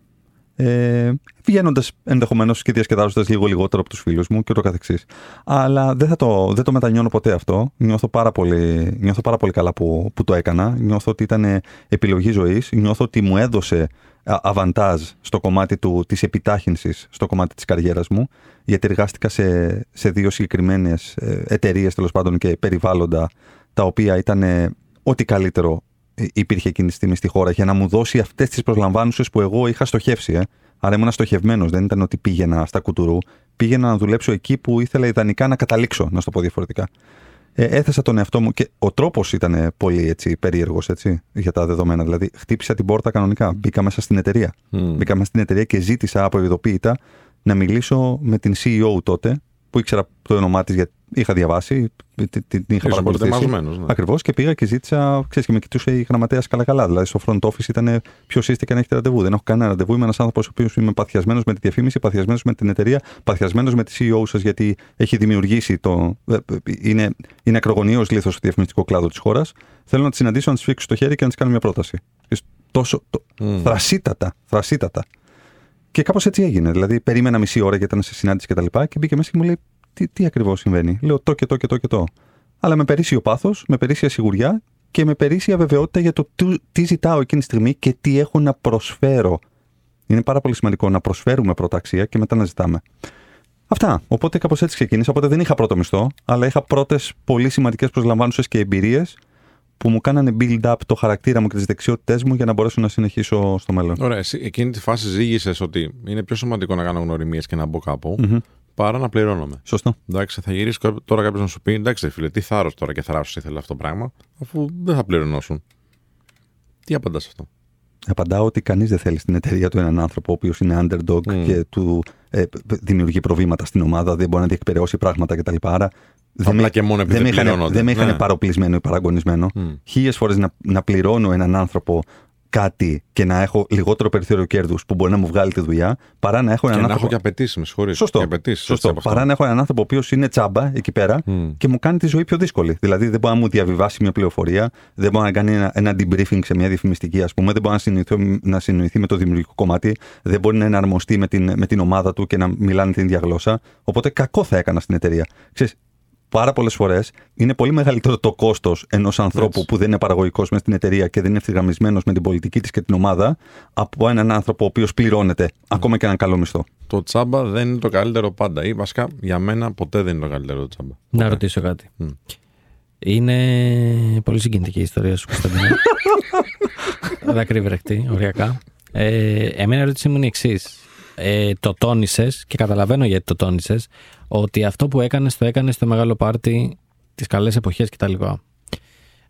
Ε, Βγαίνοντα ενδεχομένως και διασκεδάζοντας λίγο λιγότερο από τους φίλους μου και το καθεξής. Αλλά δεν, θα το, δεν το μετανιώνω ποτέ αυτό. Νιώθω πάρα πολύ, νιώθω πάρα πολύ καλά που, που το έκανα. Νιώθω ότι ήταν επιλογή ζωής. Νιώθω ότι μου έδωσε αβαντάζ στο κομμάτι του, της επιτάχυνσης, στο κομμάτι της καριέρας μου, γιατί εργάστηκα σε, σε δύο συγκεκριμένες ε, εταιρείες τέλος πάντων και περιβάλλοντα, τα οποία ήταν ε, ό,τι καλύτερο ε, υπήρχε εκείνη τη στιγμή στη χώρα για να μου δώσει αυτές τις προσλαμβάνουσες που εγώ είχα στοχεύσει. Ε. Άρα ήμουν στοχευμένος. Δεν ήταν ότι πήγαινα στα κουτουρού. Πήγαινα να δουλέψω εκεί που ήθελα ιδανικά να καταλήξω, να σου το πω διαφορετικά. Ε, έθεσα τον εαυτό μου και ο τρόπος ήταν πολύ έτσι, περίεργος έτσι, για τα δεδομένα. Δηλαδή, χτύπησα την πόρτα κανονικά. Μπήκα μέσα στην εταιρεία. Μμ. Μπήκα μέσα στην εταιρεία και ζήτησα από ειδοποίητα να μιλήσω με την CEO τότε, που ήξερα το όνομά της γιατί είχα διαβάσει, την, την είχα Ήσουν παρακολουθήσει. προετοιμασμένος, ναι. Ακριβώς και πήγα και ζήτησα, ξέρεις και με κοιτούσε η γραμματέας καλά-καλά. Δηλαδή στο front office ήταν ποιος είστε και να έχετε ραντεβού. Δεν έχω κανένα ραντεβού. Είμαι ένας άνθρωπος ο οποίος είμαι παθιασμένος με τη διαφήμιση, παθιασμένος με την εταιρεία, παθιασμένος με τη CEO σας γιατί έχει δημιουργήσει το. ε, Είναι, είναι ακρογωνίω λίθος στο διαφημιστικό κλάδο της χώρας. Θέλω να τη συναντήσω, να της σφίξω το χέρι και να της κάνω μια πρόταση. Και Τόσο. Το, Μμ. θρασίτατα, θρασίτατα. Και κάπως έτσι έγινε. Δηλαδή, περίμενα μισή ώρα γιατί ήταν σε συνάντηση και τα λοιπά και μπήκε μέσα και μου λέει: Τι, τι ακριβώς συμβαίνει. Λέω το και το και το και το. Αλλά με περίσσιο πάθος, με περίσσια σιγουριά και με περίσσια βεβαιότητα για το τι, τι ζητάω εκείνη τη στιγμή και τι έχω να προσφέρω. Είναι πάρα πολύ σημαντικό να προσφέρουμε πρώτα αξία και μετά να ζητάμε. Αυτά. Οπότε κάπως έτσι ξεκίνησα. Οπότε δεν είχα πρώτο μισθό, αλλά είχα πρώτες πολύ σημαντικές προσλαμβάνουσες και εμπειρίες που μου κάνανε build up το χαρακτήρα μου και τις δεξιότητές μου για να μπορέσω να συνεχίσω στο μέλλον. Ωραία, εσύ εκείνη τη φάση ζήγησες ότι είναι πιο σημαντικό να κάνω γνωριμίες και να μπω κάπου Μμμ. Παρά να πληρώνομαι. Σωστό. Εντάξει, θα γυρίσει κά- τώρα κάποιος να σου πει: Εντάξει, ρε φίλε, τι θάρρος τώρα και θράσο ήθελε αυτό το πράγμα, αφού δεν θα πληρωνώσουν. Τι απαντάς σε αυτό; Απαντάω ότι κανείς δεν θέλει στην εταιρεία του έναν άνθρωπο ο οποίος είναι underdog Μμ. και του ε, δημιουργεί προβλήματα στην ομάδα, δεν μπορεί να διεκπαιρεώσει πράγματα κτλ. Άρα δεν Απλά με, και μόνο επειδή δεν με δεν είχαν, πληρώνονται. δεν με είχαν Ναι. παροπλισμένο ή παραγωνισμένο. Μμ. Χίλιες φορές να, να πληρώνω έναν άνθρωπο κάτι και να έχω λιγότερο περιθώριο κέρδους που μπορεί να μου βγάλει τη δουλειά, παρά να έχω έναν Και να έχω άνθρωπο. και απαιτήσεις, με συγχωρείτε. Σωστό. Και απαιτήσεις, Σωστό. έτσι, από αυτό. Παρά να έχω έναν άνθρωπο ο οποίος είναι τσάμπα εκεί πέρα Μμ. και μου κάνει τη ζωή πιο δύσκολη. Δηλαδή δεν μπορεί να μου διαβιβάσει μια πληροφορία, δεν μπορεί να κάνει ένα, ένα debriefing σε μια διαφημιστική, ας πούμε, δεν μπορεί να συνοηθεί, να συνοηθεί με το δημιουργικό κομμάτι, δεν μπορεί να εναρμοστεί με την, με την ομάδα του και να μιλάνε την ίδια γλώσσα. Οπότε κακό θα έκανα στην εταιρεία. Ξέρεις, πάρα πολλές φορές είναι πολύ μεγαλύτερο το κόστος ενός ανθρώπου Έτσι. που δεν είναι παραγωγικός μες στην εταιρεία και δεν είναι ευθυγραμμισμένος με την πολιτική της και την ομάδα, από έναν άνθρωπο ο οποίος πληρώνεται ακόμα και έναν καλό μισθό. Το τσάμπα δεν είναι το καλύτερο πάντα. Ή βασικά για μένα ποτέ δεν είναι το καλύτερο το τσάμπα. Να ρωτήσω κάτι. Μμ. Είναι πολύ συγκινητική η ιστορία σου, Κωνσταντίνο. Δάκρυ βρεχτή, οριακά. Ε, εμένα η ερώτησή μου είναι η εξής. Ε, το τόνισες και καταλαβαίνω γιατί το τόνισες ότι αυτό που έκανες το έκανες στο μεγάλο πάρτι τις καλές εποχές κτλ.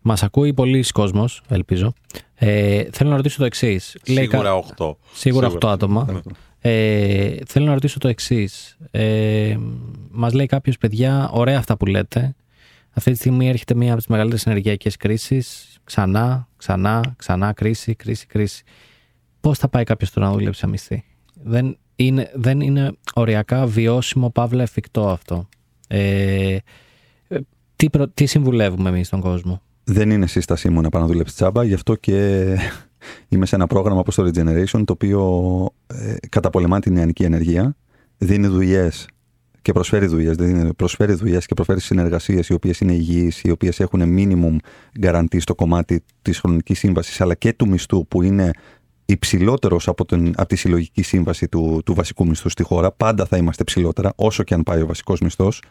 Μας ακούει πολλοί κόσμος, ελπίζω. Ε, θέλω να ρωτήσω το εξής. Σίγουρα 8. Σίγουρα 8 άτομα. Ε, θέλω να ρωτήσω το εξής. Ε, Μας λέει κάποιος, παιδιά, ωραία αυτά που λέτε. Αυτή τη στιγμή έρχεται μία από τις μεγαλύτερες ενεργειακές κρίσεις. Ξανά, ξανά, ξανά, κρίση, κρίση, κρίση. Πώς θα πάει κάποιος τώρα να δουλέψει αμυστή. Δεν είναι, δεν είναι οριακά βιώσιμο, παύλα εφικτό αυτό. Ε, ε, τι, προ- τι συμβουλεύουμε εμείς στον κόσμο; Δεν είναι σύστασή μου να πάω να δουλέψει τσάμπα, γι' αυτό και είμαι σε ένα πρόγραμμα όπως το Regeneration, το οποίο ε, καταπολεμά την νεανική ενεργεία, δίνει δουλειές και προσφέρει δουλειές. Δηλαδή προσφέρει δουλειές και προσφέρει συνεργασίες οι οποίες είναι υγιείς, οι οποίες έχουν minimum guarantee στο κομμάτι της χρονικής σύμβασης αλλά και του μισθού που είναι υψηλότερος από, από τη συλλογική σύμβαση του, του βασικού μισθού στη χώρα. Πάντα θα είμαστε ψηλότερα, όσο και αν πάει ο βασικός μισθός.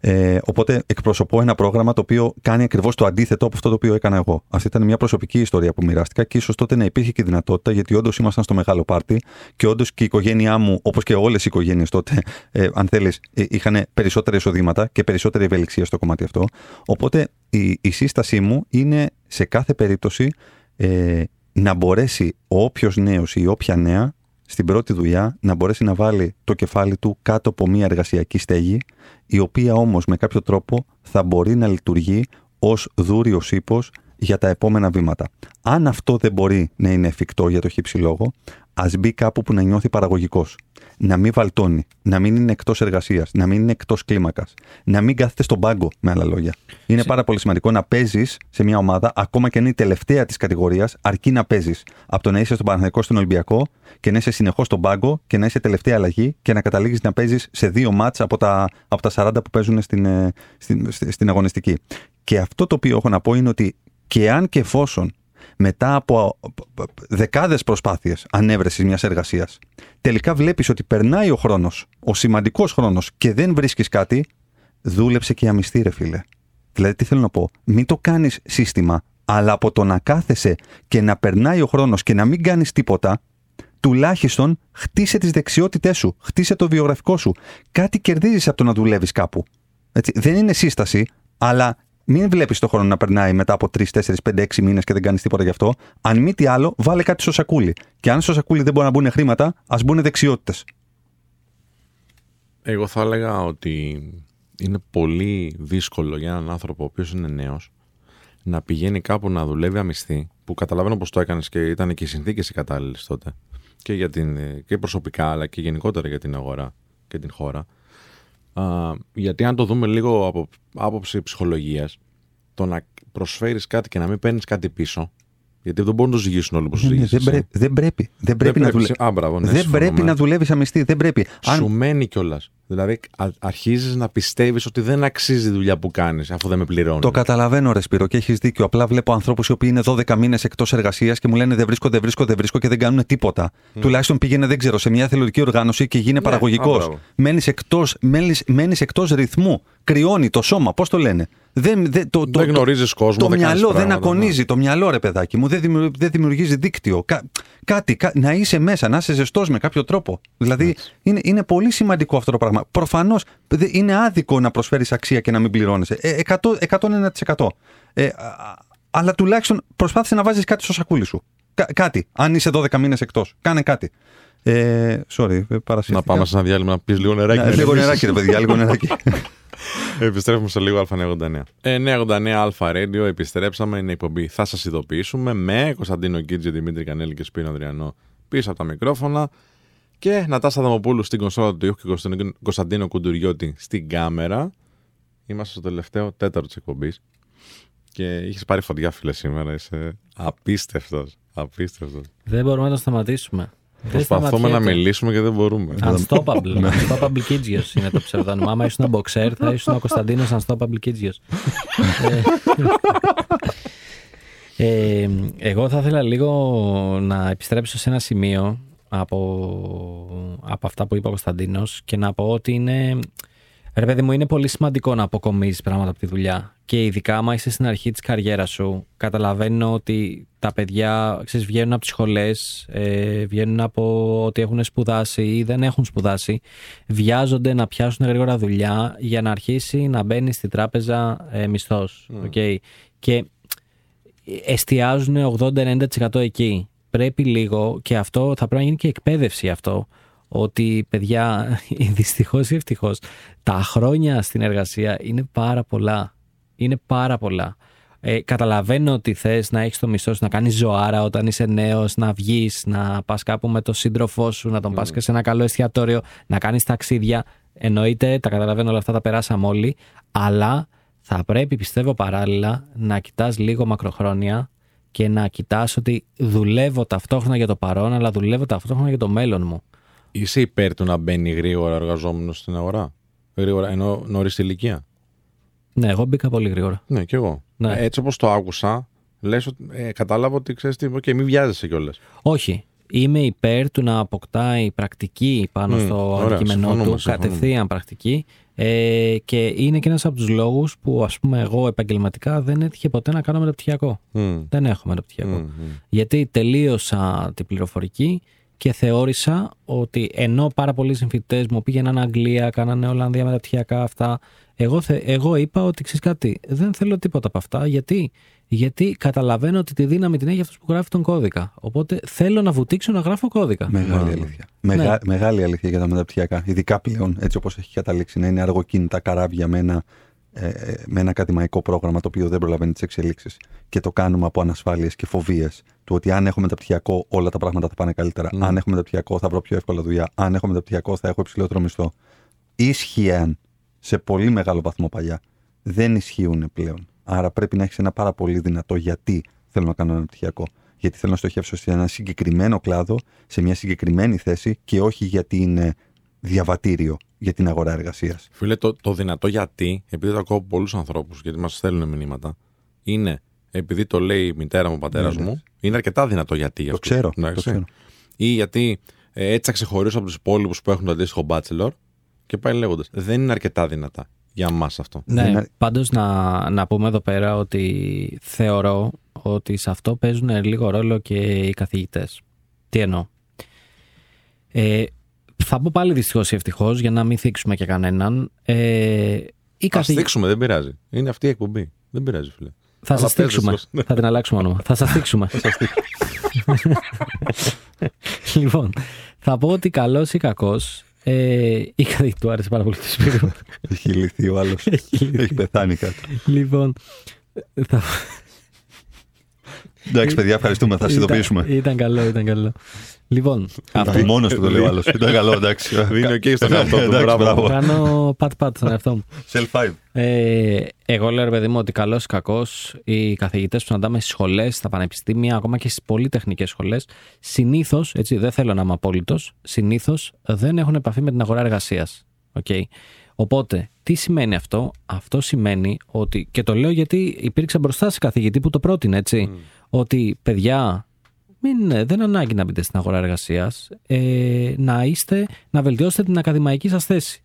Ε, οπότε εκπροσωπώ ένα πρόγραμμα το οποίο κάνει ακριβώς το αντίθετο από αυτό το οποίο έκανα εγώ. Αυτή ήταν μια προσωπική ιστορία που μοιράστηκα και ίσως τότε να υπήρχε και η δυνατότητα, γιατί όντως ήμασταν στο μεγάλο πάρτι και όντως και η οικογένειά μου, όπως και όλες οι οικογένειες τότε, ε, αν θέλεις, ε, είχαν περισσότερα εισοδήματα και περισσότερη ευελιξία στο κομμάτι αυτό. Οπότε η, η σύστασή μου είναι σε κάθε περίπτωση ε, να μπορέσει ο όποιος νέος ή όποια νέα στην πρώτη δουλειά να μπορέσει να βάλει το κεφάλι του κάτω από μια εργασιακή στέγη, η οποία όμως με κάποιο τρόπο θα μπορεί να λειτουργεί ως δούριος ύπος για τα επόμενα βήματα. Αν αυτό δεν μπορεί να είναι εφικτό για το χύψη λόγο, ας μπει κάπου που να νιώθει παραγωγικός. Να μην βαλτώνει, να μην είναι εκτός εργασίας, να μην είναι εκτός κλίμακας, να μην κάθεται στον πάγκο, με άλλα λόγια. Είναι πάρα πολύ σημαντικό να παίζεις σε μια ομάδα, ακόμα και αν είναι η τελευταία της κατηγορίας, αρκεί να παίζεις. Από το να είσαι στον Παναθηναϊκό στον Ολυμπιακό και να είσαι συνεχώς στον πάγκο και να είσαι τελευταία αλλαγή και να καταλήγεις να παίζεις σε δύο μάτς από τα, από τα 40 που παίζουν στην, ε, στην, στην αγωνιστική. Και αυτό το οποίο έχω να πω είναι ότι και αν και εφόσον μετά από δεκάδες προσπάθειες ανέβρεσης μιας εργασίας τελικά βλέπεις ότι περνάει ο χρόνος, ο σημαντικός χρόνος και δεν βρίσκεις κάτι, δούλεψε και αμυστή ρε φίλε. Δηλαδή τι θέλω να πω, μην το κάνεις σύστημα, αλλά από το να κάθεσαι και να περνάει ο χρόνος και να μην κάνεις τίποτα, τουλάχιστον χτίσε τις δεξιότητές σου, χτίσε το βιογραφικό σου. Κάτι κερδίζεις από το να δουλεύεις κάπου. Έτσι, δεν είναι σύσταση, αλλά μην βλέπεις το χρόνο να περνάει μετά από 3, 4, 5, 6 μήνες και δεν κάνεις τίποτα γι' αυτό. Αν μη τι άλλο, βάλε κάτι στο σακούλι. Και αν στο σακούλι δεν μπορεί να μπουν χρήματα, ας μπουν δεξιότητες. Εγώ θα έλεγα ότι είναι πολύ δύσκολο για έναν άνθρωπο ο οποίος είναι νέος να πηγαίνει κάπου να δουλεύει αμυστή, που καταλαβαίνω πώ το έκανες και ήταν και οι συνθήκες οι κατάλληλες τότε. Και, για την, και προσωπικά, αλλά και γενικότερα για την αγορά και την χώρα γιατί αν το δούμε λίγο από άποψη ψυχολογίας, το να προσφέρεις κάτι και να μην παίρνεις κάτι πίσω, γιατί δεν μπορούν να το ζυγίσουν όλοι όπως ναι, ναι δεν, πρέ, δεν πρέπει. Δεν πρέπει, να, δουλε... Α, μπράβο, ναι, δεν πρέπει να δουλεύεις αμυστή. Δεν πρέπει. Σου μένει κιόλας. Δηλαδή, αρχίζεις να πιστεύεις ότι δεν αξίζει η δουλειά που κάνεις, αφού δεν με πληρώνει. Το καταλαβαίνω, ρε Σπύρο, και έχεις δίκιο. Απλά βλέπω ανθρώπους οι οποίοι είναι 12 μήνες εκτός εργασίας και μου λένε Δεν βρίσκω, δεν βρίσκω, δεν βρίσκω και δεν κάνουν τίποτα. Mm. Τουλάχιστον πήγαινε, δεν ξέρω, σε μια θελοντική οργάνωση και γίνει ναι, παραγωγικός. Μένεις εκτός ρυθμού. Κρυώνει το σώμα, πώς το λένε; Δεν, δεν, το, δεν γνωρίζεις κόσμο. Το δεν μυαλό δεν ακονίζει. Το μυαλό, ρε παιδάκι μου, δεν, δεν δημιουργήσει δίκτυο. κάτι, να είσαι μέσα, να είσαι ζεστός με κάποιο τρόπο. Δηλαδή, είναι, είναι πολύ σημαντικό αυτό το πράγμα. Προφανώς είναι άδικο να προσφέρεις αξία και να μην πληρώνεσαι. Ε, 100%. 101%. Ε, αλλά τουλάχιστον προσπάθησε να βάζεις κάτι στο σακούλι σου. κάτι. Αν είσαι 12 μήνες εκτός, κάνε κάτι. Ε, sorry, Να πάμε σε ένα διάλειμμα να πεις λίγο νεράκι. Ναι, λίγο νεράκι, ρε παιδιά, λίγο νεράκι. Επιστρέφουμε σε λίγο Α989. 989 Αλφα Radio, επιστρέψαμε. Είναι εκπομπή. Θα σας ειδοποιήσουμε με Κωνσταντίνο Κίτζη, Δημήτρη Κανέλη και Σπίνο Αδριανό πίσω από τα μικρόφωνα. Και Νατάσα Δαμοπούλου στην κονσόλα του ήχου και Κωνσταντίνο Κουντουριώτη στην κάμερα. Είμαστε στο τελευταίο τέταρτο της εκπομπής. Και είχες πάρει φωτιά, φίλε, σήμερα. Είσαι απίστευτος. Απίστευτος. Δεν μπορούμε να το σταματήσουμε. Προσπαθούμε να μιλήσουμε και δεν μπορούμε. Unstoppable. Unstoppable Kidzios είναι το ψευδόνιμο. Άμα ήσουν boxer, θα ήσουν ο Κωνσταντίνος Unstoppable Kidzios. Ε, ε, εγώ θα ήθελα λίγο να επιστρέψω σε ένα σημείο από, από αυτά που είπε ο Κωνσταντίνος και να πω ότι είναι Ρε παιδί μου, είναι πολύ σημαντικό να αποκομίζεις πράγματα από τη δουλειά. Και ειδικά άμα είσαι στην αρχή της καριέρας σου, καταλαβαίνω ότι τα παιδιά ξέρεις, βγαίνουν από τις σχολές, ε, βγαίνουν από ότι έχουν σπουδάσει ή δεν έχουν σπουδάσει, βιάζονται να πιάσουν γρήγορα δουλειά για να αρχίσει να μπαίνει στη τράπεζα ε, μισθός. Okay. Και εστιάζουν 80-90% εκεί. Πρέπει λίγο και αυτό θα πρέπει να γίνει και εκπαίδευση αυτό ότι παιδιά, δυστυχώς ή ευτυχώς, τα χρόνια στην εργασία είναι πάρα πολλά. Είναι πάρα πολλά. Ε, καταλαβαίνω ότι θες να έχεις το μισθό σου, να κάνεις ζωάρα όταν είσαι νέος, να βγεις, να πας κάπου με τον σύντροφό σου, να τον mm. πα και σε ένα καλό εστιατόριο, να κάνεις ταξίδια. Εννοείται, τα καταλαβαίνω όλα αυτά, τα περάσαμε όλοι. Αλλά θα πρέπει, πιστεύω παράλληλα, να κοιτάς λίγο μακροχρόνια και να κοιτάς ότι δουλεύω ταυτόχρονα για το παρόν, αλλά δουλεύω ταυτόχρονα για το μέλλον μου. Είσαι υπέρ του να μπαίνει γρήγορα εργαζόμενος στην αγορά; Γρήγορα, ενώ νωρίς ηλικία; Ναι, εγώ μπήκα πολύ γρήγορα. Ναι, κι εγώ. Ναι. Ε, Έτσι όπως το άκουσα, λες ότι ε, κατάλαβα ότι ξέρεις τι, okay, μην βιάζεσαι κιόλας. Όχι. Είμαι υπέρ του να αποκτάει πρακτική πάνω Μμ, στο ωραία, αντικείμενό συμφωνούμε, του, συμφωνούμε. κατευθείαν πρακτική. Ε, και είναι και ένας από τους λόγους που ας πούμε εγώ επαγγελματικά δεν έτυχε ποτέ να κάνω μεταπτυχιακό. Δεν έχω μεταπτυχιακό. Γιατί τελείωσα την πληροφορική και θεώρησα ότι ενώ πάρα πολλοί συμφοιτητές μου πήγαιναν Αγγλία, κάνανε Ολλανδία μεταπτυχιακά αυτά, εγώ, θε, εγώ είπα ότι ξέρεις κάτι, δεν θέλω τίποτα από αυτά. Γιατί; Γιατί καταλαβαίνω ότι τη δύναμη την έχει αυτός που γράφει τον κώδικα. Οπότε θέλω να βουτήξω να γράφω κώδικα. Μεγάλη αλήθεια. Μεγα- Μεγάλη αλήθεια για τα μεταπτυχιακά. Ειδικά πλέον, έτσι όπως έχει καταλήξει, να είναι αργοκίνητα καράβια με ένα, ε, ε, με ένα ακαδημαϊκό πρόγραμμα το οποίο δεν προλαβαίνει τις εξελίξεις. Και το κάνουμε από ανασφάλειες και φοβίες. Του ότι αν έχω μεταπτυχιακό, όλα τα πράγματα θα πάνε καλύτερα. Αν έχω μεταπτυχιακό, θα βρω πιο εύκολα δουλειά. Αν έχω μεταπτυχιακό, θα έχω υψηλότερο μισθό. Ίσχυαν σε πολύ μεγάλο βαθμό παλιά. Δεν ισχύουν πλέον. Άρα πρέπει να έχεις ένα πάρα πολύ δυνατό γιατί θέλω να κάνω ένα μεταπτυχιακό. Γιατί θέλω να στοχεύσω σε ένα συγκεκριμένο κλάδο, σε μια συγκεκριμένη θέση και όχι γιατί είναι διαβατήριο για την αγορά εργασίας. Φίλε, το, το δυνατό γιατί, επειδή το ακούω από πολλούς ανθρώπους, γιατί μας στέλνουν μηνύματα, είναι επειδή το λέει η μητέρα μου, ο πατέρας Ναι, ναι. μου, είναι αρκετά δυνατό γιατί. γι' Το αυτό. ξέρω, Εντάξει. το ξέρω. Ή γιατί ε, έτσι θα ξεχωρίσω από τους υπόλοιπους που έχουν το αντίστοιχο bachelor και πάει λέγοντας. Δεν είναι αρκετά δυνατά για εμά αυτό. Ναι, Είναι- πάντως να, να πούμε εδώ πέρα ότι θεωρώ ότι σε αυτό παίζουν λίγο ρόλο και οι καθηγητές. Τι εννοώ. Ε, θα πω πάλι δυστυχώς ή ευτυχώς για να μην θίξουμε και κανέναν. Ε, οι Α καθηγη- στήξουμε, δεν πειράζει. Είναι αυτή η εκπομπή. Δεν πειράζει, φίλε. Θα Αλλά σας θίξουμε. πες το. θα την αλλάξουμε όνομα. θα σας θίξουμε. λοιπόν, θα πω ότι καλός ή κακός. Ε, η καθηγητή του άρεσε πάρα πολύ το Σπύρο. Έχει λυθεί ο άλλος. Έχει πεθάνει κάτι. λοιπόν, θα, Εντάξει, παιδιά, ευχαριστούμε. Θα συνειδητοποιήσουμε. Ήταν, ήταν καλό, ήταν καλό. Λοιπόν, αυτό Μόνος του το λέει ο άλλος. Ήταν καλό, εντάξει. Δίνει οκ στον εαυτό του. Εντάξει, Μπράβο. μπράβο. κάνω pat-pat στον εαυτό μου. Self-five. Ε, εγώ λέω ρε παιδί μου ότι καλός ή κακός οι καθηγητές που συναντάμε στις σχολές, στα πανεπιστήμια, ακόμα και στις πολυτεχνικές σχολές, συνήθως, έτσι δεν θέλω να είμαι απόλυτος, συνήθως δεν έχουν επαφή με την αγορά εργασίας. Okay. Οπότε, τι σημαίνει αυτό, Αυτό σημαίνει ότι, και το λέω γιατί υπήρξε μπροστά σε καθηγητή που το πρότεινε, έτσι, ότι παιδιά, μην, ε, δεν ανάγκη να μπείτε στην αγορά εργασίας, ε, να είστε, να βελτιώσετε την ακαδημαϊκή σας θέση.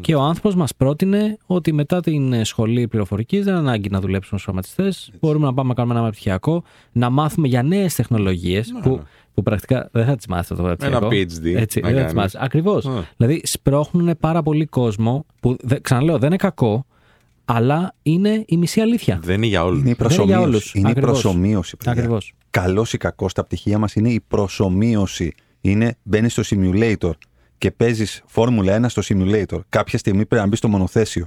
Και ο άνθρωπος μας πρότεινε ότι μετά την ε, σχολή πληροφορικής δεν ανάγκη να δουλέψουμε ως προγραμματιστέ. Μπορούμε να πάμε να κάνουμε ένα μεταπτυχιακό, να μάθουμε για νέες τεχνολογίες που, που πρακτικά δεν θα τις μάθει το μεταπτυχιακό. PhD Έτσι, να δεν θα τις κάνεις. μάθεις. Ακριβώς. Ναι. Δηλαδή, σπρώχνουν πάρα πολύ κόσμο που, δε- ξαναλέω, δεν είναι κακό, αλλά είναι η μισή αλήθεια. Δεν είναι για όλους. Είναι η Δεν είναι για όλους. προσωμείωση. Είναι η Ακριβώς. προσωμείωση. παιδιά. Ακριβώς. Καλός ή κακός στα πτυχία μας είναι η προσωμείωση. Είναι μπαίνεις στο simulator και παίζεις Φόρμουλα 1 στο simulator. Κάποια στιγμή πρέπει να μπεις στο μονοθέσιο.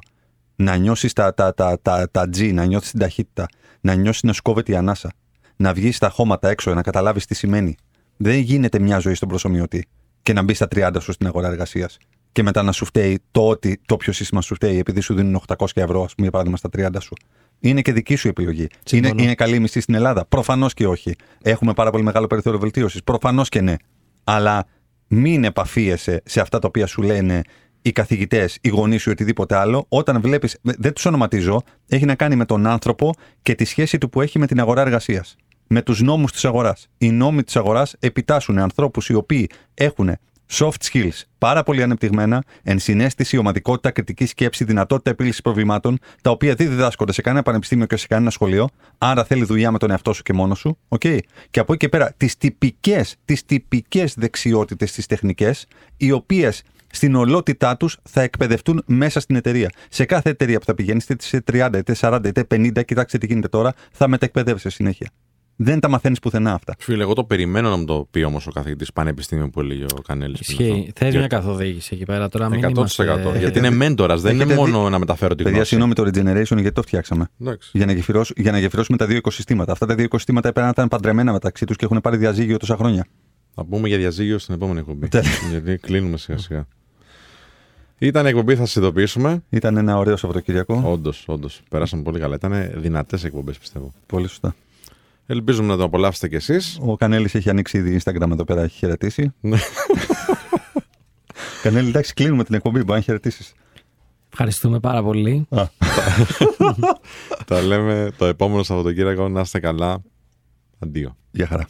Να νιώσεις τα, τα, τα, τα, τα G, να νιώθεις την ταχύτητα. Να νιώσεις να σκόβεται η ανάσα. Να βγεις στα χώματα έξω, να καταλάβεις τι σημαίνει. Δεν γίνεται μια ζωή στον προσωμιωτή και να μπεις στα 30 σου στην αγορά εργασίας. Και μετά να σου φταίει το ότι το ποιο σύστημα σου φταίει επειδή σου δίνουν 800 ευρώ, ας πούμε, για παράδειγμα, στα 30 σου. Είναι και δική σου επιλογή. Είναι, Συμφωνώ. είναι καλή η μισθή στην Ελλάδα. Προφανώς και όχι. Έχουμε πάρα πολύ μεγάλο περιθώριο βελτίωσης. Προφανώς και ναι. Αλλά μην επαφίεσαι σε αυτά τα οποία σου λένε οι καθηγητές, οι γονείς σου ή οτιδήποτε άλλο. Όταν βλέπεις. Δεν τους ονοματίζω. Έχει να κάνει με τον άνθρωπο και τη σχέση του που έχει με την αγορά εργασίας. Με τους νόμους της αγοράς. Οι νόμοι της αγοράς επιτάσσουν ανθρώπους οι οποίοι έχουν soft skills πάρα πολύ ανεπτυγμένα, ενσυναίσθηση, ομαδικότητα, κριτική σκέψη, δυνατότητα επίλυσης προβλημάτων, τα οποία δεν διδάσκονται σε κανένα πανεπιστήμιο και σε κανένα σχολείο. Άρα θέλει δουλειά με τον εαυτό σου και μόνο σου. Okay. Και από εκεί και πέρα, τις τυπικές τις τυπικές δεξιότητες, τις τεχνικές, οι οποίες στην ολότητά τους θα εκπαιδευτούν μέσα στην εταιρεία. Σε κάθε εταιρεία που θα πηγαίνεις, είτε σε 30, είτε 40, είτε 50, κοιτάξτε τι γίνεται τώρα, θα μετεκπαιδεύεσαι συνέχεια. Δεν τα μαθαίνεις πουθενά αυτά. Φίλε, εγώ το περιμένω να μου το πει όμως ο καθηγητής πανεπιστήμιο που έλεγε ο Κανέλης. Ισχύει. Θέλει μια καθοδήγηση εκεί πέρα τώρα. Μην 100%. είμαστε... Γιατί είναι μέντορας, δεν είναι Έχετε δει- μόνο να μεταφέρω την Παιδιά, γνώση. συγγνώμη το regeneration γιατί το φτιάξαμε. Εντάξει. Για να, γεφυρώσ- για να γεφυρώσουμε τα δύο οικοσυστήματα. Αυτά τα δύο οικοσυστήματα έπρεπε να ήταν παντρεμένα μεταξύ τους και έχουν πάρει διαζύγιο τόσα χρόνια. Θα πούμε για διαζύγιο στην επόμενη εκπομπή. Τέλεια. Γιατί κλείνουμε σιγά σιγά. Ήταν η εκπομπή, θα σας ειδοποιήσουμε. Ήταν ένα ωραίο Σαββατοκύριακο. Όντως, όντως. Πέρασαν πολύ καλά. Ήταν δυνατές εκπομπές, πιστεύω. Πολύ σωστά. Ελπίζουμε να το απολαύσετε κι εσείς. Ο Κανέλης έχει ανοίξει ήδη Instagram εδώ πέρα, έχει χαιρετήσει. Ναι. Κανέλη, εντάξει, κλείνουμε την εκπομπή. Μπορεί να χαιρετήσεις. Ευχαριστούμε πάρα πολύ. Τα λέμε το επόμενο Σαββατοκύριακο. Να είστε καλά. Αντίο. Γεια χαρά.